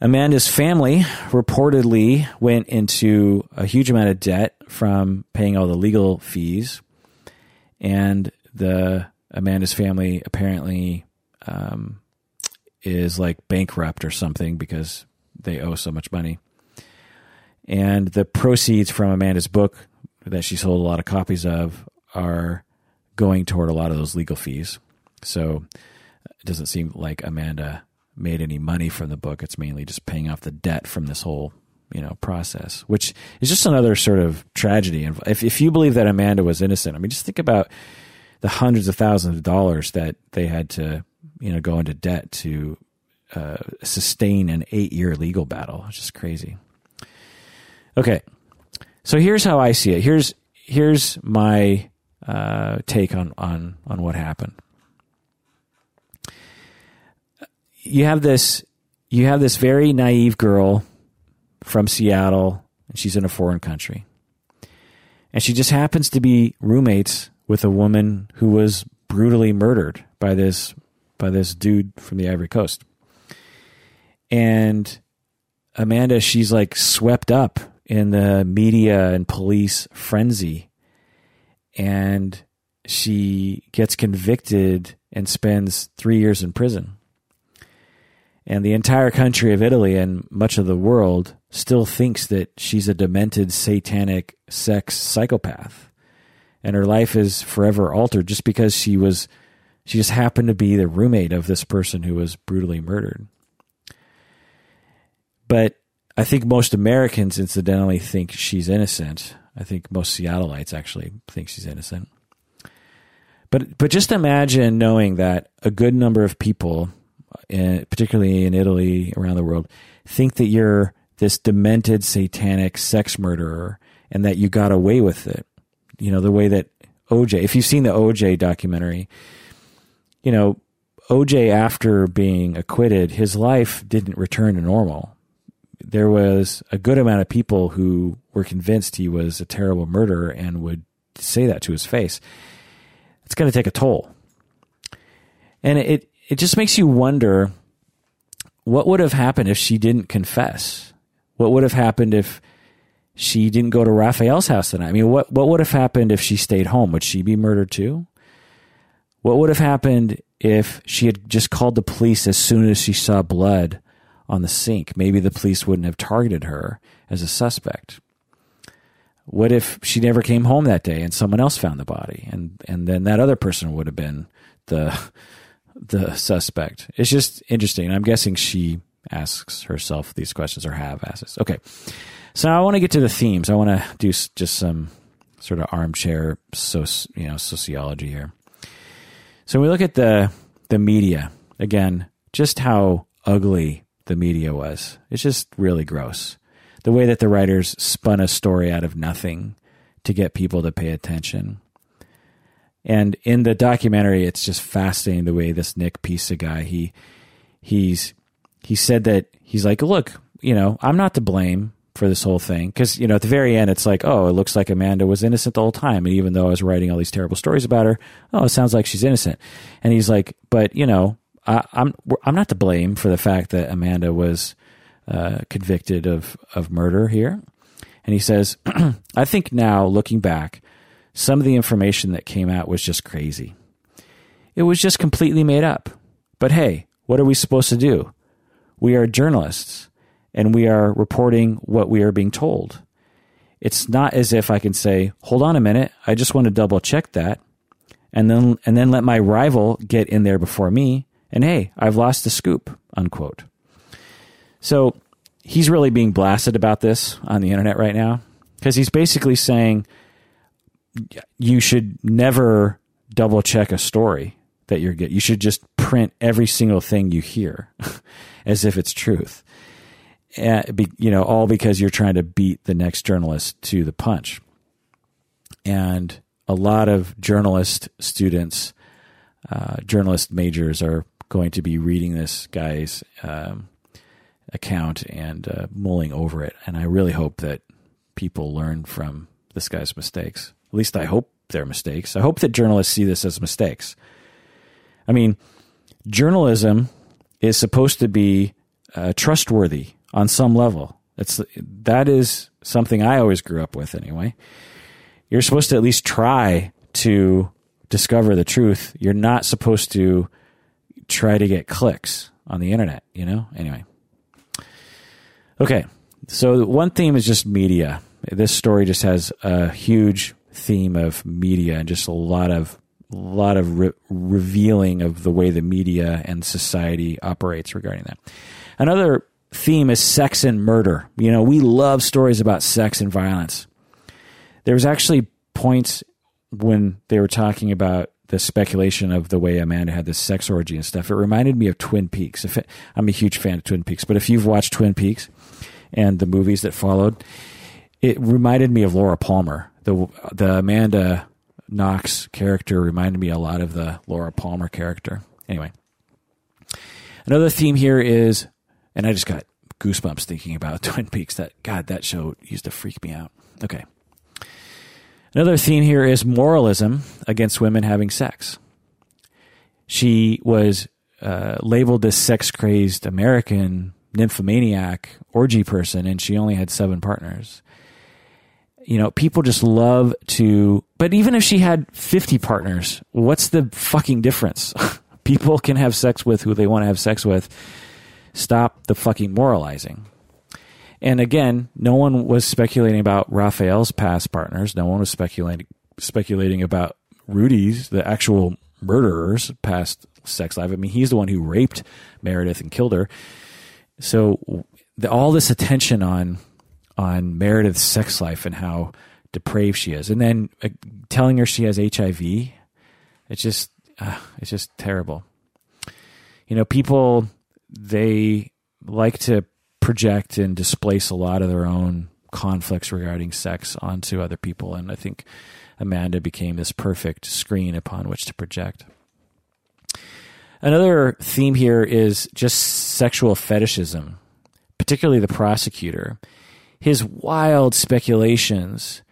Amanda's family reportedly went into a huge amount of debt from paying all the legal fees, and the Amanda's family apparently um, is like bankrupt or something because they owe so much money. And the proceeds from Amanda's book that she sold a lot of copies of are going toward a lot of those legal fees. So it doesn't seem like Amanda made any money from the book. It's mainly just paying off the debt from this whole you know process, which is just another sort of tragedy. And if if you believe that Amanda was innocent, I mean, just think about the hundreds of thousands of dollars that they had to you know go into debt to uh, sustain an eight year legal battle. It's just crazy. Okay, so here's how I see it. Here's here's my uh, take on on on what happened. You have this you have this very naive girl from Seattle, and she's in a foreign country, and she just happens to be roommates with a woman who was brutally murdered by this by this dude from the Ivory Coast. And Amanda, she's like swept up in the media and police frenzy. And she gets convicted and spends three years in prison. And the entire country of Italy and much of the world still thinks that she's a demented satanic sex psychopath. And her life is forever altered just because she was, she just happened to be the roommate of this person who was brutally murdered. But I think most Americans, incidentally, think she's innocent. I think most Seattleites actually think she's innocent. But but just imagine knowing that a good number of people, in, particularly in Italy, around the world, think that you're this demented satanic sex murderer and that you got away with it. You know the way that OJ. If you've seen the OJ documentary, you know OJ after being acquitted, his life didn't return to normal there was a good amount of people who were convinced he was a terrible murderer and would say that to his face. It's going to take a toll. And it, it just makes you wonder what would have happened if she didn't confess? What would have happened if she didn't go to Raphael's house tonight? I mean, what, what would have happened if she stayed home? Would she be murdered too? What would have happened if she had just called the police as soon as she saw blood on the sink. Maybe the police wouldn't have targeted her as a suspect. What if she never came home that day and someone else found the body and and then that other person would have been the the suspect? It's just interesting. I'm guessing she asks herself these questions or have asked. Okay. So I want to get to the themes. I want to do just some sort of armchair so you know sociology here. So we look at the the media again, just how ugly the media was. It's just really gross. The way that the writers spun a story out of nothing to get people to pay attention. And in the documentary, it's just fascinating the way this Nick Pisa guy he he's he said that he's like, look, you know, I'm not to blame for this whole thing because you know at the very end it's like, oh, it looks like Amanda was innocent the whole time, and even though I was writing all these terrible stories about her, oh, it sounds like she's innocent. And he's like, but you know, I, I'm I'm not to blame for the fact that Amanda was uh, convicted of of murder here. And he says, I think now looking back, some of the information that came out was just crazy. It was just completely made up. But hey, what are we supposed to do? We are journalists and we are reporting what we are being told. It's not as if I can say, hold on a minute, I just want to double check that and then and then let my rival get in there before me and hey, I've lost the scoop, unquote. So he's really being blasted about this on the internet right now because he's basically saying you should never double check a story that you're getting. You should just print every single thing you hear as if it's truth. And, you know, all because you're trying to beat the next journalist to the punch. And a lot of journalist students, uh, journalist majors are going to be reading this guy's um, account and uh, mulling over it. And I really hope that people learn from this guy's mistakes. At least I hope they're mistakes. I hope that journalists see this as mistakes. I mean, journalism is supposed to be uh, trustworthy on some level. It's that is something I always grew up with anyway. You're supposed to at least try to discover the truth. You're not supposed to try to get clicks on the internet, you know? Anyway. Okay. So one theme is just media. This story just has a huge theme of media and just a lot of a lot of re- revealing of the way the media and society operates regarding that. Another theme is sex and murder. You know, we love stories about sex and violence. There was actually points when they were talking about the speculation of the way Amanda had this sex orgy and stuff. It reminded me of Twin Peaks. It, I'm a huge fan of Twin Peaks, but if you've watched Twin Peaks and the movies that followed, it reminded me of Laura Palmer. The the Amanda Knox character reminded me a lot of the Laura Palmer character. Anyway, another theme here is, and I just got goosebumps thinking about Twin Peaks. That God, that show used to freak me out. Okay. Another theme here is moralism against women having sex. She was uh, labeled this sex crazed American nymphomaniac orgy person, and she only had seven partners. You know, people just love to, but even if she had 50 partners, what's the fucking difference? people can have sex with who they want to have sex with. Stop the fucking moralizing. And again, no one was speculating about Raphael's past partners. No one was speculating speculating about Rudy's, the actual murderer's past sex life. I mean, he's the one who raped Meredith and killed her. So the, all this attention on on Meredith's sex life and how depraved she is, and then uh, telling her she has HIV, it's just uh, it's just terrible. You know, people they like to project and displace a lot of their own conflicts regarding sex onto other people. And I think Amanda became this perfect screen upon which to project. Another theme here is just sexual fetishism, particularly the prosecutor. His wild speculations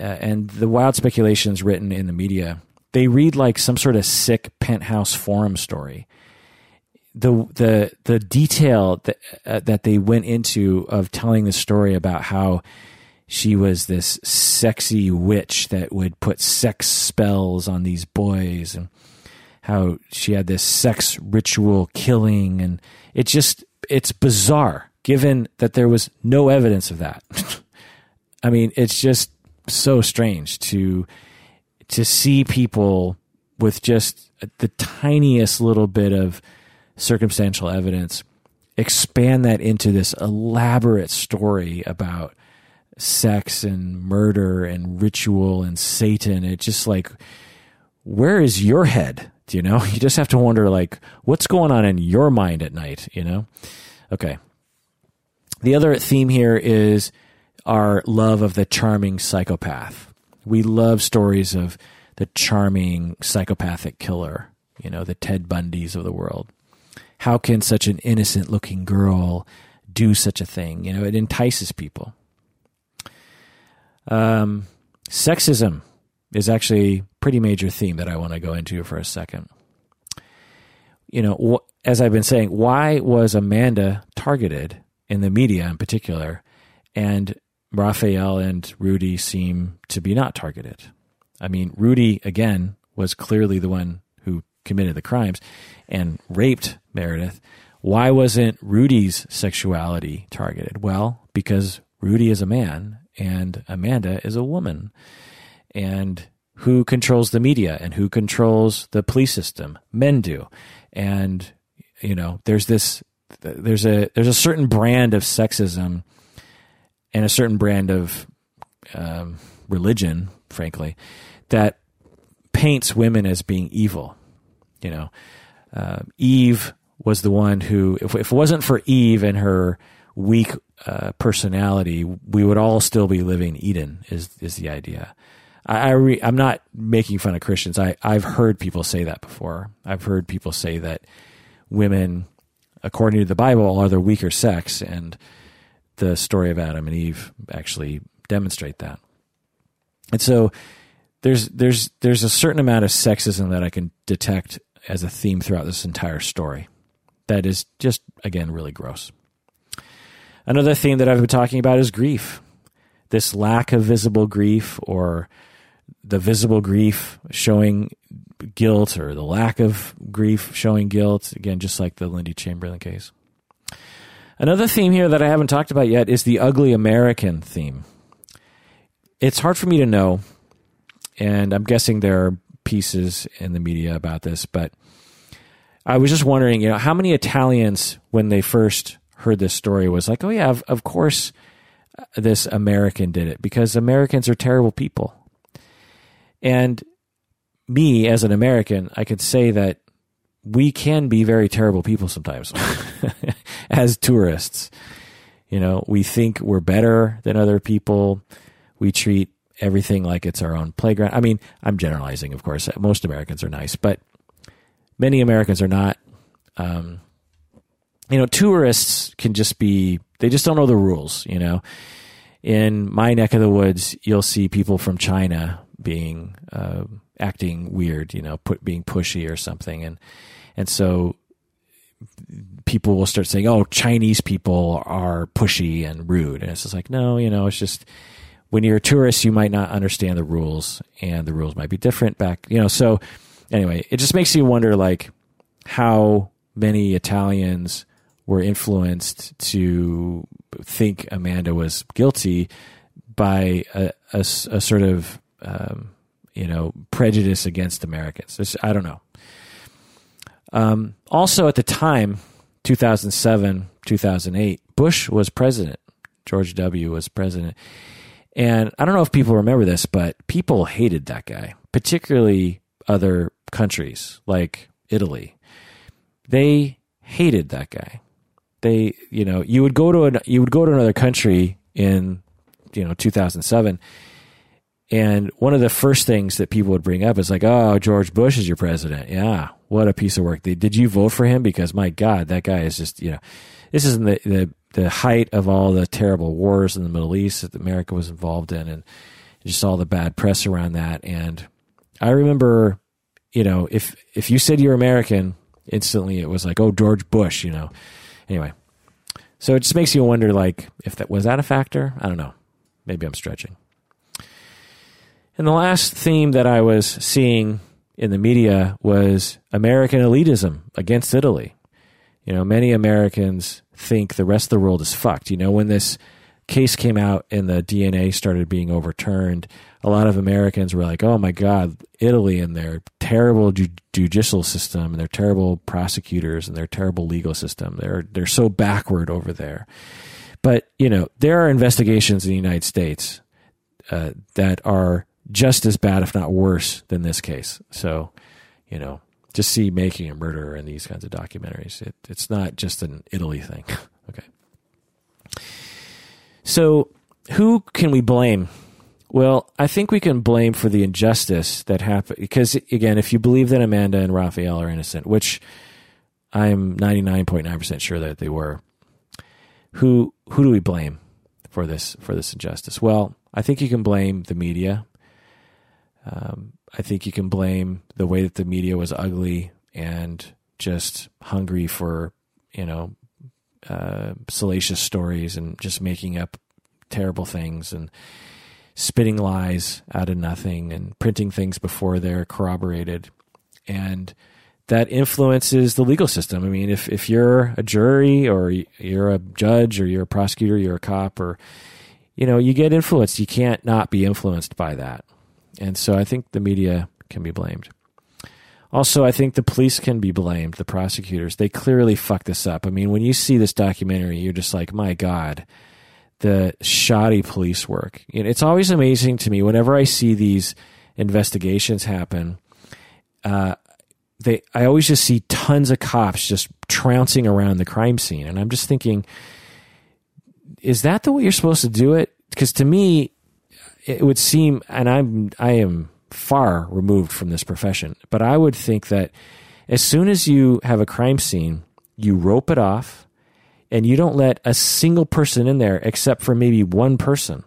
uh, and the wild speculations written in the media, they read like some sort of sick penthouse forum story the the the detail that uh, that they went into of telling the story about how she was this sexy witch that would put sex spells on these boys and how she had this sex ritual killing and it just it's bizarre given that there was no evidence of that. I mean it's just so strange to to see people with just the tiniest little bit of circumstantial evidence, expand that into this elaborate story about sex and murder and ritual and Satan. It's just like, where is your head? Do you know? You just have to wonder, like, what's going on in your mind at night, you know? Okay. The other theme here is our love of the charming psychopath. We love stories of the charming psychopathic killer, you know, the Ted Bundys of the world how can such an innocent looking girl do such a thing? You know, it entices people. Um, sexism is actually a pretty major theme that I want to go into for a second. You know, as I've been saying, why was Amanda targeted in the media in particular, and Raphael and Rudy seem to be not targeted? I mean, Rudy again was clearly the one who committed the crimes and raped Meredith. Why wasn't Rudy's sexuality targeted? Well, because Rudy is a man and Amanda is a woman. And who controls the media and who controls the police system? Men do. And you know, there's this there's a there's a certain brand of sexism and a certain brand of um, religion, frankly, that paints women as being evil. You know, uh, Eve was the one who, if, if, it wasn't for Eve and her weak uh, personality, we would all still be living Eden. Is is the idea? I, I re, I'm not making fun of Christians. I I've heard people say that before. I've heard people say that women according to the Bible, are the weaker sex, and the story of Adam and Eve actually demonstrate that. And so there's there's there's a certain amount of sexism that I can detect as a theme throughout this entire story. That is just again really gross. Another theme that I've been talking about is grief. This lack of visible grief or the visible grief showing guilt or the lack of grief showing guilt again just like the Lindy Chamberlain case. Another theme here that I haven't talked about yet is the ugly American theme. It's hard for me to know and I'm guessing there are pieces in the media about this, but I was just wondering, you know, how many Italians, when they first heard this story, was like, oh, yeah, of, of course uh, this American did it because Americans are terrible people. And me, as an American, I could say that we can be very terrible people sometimes as tourists. You know, we think we're better than other people. We treat everything like it's our own playground. I mean, I'm generalizing, of course. Most Americans are nice, but many Americans are not. Um, you know, tourists can just be, they just don't know the rules, you know. In my neck of the woods, you'll see people from China being, uh, acting weird, you know, put, being pushy or something. And, and so people will start saying, oh, Chinese people are pushy and rude. And it's just like, no, you know, it's just, when you're a tourist, you might not understand the rules, and the rules might be different back. You know, so anyway, it just makes you wonder, like, how many Italians were influenced to think Amanda was guilty by a, a, a sort of um, you know prejudice against Americans. It's, I don't know. Um, also, at the time, 2007, 2008, Bush was president. George W. was president and I don't know if people remember this, but people hated that guy, particularly other countries like Italy. They hated that guy. They, you know, you would go to an, you would go to another country in, you know, 2007 and one of the first things that people would bring up is like, "Oh, George Bush is your president." Yeah, what a piece of work! Did you vote for him? Because my God, that guy is just you know, this is the the the height of all the terrible wars in the Middle East that America was involved in, and just all the bad press around that. And I remember, you know, if if you said you're American, instantly it was like, oh, George Bush, you know. Anyway, so it just makes you wonder, like, if that was that a factor. I don't know. Maybe I'm stretching. And the last theme that I was seeing in the media was American elitism against Italy. You know, many Americans think the rest of the world is fucked. You know, when this case came out and the DNA started being overturned, a lot of Americans were like, "Oh my God, Italy and their terrible ju- judicial system and their terrible prosecutors and their terrible legal system. They're they're so backward over there." But you know, there are investigations in the United States uh, that are just as bad, if not worse, than this case. So, you know, just see making a murderer in these kinds of documentaries. It, it's not just an Italy thing. okay. So, who can we blame? Well, I think we can blame for the injustice that happened. Because, again, if you believe that Amanda and Raphael are innocent, which I'm 99.9% sure that they were, who, who do we blame for this, for this injustice? Well, I think you can blame the media. Um, I think you can blame the way that the media was ugly and just hungry for, you know, uh, salacious stories and just making up terrible things and spitting lies out of nothing and printing things before they're corroborated. And that influences the legal system. I mean, if, if you're a jury or you're a judge or you're a prosecutor, you're a cop or, you know, you get influenced. You can't not be influenced by that. And so I think the media can be blamed. Also, I think the police can be blamed, the prosecutors. They clearly fucked this up. I mean, when you see this documentary, you're just like, my God, the shoddy police work. It's always amazing to me whenever I see these investigations happen. Uh, they, I always just see tons of cops just trouncing around the crime scene, and I'm just thinking, is that the way you're supposed to do it? Because to me, it would seem, and I'm I am far removed from this profession, but I would think that as soon as you have a crime scene, you rope it off, and you don't let a single person in there except for maybe one person.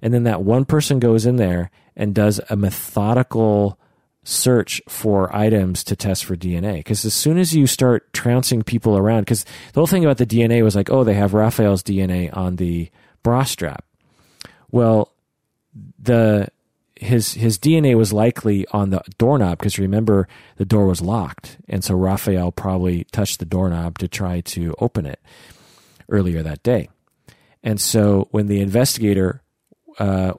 And then that one person goes in there and does a methodical search for items to test for DNA. Because as soon as you start trouncing people around, because the whole thing about the DNA was like, oh, they have Raphael's DNA on the bra strap. Well, the his his DNA was likely on the doorknob because remember the door was locked, and so Raphael probably touched the doorknob to try to open it earlier that day. And so when the investigator, uh,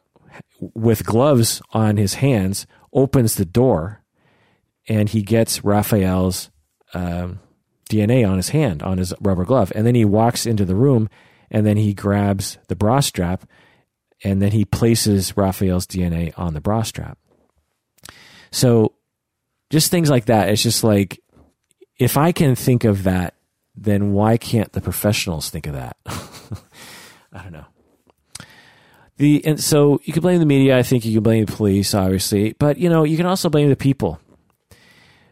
with gloves on his hands, opens the door, and he gets Raphael's um, DNA on his hand on his rubber glove, and then he walks into the room, and then he grabs the bra strap and then he places Raphael's DNA on the bra strap. So just things like that. It's just like if I can think of that, then why can't the professionals think of that? I don't know. The and so you can blame the media. I think you can blame the police, obviously, but you know you can also blame the people.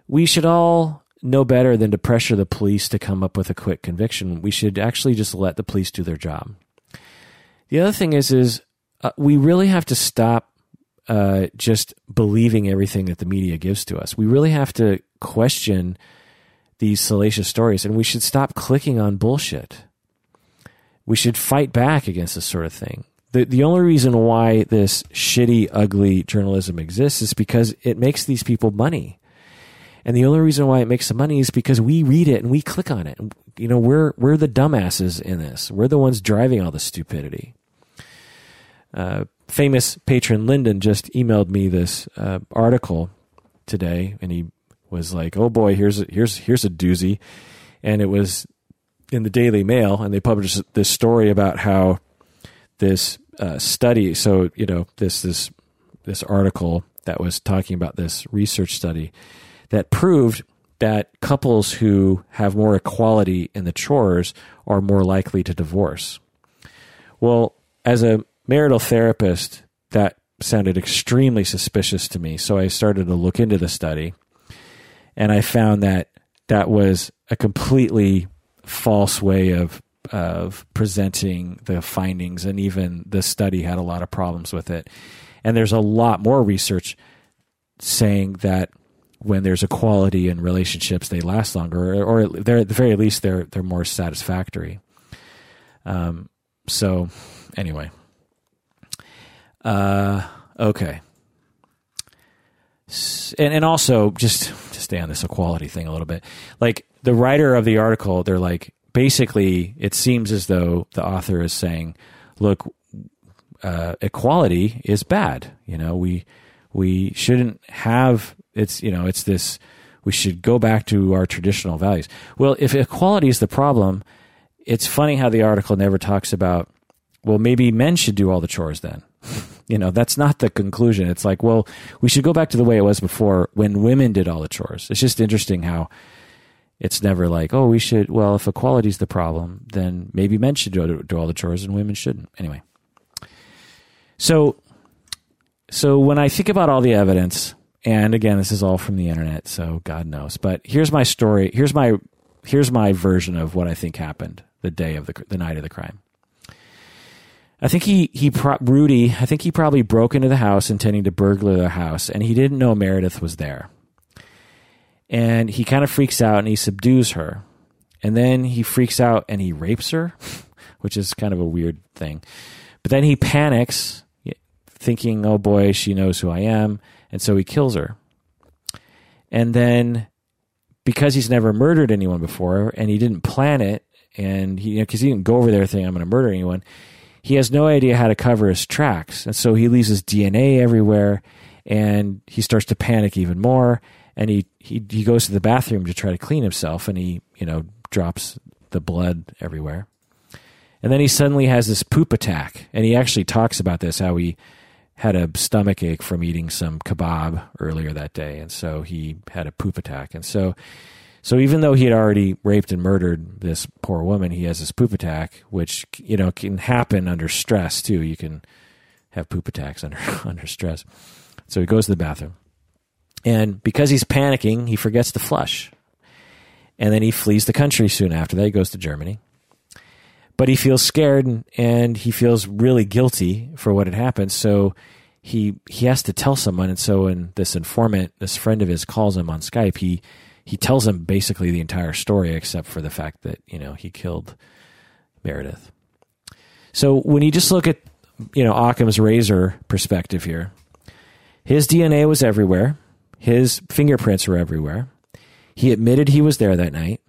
We should all know better than to pressure the police to come up with a quick conviction. We should actually just let the police do their job. The other thing is, is uh, we really have to stop uh, just believing everything that the media gives to us. We really have to question these salacious stories, and we should stop clicking on bullshit. We should fight back against this sort of thing. The, the only reason why this shitty, ugly journalism exists is because it makes these people money. And the only reason why it makes some money is because we read it and we click on it. You know, we're, we're the dumbasses in this. We're the ones driving all the stupidity. Uh, famous patron Lyndon just emailed me this uh, article today, and he was like, "Oh boy, here's a, here's here's a doozy," and it was in the Daily Mail, and they published this story about how this uh, study. So you know this this this article that was talking about this research study that proved that couples who have more equality in the chores are more likely to divorce. Well, as a marital therapist, that sounded extremely suspicious to me. So I started to look into the study and I found that that was a completely false way of of presenting the findings and even the study had a lot of problems with it. And there's a lot more research saying that when there's equality in relationships, they last longer, or, they're at the very least they're they're more satisfactory. Um, so, anyway, uh, okay. And and also just to stay on this equality thing a little bit, like the writer of the article, they're like basically it seems as though the author is saying, look, uh, equality is bad. You know, we we shouldn't have it's you know it's this we should go back to our traditional values. Well, if equality is the problem, it's funny how the article never talks about well maybe men should do all the chores then you know, that's not the conclusion. It's like, well, we should go back to the way it was before when women did all the chores. It's just interesting how it's never like, oh, we should, well, if equality is the problem, then maybe men should do, do all the chores and women shouldn't. Anyway. So, so when I think about all the evidence, and again, this is all from the internet, so God knows, but here's my story. Here's my, here's my version of what I think happened the day of the, the night of the crime. I think he he pro- Rudy. I think he probably broke into the house intending to burglar the house, and he didn't know Meredith was there. And he kind of freaks out and he subdues her, and then he freaks out and he rapes her, which is kind of a weird thing. But then he panics, thinking, "Oh boy, she knows who I am," and so he kills her. And then, because he's never murdered anyone before and he didn't plan it, and he because you know, he didn't go over there thinking I'm going to murder anyone he has no idea how to cover his tracks. And so he leaves his DNA everywhere and he starts to panic even more. And he, he, he goes to the bathroom to try to clean himself and he, you know, drops the blood everywhere. And then he suddenly has this poop attack. And he actually talks about this, how he had a stomach ache from eating some kebab earlier that day. And so he had a poop attack. And so so even though he had already raped and murdered this poor woman, he has this poop attack, which you know can happen under stress too. You can have poop attacks under under stress. So he goes to the bathroom, and because he's panicking, he forgets to flush. And then he flees the country soon after that. He goes to Germany. But he feels scared and, he feels really guilty for what had happened. So he he has to tell someone. And so when this informant, this friend of his, calls him on Skype, he he tells him basically the entire story except for the fact that you know he killed Meredith. So when you just look at you know Occam's razor perspective here, his DNA was everywhere. His fingerprints were everywhere. He admitted he was there that night.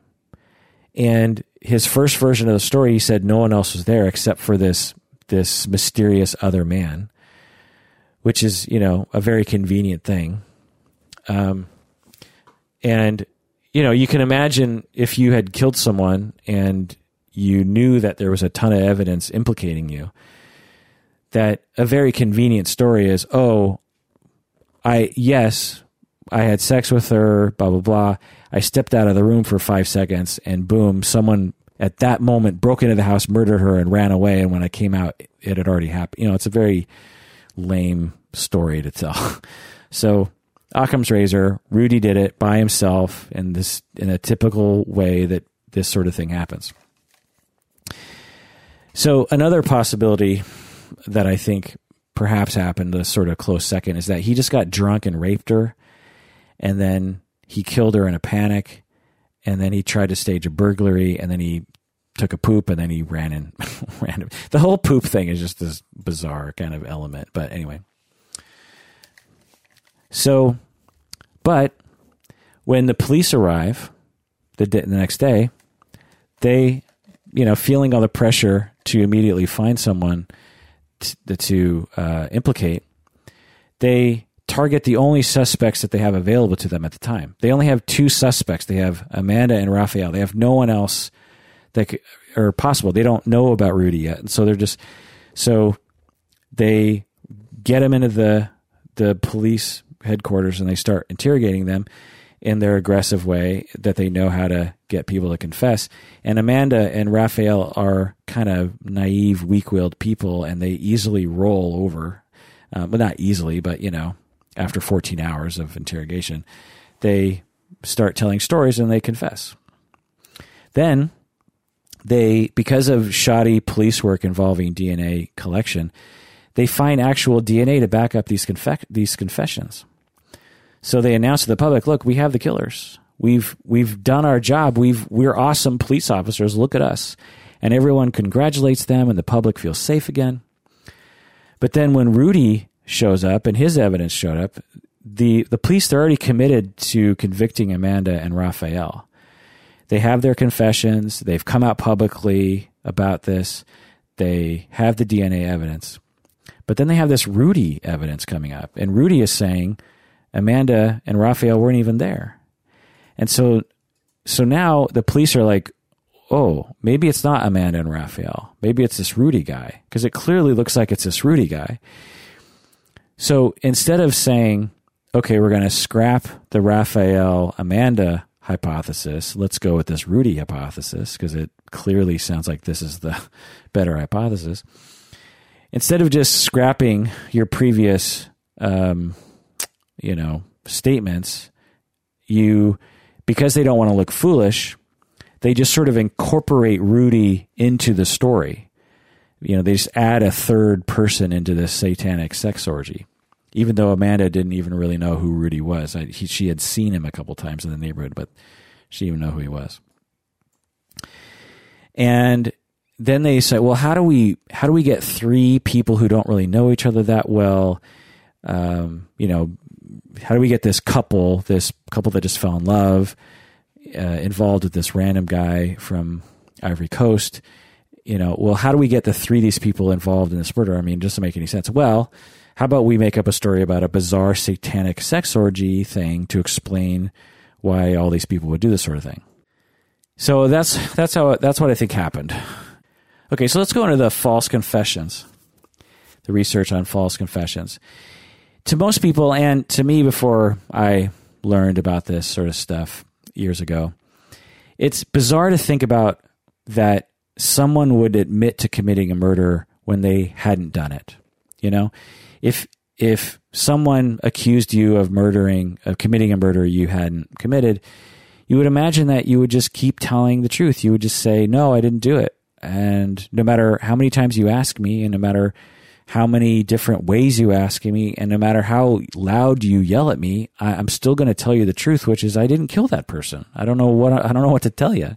And his first version of the story, he said no one else was there except for this this mysterious other man, which is you know a very convenient thing. Um, and you know you can imagine if you had killed someone and you knew that there was a ton of evidence implicating you, that a very convenient story is oh, I yes I had sex with her, blah, blah, blah. I stepped out of the room for five seconds and boom, someone at that moment broke into the house, murdered her, and ran away. And when I came out, it had already happened. You know, it's a very lame story to tell. so, Occam's razor, Rudy did it by himself in this in a typical way that this sort of thing happens. So, another possibility that I think perhaps happened, a sort of close second, is that he just got drunk and raped her and then he killed her in a panic, and then he tried to stage a burglary, and then he took a poop, and then he ran in. ran. The whole poop thing is just this bizarre kind of element. But anyway, so, but when the police arrive the, the next day, they, you know, feeling all the pressure to immediately find someone to, to uh, implicate, they target the only suspects that they have available to them at the time. They only have two suspects. They have Amanda and Raphael. They have no one else that could, or possible. They don't know about Rudy yet, and so they're just so they get him into the the police headquarters and they start interrogating them in their aggressive way that they know how to get people to confess. And Amanda and Raphael are kind of naive, weak-willed people, and they easily roll over. Um, well, not easily, but you know, after 14 hours of interrogation, they start telling stories and they confess. Then they, because of shoddy police work involving DNA collection, they find actual DNA to back up these confe- these confessions. So they announce to the public, "Look, we have the killers. We've we've done our job. We've we're awesome police officers. Look at us." And everyone congratulates them, and the public feels safe again. But then when Rudy shows up and his evidence showed up, the the police they're already committed to convicting Amanda and Raphael. They have their confessions. They've come out publicly about this. They have the DNA evidence. But then they have this Rudy evidence coming up. And Rudy is saying Amanda and Raphael weren't even there. And so so now the police are like, oh, maybe it's not Amanda and Raphael. Maybe it's this Rudy guy. Because it clearly looks like it's this Rudy guy. So instead of saying, okay, we're going to scrap the Raphael Amanda hypothesis, let's go with this Rudy hypothesis because it clearly sounds like this is the better hypothesis. Instead of just scrapping your previous, um, you know, statements, you because they don't want to look foolish, they just sort of incorporate Rudy into the story. You know, they just add a third person into this satanic sex orgy even though Amanda didn't even really know who Rudy was. I, he, she had seen him a couple times in the neighborhood, but she didn't even know who he was. And then they say, well, how do we how do we get three people who don't really know each other that well? Um, you know, how do we get this couple, this couple that just fell in love, uh, involved with this random guy from Ivory Coast? You know, well, how do we get the three of these people involved in this murder? I mean, just to make any sense. Well, how about we make up a story about a bizarre satanic sex orgy thing to explain why all these people would do this sort of thing? So that's that's how that's what I think happened. Okay, so let's go into the false confessions. The research on false confessions. To most people and to me before I learned about this sort of stuff years ago, it's bizarre to think about that someone would admit to committing a murder when they hadn't done it. You know, if if someone accused you of murdering of committing a murder you hadn't committed you would imagine that you would just keep telling the truth. You would just say, no, I didn't do it. And no matter how many times you ask me, and no matter how many different ways you ask me, and no matter how loud you yell at me, I, am still going to tell you the truth, which is I didn't kill that person. I don't know what I don't know what to tell you.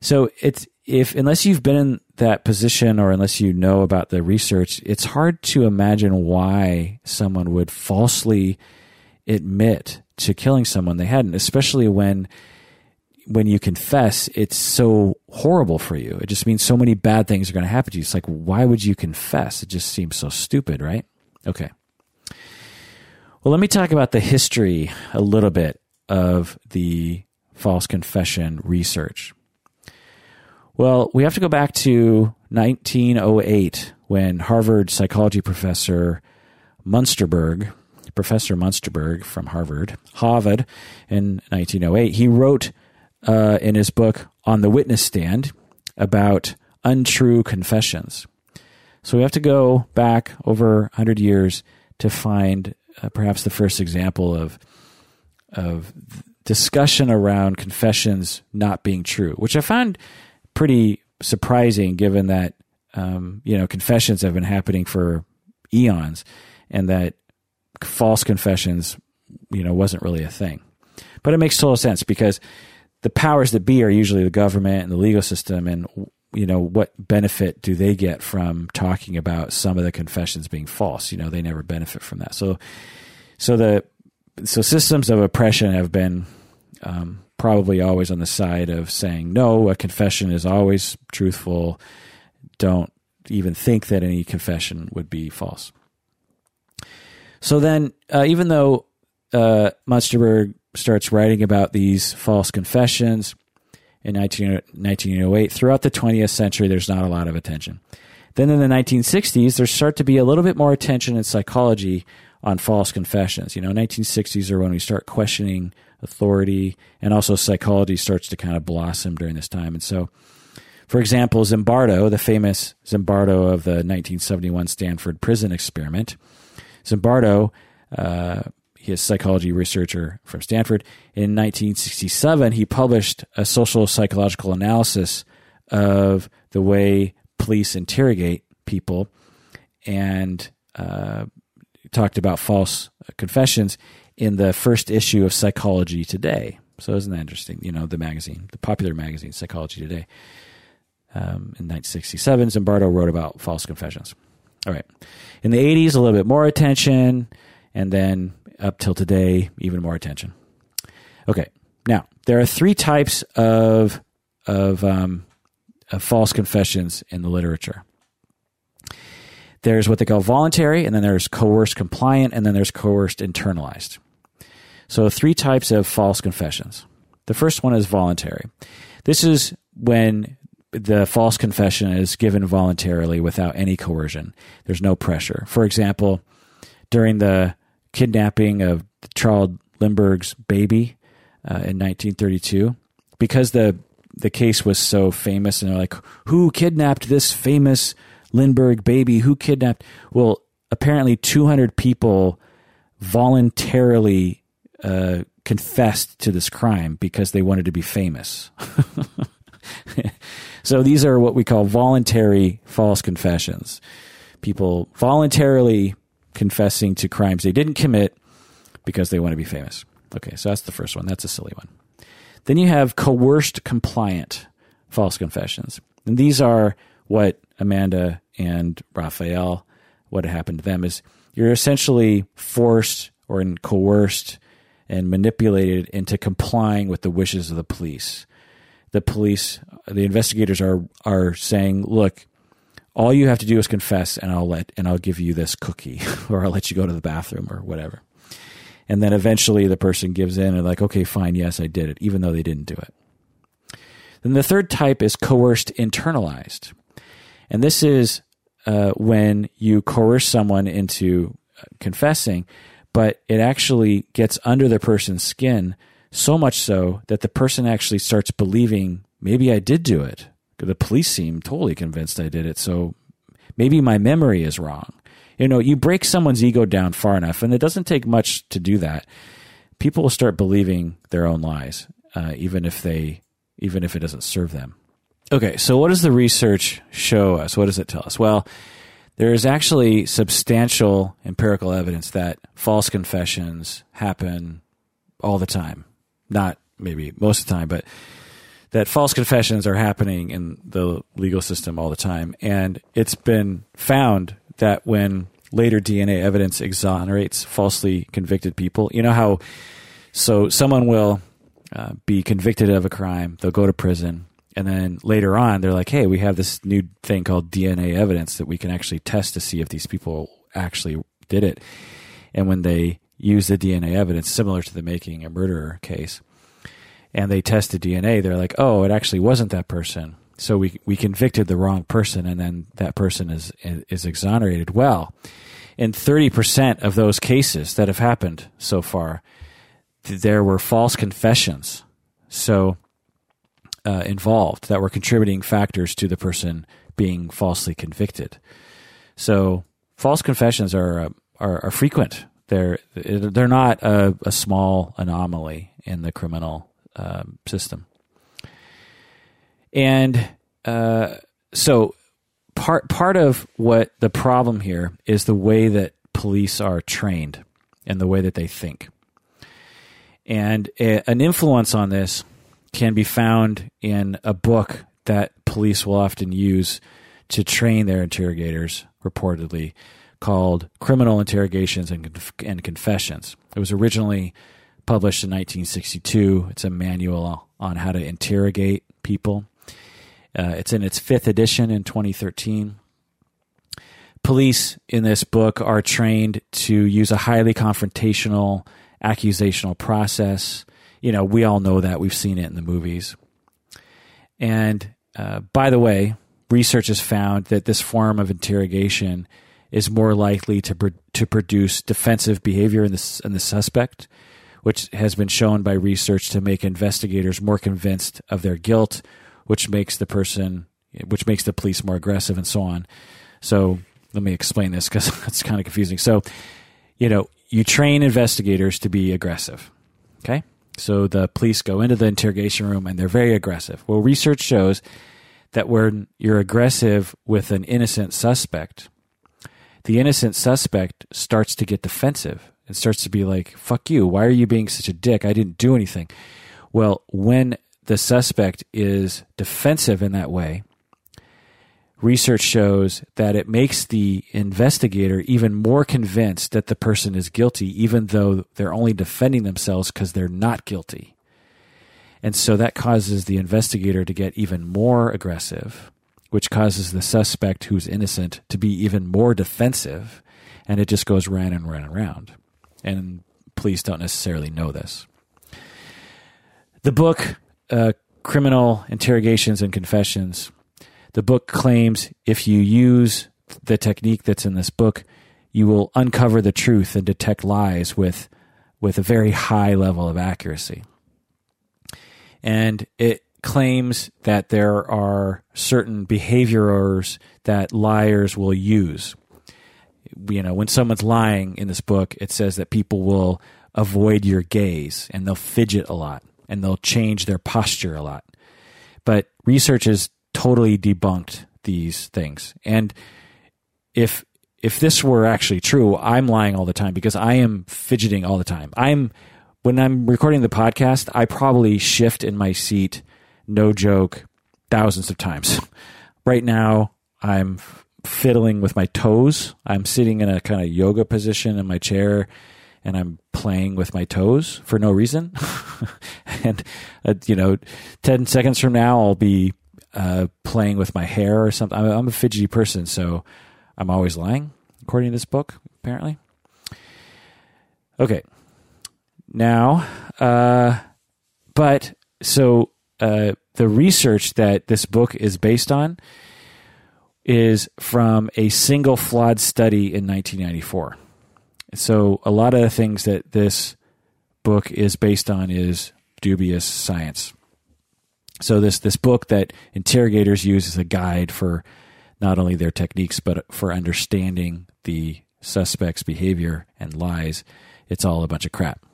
So it's if unless you've been in that position or unless you know about the research, it's hard to imagine why someone would falsely admit to killing someone they hadn't, especially when when you confess, it's so horrible for you. It just means so many bad things are going to happen to you. It's like, why would you confess? It just seems so stupid, right? Okay. Well, let me talk about the history a little bit of the false confession research. Well, we have to go back to 1908 when Harvard psychology professor Munsterberg, Professor Munsterberg from Harvard, Harvard in 1908, he wrote uh, in his book On the Witness Stand about untrue confessions. So we have to go back over 100 years to find uh, perhaps the first example of of discussion around confessions not being true, which I found pretty surprising given that um, you know confessions have been happening for eons and that false confessions you know wasn't really a thing. But it makes total sense because the powers that be are usually the government and the legal system and you know what benefit do they get from talking about some of the confessions being false? You know they never benefit from that. So so the so systems of oppression have been um, probably always on the side of saying no a confession is always truthful. Don't even think that any confession would be false. So then uh, even though uh, Munsterberg starts writing about these false confessions in 19, 1908. Throughout the 20th century, there's not a lot of attention. Then in the 1960s, there start to be a little bit more attention in psychology on false confessions. You know, 1960s are when we start questioning authority, and also psychology starts to kind of blossom during this time. And so, for example, Zimbardo, the famous Zimbardo of the 1971 Stanford prison experiment, Zimbardo uh, He's a psychology researcher from Stanford. In 1967, he published a social psychological analysis of the way police interrogate people and uh, talked about false confessions in the first issue of Psychology Today. So isn't that interesting? You know, the magazine, the popular magazine, Psychology Today. Um, in 1967, Zimbardo wrote about false confessions. All right. In the 80s, a little bit more attention. And then up till today, even more attention. Okay, now there are three types of of, um, of false confessions in the literature. There's what they call voluntary, and then there's coerced compliant, and then there's coerced internalized. So, three types of false confessions. The first one is voluntary. This is when the false confession is given voluntarily without any coercion. There's no pressure. For example, during the kidnapping of Charles Lindbergh's baby uh, in 1932 because the the case was so famous and they're like who kidnapped this famous Lindbergh baby? Who kidnapped? Well apparently 200 people voluntarily uh, confessed to this crime because they wanted to be famous. So these are what we call voluntary false confessions. People voluntarily confessing to crimes they didn't commit because they want to be famous. Okay, so that's the first one. That's a silly one. Then you have coerced compliant false confessions. And these are what Amanda and Raphael, what happened to them is you're essentially forced or coerced and manipulated into complying with the wishes of the police. The police, the investigators are are saying, "Look, all you have to do is confess and I'll let and I'll give you this cookie or I'll let you go to the bathroom or whatever. And then eventually the person gives in and like, okay, fine, yes, I did it, even though they didn't do it. Then the third type is coerced internalized. And this is uh, when you coerce someone into confessing, but it actually gets under the person's skin so much so that the person actually starts believing maybe I did do it the police seem totally convinced I did it. So maybe my memory is wrong. You know, you break someone's ego down far enough, and it doesn't take much to do that. People will start believing their own lies. uh, even if they even if it doesn't serve them. Okay, so what does the research show us? What does it tell us? Well, there is actually substantial empirical evidence that false confessions happen all the time. Not maybe most of the time, but that false confessions are happening in the legal system all the time. And it's been found that when later DNA evidence exonerates falsely convicted people, you know how so someone will uh, be convicted of a crime, they'll go to prison, and then later on they're like, "Hey, we have this new thing called DNA evidence that we can actually test to see if these people actually did it." And when they use the DNA evidence, similar to the making a murderer case, and they tested DNA, they're like, "Oh, it actually wasn't that person." So we we convicted the wrong person, and then that person is is exonerated. Well, in thirty percent of those cases that have happened so far, there were false confessions. So uh, involved that were contributing factors to the person being falsely convicted. So false confessions are uh, are, are frequent. They're they're not a, a, small anomaly in the criminal um, system. And uh, so part part of what the problem here is the way that police are trained and the way that they think. And a, an influence on this can be found in a book that police will often use to train their interrogators, reportedly, called Criminal Interrogations and, and Confessions. It was originally published in 1962. It's a manual on how to interrogate people. Uh, it's in its fifth edition in 2013. Police in this book are trained to use a highly confrontational accusational process you know, we all know that. We've seen it in the movies. And uh, by the way, research has found that this form of interrogation is more likely to pro- to produce defensive behavior in the in the suspect, which has been shown by research to make investigators more convinced of their guilt, which makes the person, which makes the police more aggressive, and so on. So let me explain this because it's kind of confusing. So, you know, you train investigators to be aggressive. Okay. So the police go into the interrogation room and they're very aggressive. Well, research shows that when you're aggressive with an innocent suspect, the innocent suspect starts to get defensive and starts to be like, fuck you. Why are you being such a dick? I didn't do anything. Well, when the suspect is defensive in that way, research shows that it makes the investigator even more convinced that the person is guilty, even though they're only defending themselves because they're not guilty. And so that causes the investigator to get even more aggressive, which causes the suspect who's innocent to be even more defensive. And it just goes round and round and round. And police don't necessarily know this. The book, uh, Criminal Interrogations and Confessions, the book claims if you use the technique that's in this book, you will uncover the truth and detect lies with with a very high level of accuracy. And it claims that there are certain behaviors that liars will use. You know, when someone's lying in this book, it says that people will avoid your gaze and they'll fidget a lot and they'll change their posture a lot. But research has totally debunked these things. And if if this were actually true, I'm lying all the time because I am fidgeting all the time. I'm when I'm recording the podcast, I probably shift in my seat, no joke, thousands of times. right now, I'm fiddling with my toes. I'm sitting in a kind of yoga position in my chair and I'm playing with my toes for no reason. and, uh, you know, 10 seconds from now, I'll be uh, playing with my hair or something. I'm, a fidgety person, so I'm always lying, according to this book, apparently. Okay. Now, uh, but so uh, the research that this book is based on is from a single flawed study in 1994. So a lot of the things that this book is based on is dubious science. So this this book that interrogators use as a guide for not only their techniques but for understanding the suspect's behavior and lies, it's all a bunch of crap.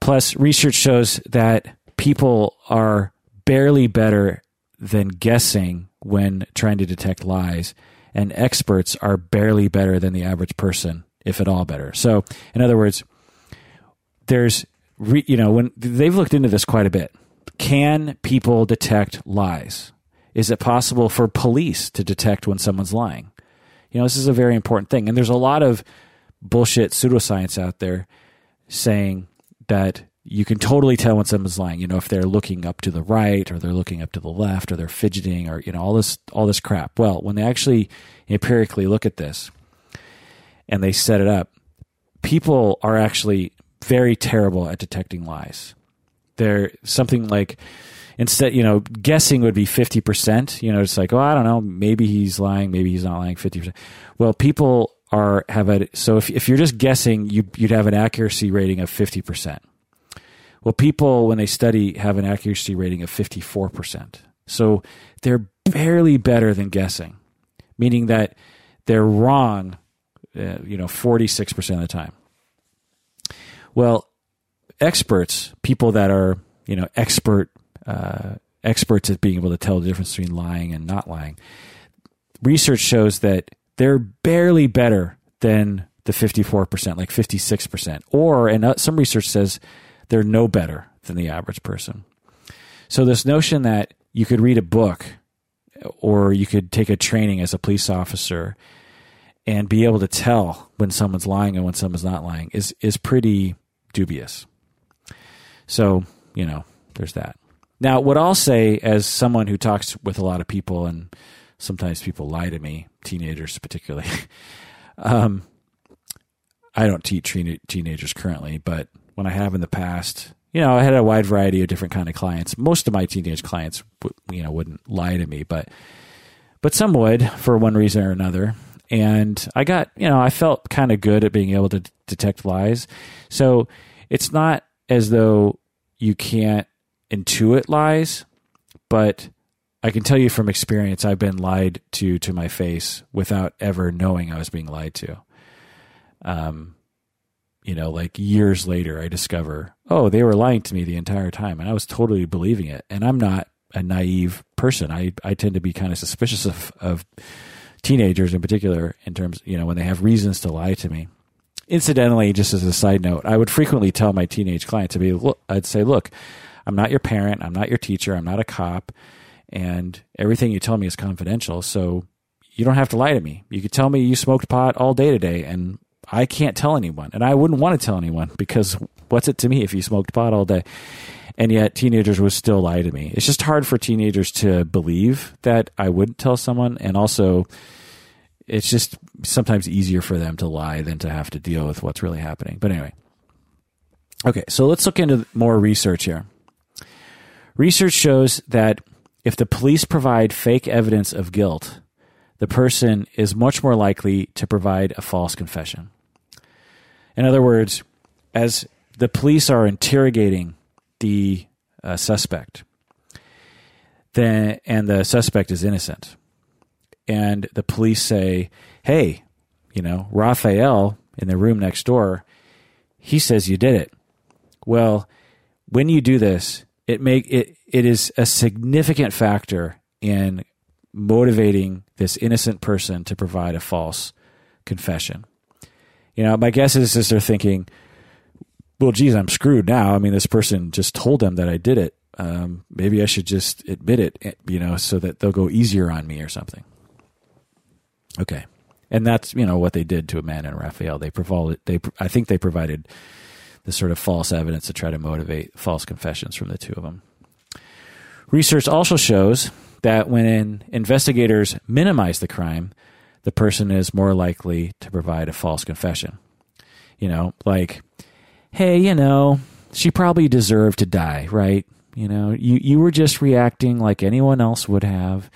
Plus, research shows that people are barely better than guessing when trying to detect lies, and experts are barely better than the average person, if at all better. So, in other words, there's, re, you know, when they've looked into this quite a bit. Can people detect lies? Is it possible for police to detect when someone's lying? You know, this is a very important thing. And there's a lot of bullshit pseudoscience out there saying that you can totally tell when someone's lying. You know, if they're looking up to the right or they're looking up to the left or they're fidgeting or you know all this all this crap. Well, when they actually empirically look at this and they set it up, people are actually very terrible at detecting lies. They're something like instead, you know, guessing would be 50%. You know, it's like, oh, I don't know, maybe he's lying, maybe he's not lying 50%. Well, people are have a so if if you're just guessing, you you'd have an accuracy rating of 50%. Well, people, when they study, have an accuracy rating of 54%. So they're barely better than guessing, meaning that they're wrong, uh, you know, 46% of the time. Well, experts, people that are, you know, expert, uh, experts at being able to tell the difference between lying and not lying, research shows that they're barely better than the 54%, like 56%. Or, and uh, some research says they're no better than the average person. So, this notion that you could read a book or you could take a training as a police officer and be able to tell when someone's lying and when someone's not lying is, is pretty dubious. So, you know, there's that. Now, what I'll say as someone who talks with a lot of people, and sometimes people lie to me, teenagers particularly. um, I don't teach teenagers currently, but when I have in the past. You know, I had a wide variety of different kind of clients. Most of my teenage clients, you know, wouldn't lie to me, but but some would for one reason or another. And I got, you know, I felt kind of good at being able to d- detect lies. So it's not as though you can't intuit lies, but I can tell you from experience, I've been lied to to my face without ever knowing I was being lied to. Um, you know, like years later, I discover, oh, they were lying to me the entire time, and I was totally believing it. And I'm not a naive person. I I tend to be kind of suspicious of of teenagers in particular, in terms, you know, when they have reasons to lie to me. Incidentally, just as a side note, I would frequently tell my teenage clients to be, look, I'd say, look, I'm not your parent, I'm not your teacher, I'm not a cop, and everything you tell me is confidential. So you don't have to lie to me. You could tell me you smoked pot all day today, and I can't tell anyone, and I wouldn't want to tell anyone because what's it to me if you smoked pot all day? And yet, teenagers would still lie to me. It's just hard for teenagers to believe that I wouldn't tell someone, and also, it's just sometimes easier for them to lie than to have to deal with what's really happening. But anyway, okay, so let's look into more research here. Research shows that if the police provide fake evidence of guilt, the person is much more likely to provide a false confession. In other words, as the police are interrogating the uh, suspect, then and the suspect is innocent, and the police say, "Hey, you know, Raphael in the room next door, he says you did it." Well, when you do this, it make it it is a significant factor in motivating this innocent person to provide a false confession. You know, my guess is, is they're thinking, well, geez, I'm screwed now. I mean, this person just told them that I did it. Um, maybe I should just admit it, eh, you know, so that they'll go easier on me or something. Okay. And that's, you know, what they did to Amanda and Raphael. They provided, they, I think they provided the sort of false evidence to try to motivate false confessions from the two of them. Research also shows that when investigators minimize the crime, the person is more likely to provide a false confession. You know, like, hey, you know, she probably deserved to die, right? You know, you, you were just reacting like anyone else would have.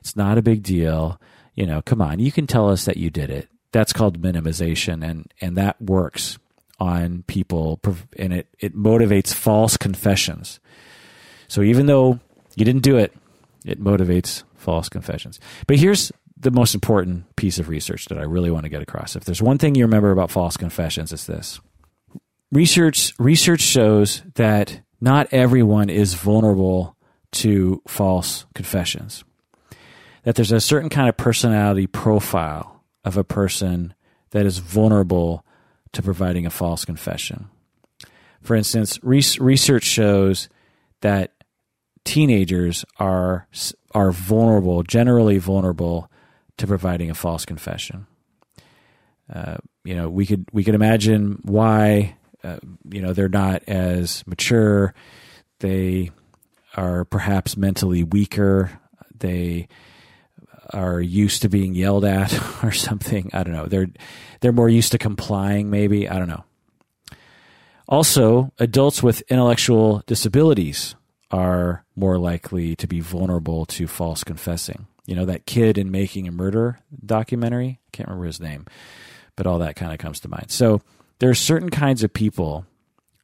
It's not a big deal. You know, come on, you can tell us that you did it. That's called minimization, and, and that works on people, and it, it motivates false confessions. So even though you didn't do it, it motivates false confessions. But here's the most important piece of research that I really want to get across. If there's one thing you remember about false confessions, it's this research research shows that not everyone is vulnerable to false confessions. That there's a certain kind of personality profile of a person that is vulnerable to providing a false confession. For instance, research shows that teenagers are are vulnerable, generally vulnerable to providing a false confession. Uh, you know, we could we could imagine why uh, you know they're not as mature. They are perhaps mentally weaker. They are used to being yelled at or something. I don't know. They're they're more used to complying. Maybe I don't know. Also, adults with intellectual disabilities are more likely to be vulnerable to false confessing. You know, that kid in Making a Murder documentary, I can't remember his name, but all that kind of comes to mind. So there are certain kinds of people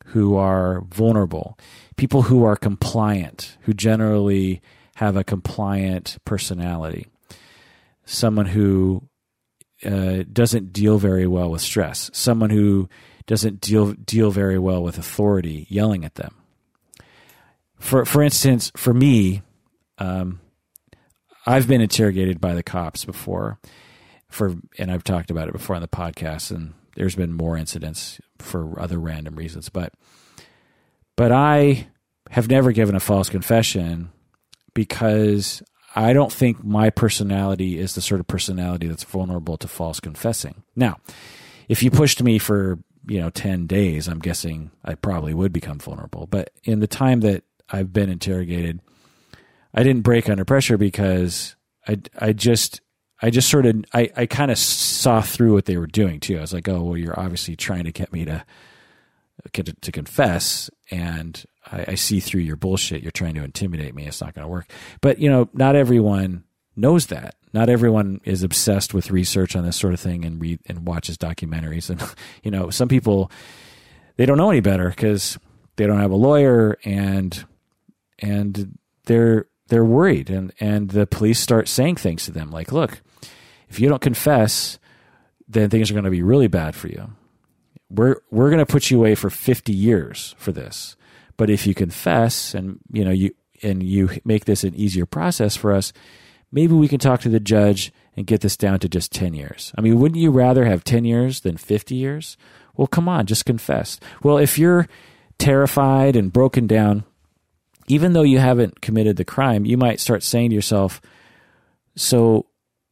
who are vulnerable, people who are compliant, who generally have a compliant personality, someone who uh, doesn't deal very well with stress, someone who doesn't deal deal very well with authority yelling at them. For for instance, for me, um, I've been interrogated by the cops before, for and I've talked about it before on the podcast, and there's been more incidents for other random reasons, but but I have never given a false confession because I don't think my personality is the sort of personality that's vulnerable to false confessing. Now, if you pushed me for you know 10 days i'm guessing i probably would become vulnerable but in the time that I've been interrogated, I didn't break under pressure because I, I just I just sort of I, I kind of saw through what they were doing too. I was like, oh well, you're obviously trying to get me to get to, to confess, and I, I, see through your bullshit. You're trying to intimidate me. It's not going to work. But you know, not everyone knows that. Not everyone is obsessed with research on this sort of thing and read and watches documentaries. And you know, some people they don't know any better because they don't have a lawyer and and they're they're worried and and the police start saying things to them like look if you don't confess then things are going to be really bad for you. We're we're going to put you away for 50 years for this. But if you confess and you know you and you make this an easier process for us maybe we can talk to the judge and get this down to just 10 years. I mean wouldn't you rather have 10 years than 50 years? Well come on just confess. Well if you're terrified and broken down even though you haven't committed the crime, you might start saying to yourself, so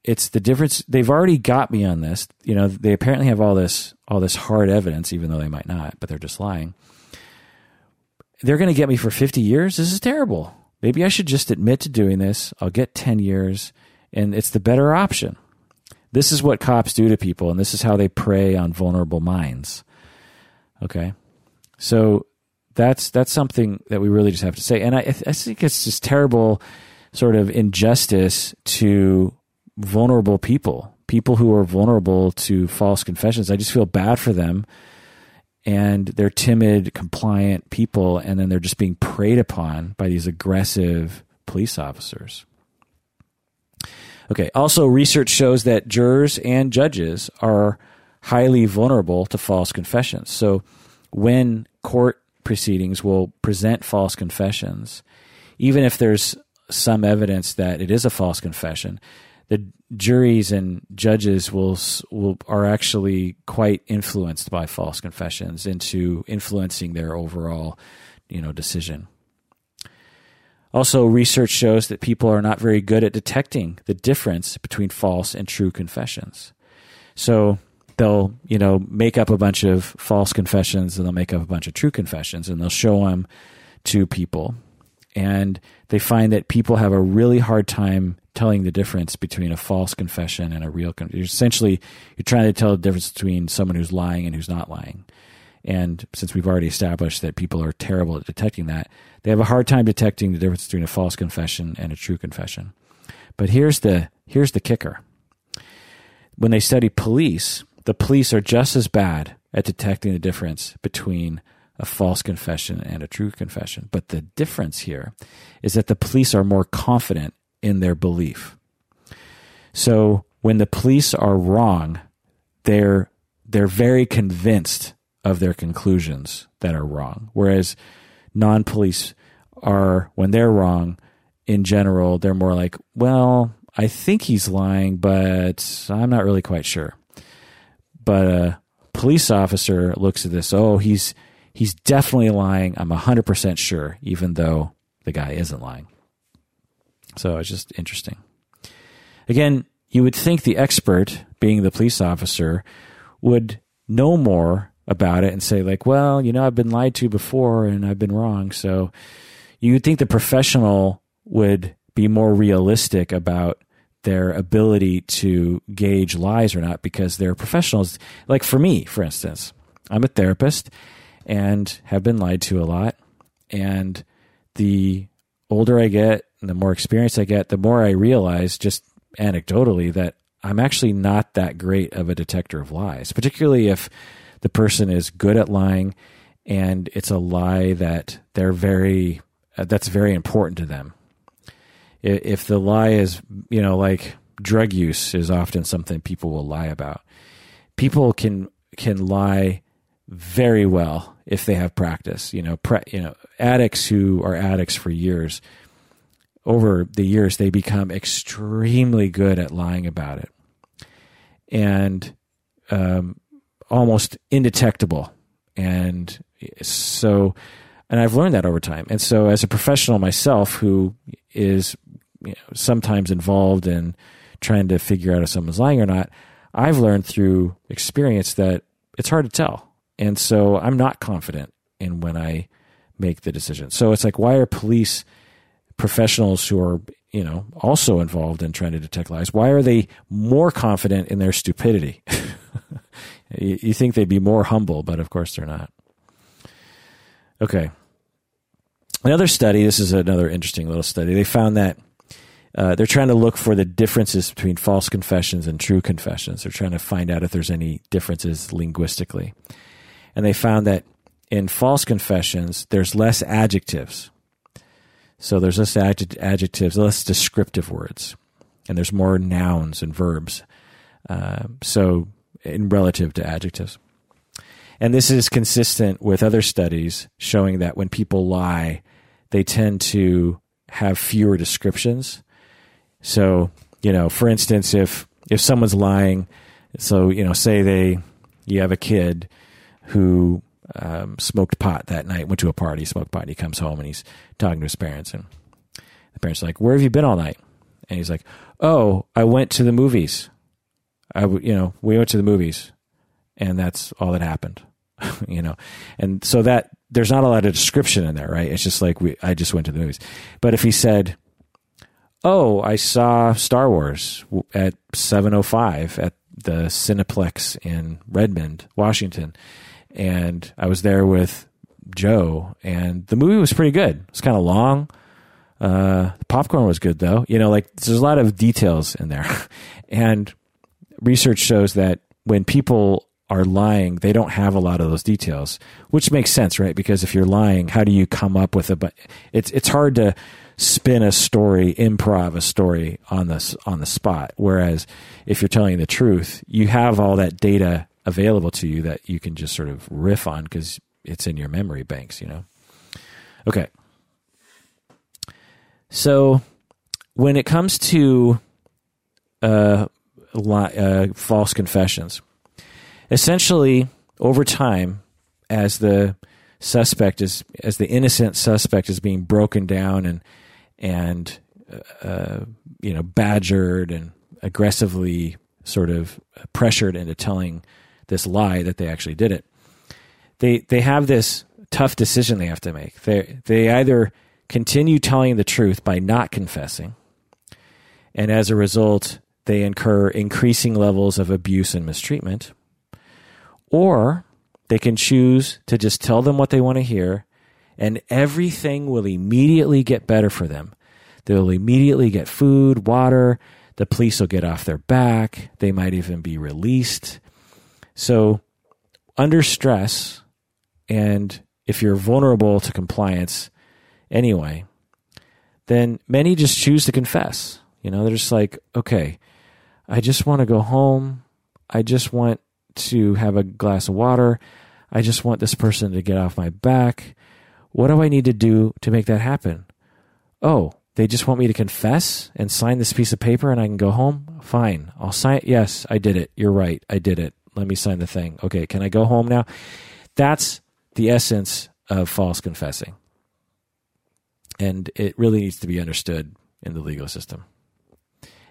it's the difference they've already got me on this. You know, they apparently have all this all this hard evidence even though they might not, but they're just lying. They're going to get me for 50 years. This is terrible. Maybe I should just admit to doing this. I'll get 10 years and it's the better option. This is what cops do to people and this is how they prey on vulnerable minds. Okay? So that's that's something that we really just have to say. And I, I think it's just terrible sort of injustice to vulnerable people, people who are vulnerable to false confessions. I just feel bad for them. And they're timid, compliant people, and then they're just being preyed upon by these aggressive police officers. Okay, also, research shows that jurors and judges are highly vulnerable to false confessions. So, when court proceedings will present false confessions, even if there's some evidence that it is a false confession. The juries and judges will will are actually quite influenced by false confessions into influencing their overall, you know, decision. Also, research shows that people are not very good at detecting the difference between false and true confessions. So, they'll you know make up a bunch of false confessions and they'll make up a bunch of true confessions and they'll show them to people and they find that people have a really hard time telling the difference between a false confession and a real confession. Essentially, you're trying to tell the difference between someone who's lying and who's not lying. And since we've already established that people are terrible at detecting that, they have a hard time detecting the difference between a false confession and a true confession. But here's the here's the kicker. When they study police, the police are just as bad at detecting the difference between a false confession and a true confession. But the difference here is that the police are more confident in their belief. So when the police are wrong, they're they're very convinced of their conclusions that are wrong. Whereas non police are, when they're wrong, in general, they're more like, well, I think he's lying, but I'm not really quite sure. But a police officer looks at this, oh, he's he's definitely lying. I'm 100% sure, even though the guy isn't lying. So it's just interesting. Again, you would think the expert, being the police officer, would know more about it and say, like, well, you know, I've been lied to before and I've been wrong. So you would think the professional would be more realistic about their ability to gauge lies or not because they're professionals. Like for me, for instance, I'm a therapist and have been lied to a lot. And the older I get, and the more experience I get, the more I realize just anecdotally that I'm actually not that great of a detector of lies, particularly if the person is good at lying and it's a lie that they're very uh, that's very important to them if the lie is, you know, like drug use is often something people will lie about. People can can lie very well if they have practice. You know, pre, you know, addicts who are addicts for years, over the years, they become extremely good at lying about it, and um, almost indetectable. And so, and I've learned that over time. And so, as a professional myself, who is you know, sometimes involved in trying to figure out if someone's lying or not, I've learned through experience that it's hard to tell. And so I'm not confident in when I make the decision. So it's like, why are police professionals who are, you know, also involved in trying to detect lies, why are they more confident in their stupidity? you, you think they'd be more humble, but of course they're not. Okay. Another study, this is another interesting little study. They found that uh, they're trying to look for the differences between false confessions and true confessions. They're trying to find out if there's any differences linguistically. And they found that in false confessions, there's less adjectives. So there's less adjectives, less descriptive words, and there's more nouns and verbs. Uh, so in relative to adjectives. And this is consistent with other studies showing that when people lie, they tend to have fewer descriptions so, you know, for instance, if if someone's lying, so you know, say they you have a kid who um, smoked pot that night, went to a party, smoked pot. And he comes home and he's talking to his parents, and the parents are like, "Where have you been all night?" And he's like, "Oh, I went to the movies. I, you know, we went to the movies, and that's all that happened." you know, and so that there's not a lot of description in there, right? It's just like we, I just went to the movies. But if he said, oh, I saw Star Wars at 7:05 at the Cineplex in Redmond, Washington, and I was there with Joe, and the movie was pretty good. It's kind of long. Uh, the popcorn was good though. You know, like there's a lot of details in there, and research shows that when people are lying, they don't have a lot of those details, which makes sense, right? Because if you're lying, how do you come up with a? But it's it's hard to spin a story, improv a story on the on the spot. Whereas if you're telling the truth, you have all that data available to you that you can just sort of riff on because it's in your memory banks. You know. Okay. So when it comes to uh, uh, false confessions, essentially over time, as the suspect is as the innocent suspect is being broken down and and uh, you know badgered and aggressively sort of pressured into telling this lie that they actually did it. They they have this tough decision they have to make. They they either continue telling the truth by not confessing, and as a result, they incur increasing levels of abuse and mistreatment, or they can choose to just tell them what they want to hear and everything will immediately get better for them. They'll immediately get food, water, the police will get off their back, they might even be released. So, under stress, and if you're vulnerable to compliance anyway, then many just choose to confess. You know, they're just like, okay, I just want to go home. I just want to have a glass of water. I just want this person to get off my back. What do I need to do to make that happen? Oh, they just want me to confess and sign this piece of paper and I can go home? Fine. I'll sign it. Yes, I did it. You're right. I did it. Let me sign the thing. Okay, can I go home now? That's the essence of false confessing. And it really needs to be understood in the legal system.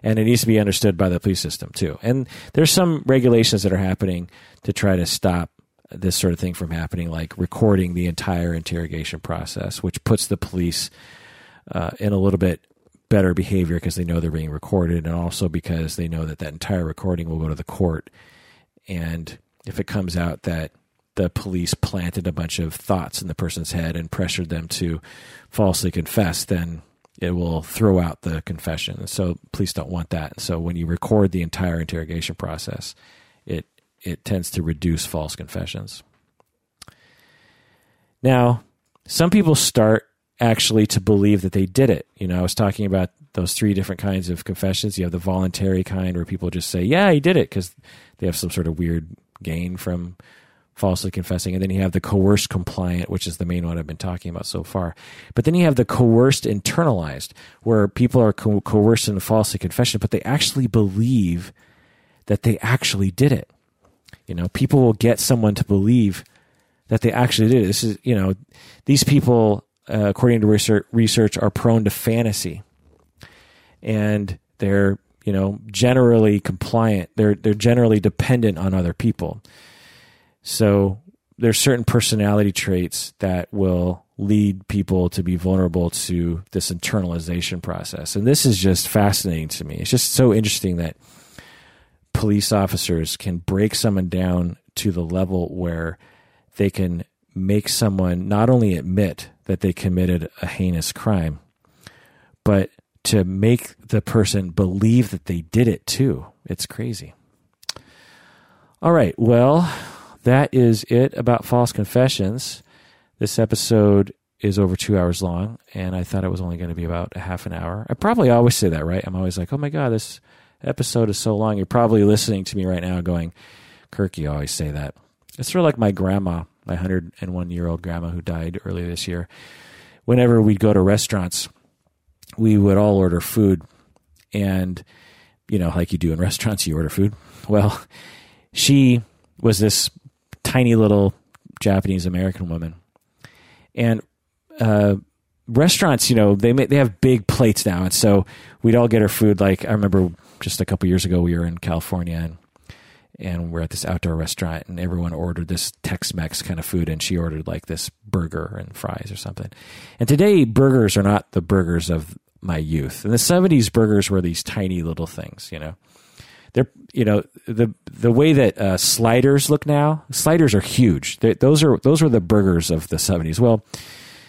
And it needs to be understood by the police system too. And there's some regulations that are happening to try to stop this sort of thing from happening, like recording the entire interrogation process, which puts the police uh, in a little bit better behavior because they know they're being recorded, and also because they know that that entire recording will go to the court. And if it comes out that the police planted a bunch of thoughts in the person's head and pressured them to falsely confess, then it will throw out the confession. So police don't want that. So when you record the entire interrogation process, it it tends to reduce false confessions. Now, some people start actually to believe that they did it. You know, I was talking about those three different kinds of confessions. You have the voluntary kind where people just say, "Yeah, he did it" because they have some sort of weird gain from falsely confessing. And then you have the coerced compliant, which is the main one I've been talking about so far. But then you have the coerced internalized, where people are co- coerced in falsely confession, but they actually believe that they actually did it. You know, people will get someone to believe that they actually did. This is, you know, these people, uh, according to research, research, are prone to fantasy, and they're, you know, generally compliant. They're they're generally dependent on other people. So there's certain personality traits that will lead people to be vulnerable to this internalization process. And this is just fascinating to me. It's just so interesting that police officers can break someone down to the level where they can make someone not only admit that they committed a heinous crime, but to make the person believe that they did it too. It's crazy. All right. Well, that is it about false confessions. This episode is over two hours long, and I thought it was only going to be about a half an hour. I probably always say that, right? I'm always like, oh my God, this episode is so long. You're probably listening to me right now going, Kirk, you always say that. It's sort of like my grandma, my 101 year old grandma who died earlier this year. Whenever we'd go to restaurants, we would all order food. And, you know, like you do in restaurants, you order food. Well, she was this tiny little Japanese American woman. And uh, restaurants, you know, they they have big plates now, and so we'd all get our food. Like I remember just a couple years ago, we were in California and and we're at this outdoor restaurant, and everyone ordered this Tex-Mex kind of food, and she ordered like this burger and fries or something. And today, burgers are not the burgers of my youth. In the '70s, burgers were these tiny little things, you know they're you know the the way that uh, sliders look now. Sliders are huge. They're, those are those were the burgers of the seventies. Well,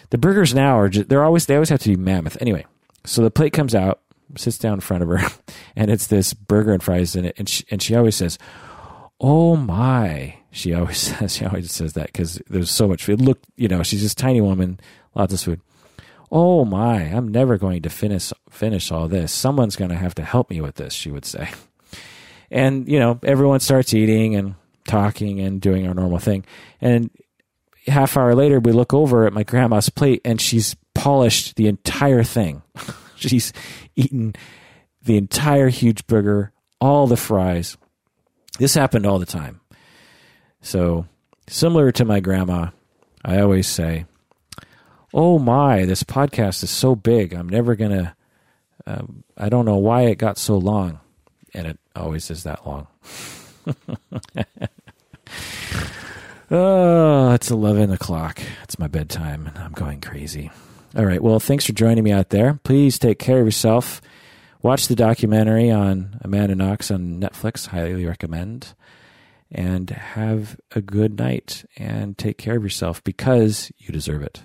the burgers now are just, they're always they always have to be mammoth. Anyway, so the plate comes out, sits down in front of her, and it's this burger and fries in it, and she, and she always says, "Oh my." She always says she always says that because there's so much food. Look, you know, she's this tiny woman, lots of food. Oh my, I'm never going to finish finish all this. Someone's going to have to help me with this, she would say. And, you know, everyone starts eating and talking and doing our normal thing. And half hour later, we look over at my grandma's plate and she's polished the entire thing. she's eaten the entire huge burger, all the fries. This happened all the time. So, similar to my grandma, I always say, Oh my, this podcast is so big. I'm never going to, uh, I don't know why it got so long and it always is that long. oh, it's 11 o'clock. It's my bedtime, and I'm going crazy. All right. Well, thanks for joining me out there. Please take care of yourself. Watch the documentary on Amanda Knox on Netflix. Highly recommend. And have a good night and take care of yourself because you deserve it.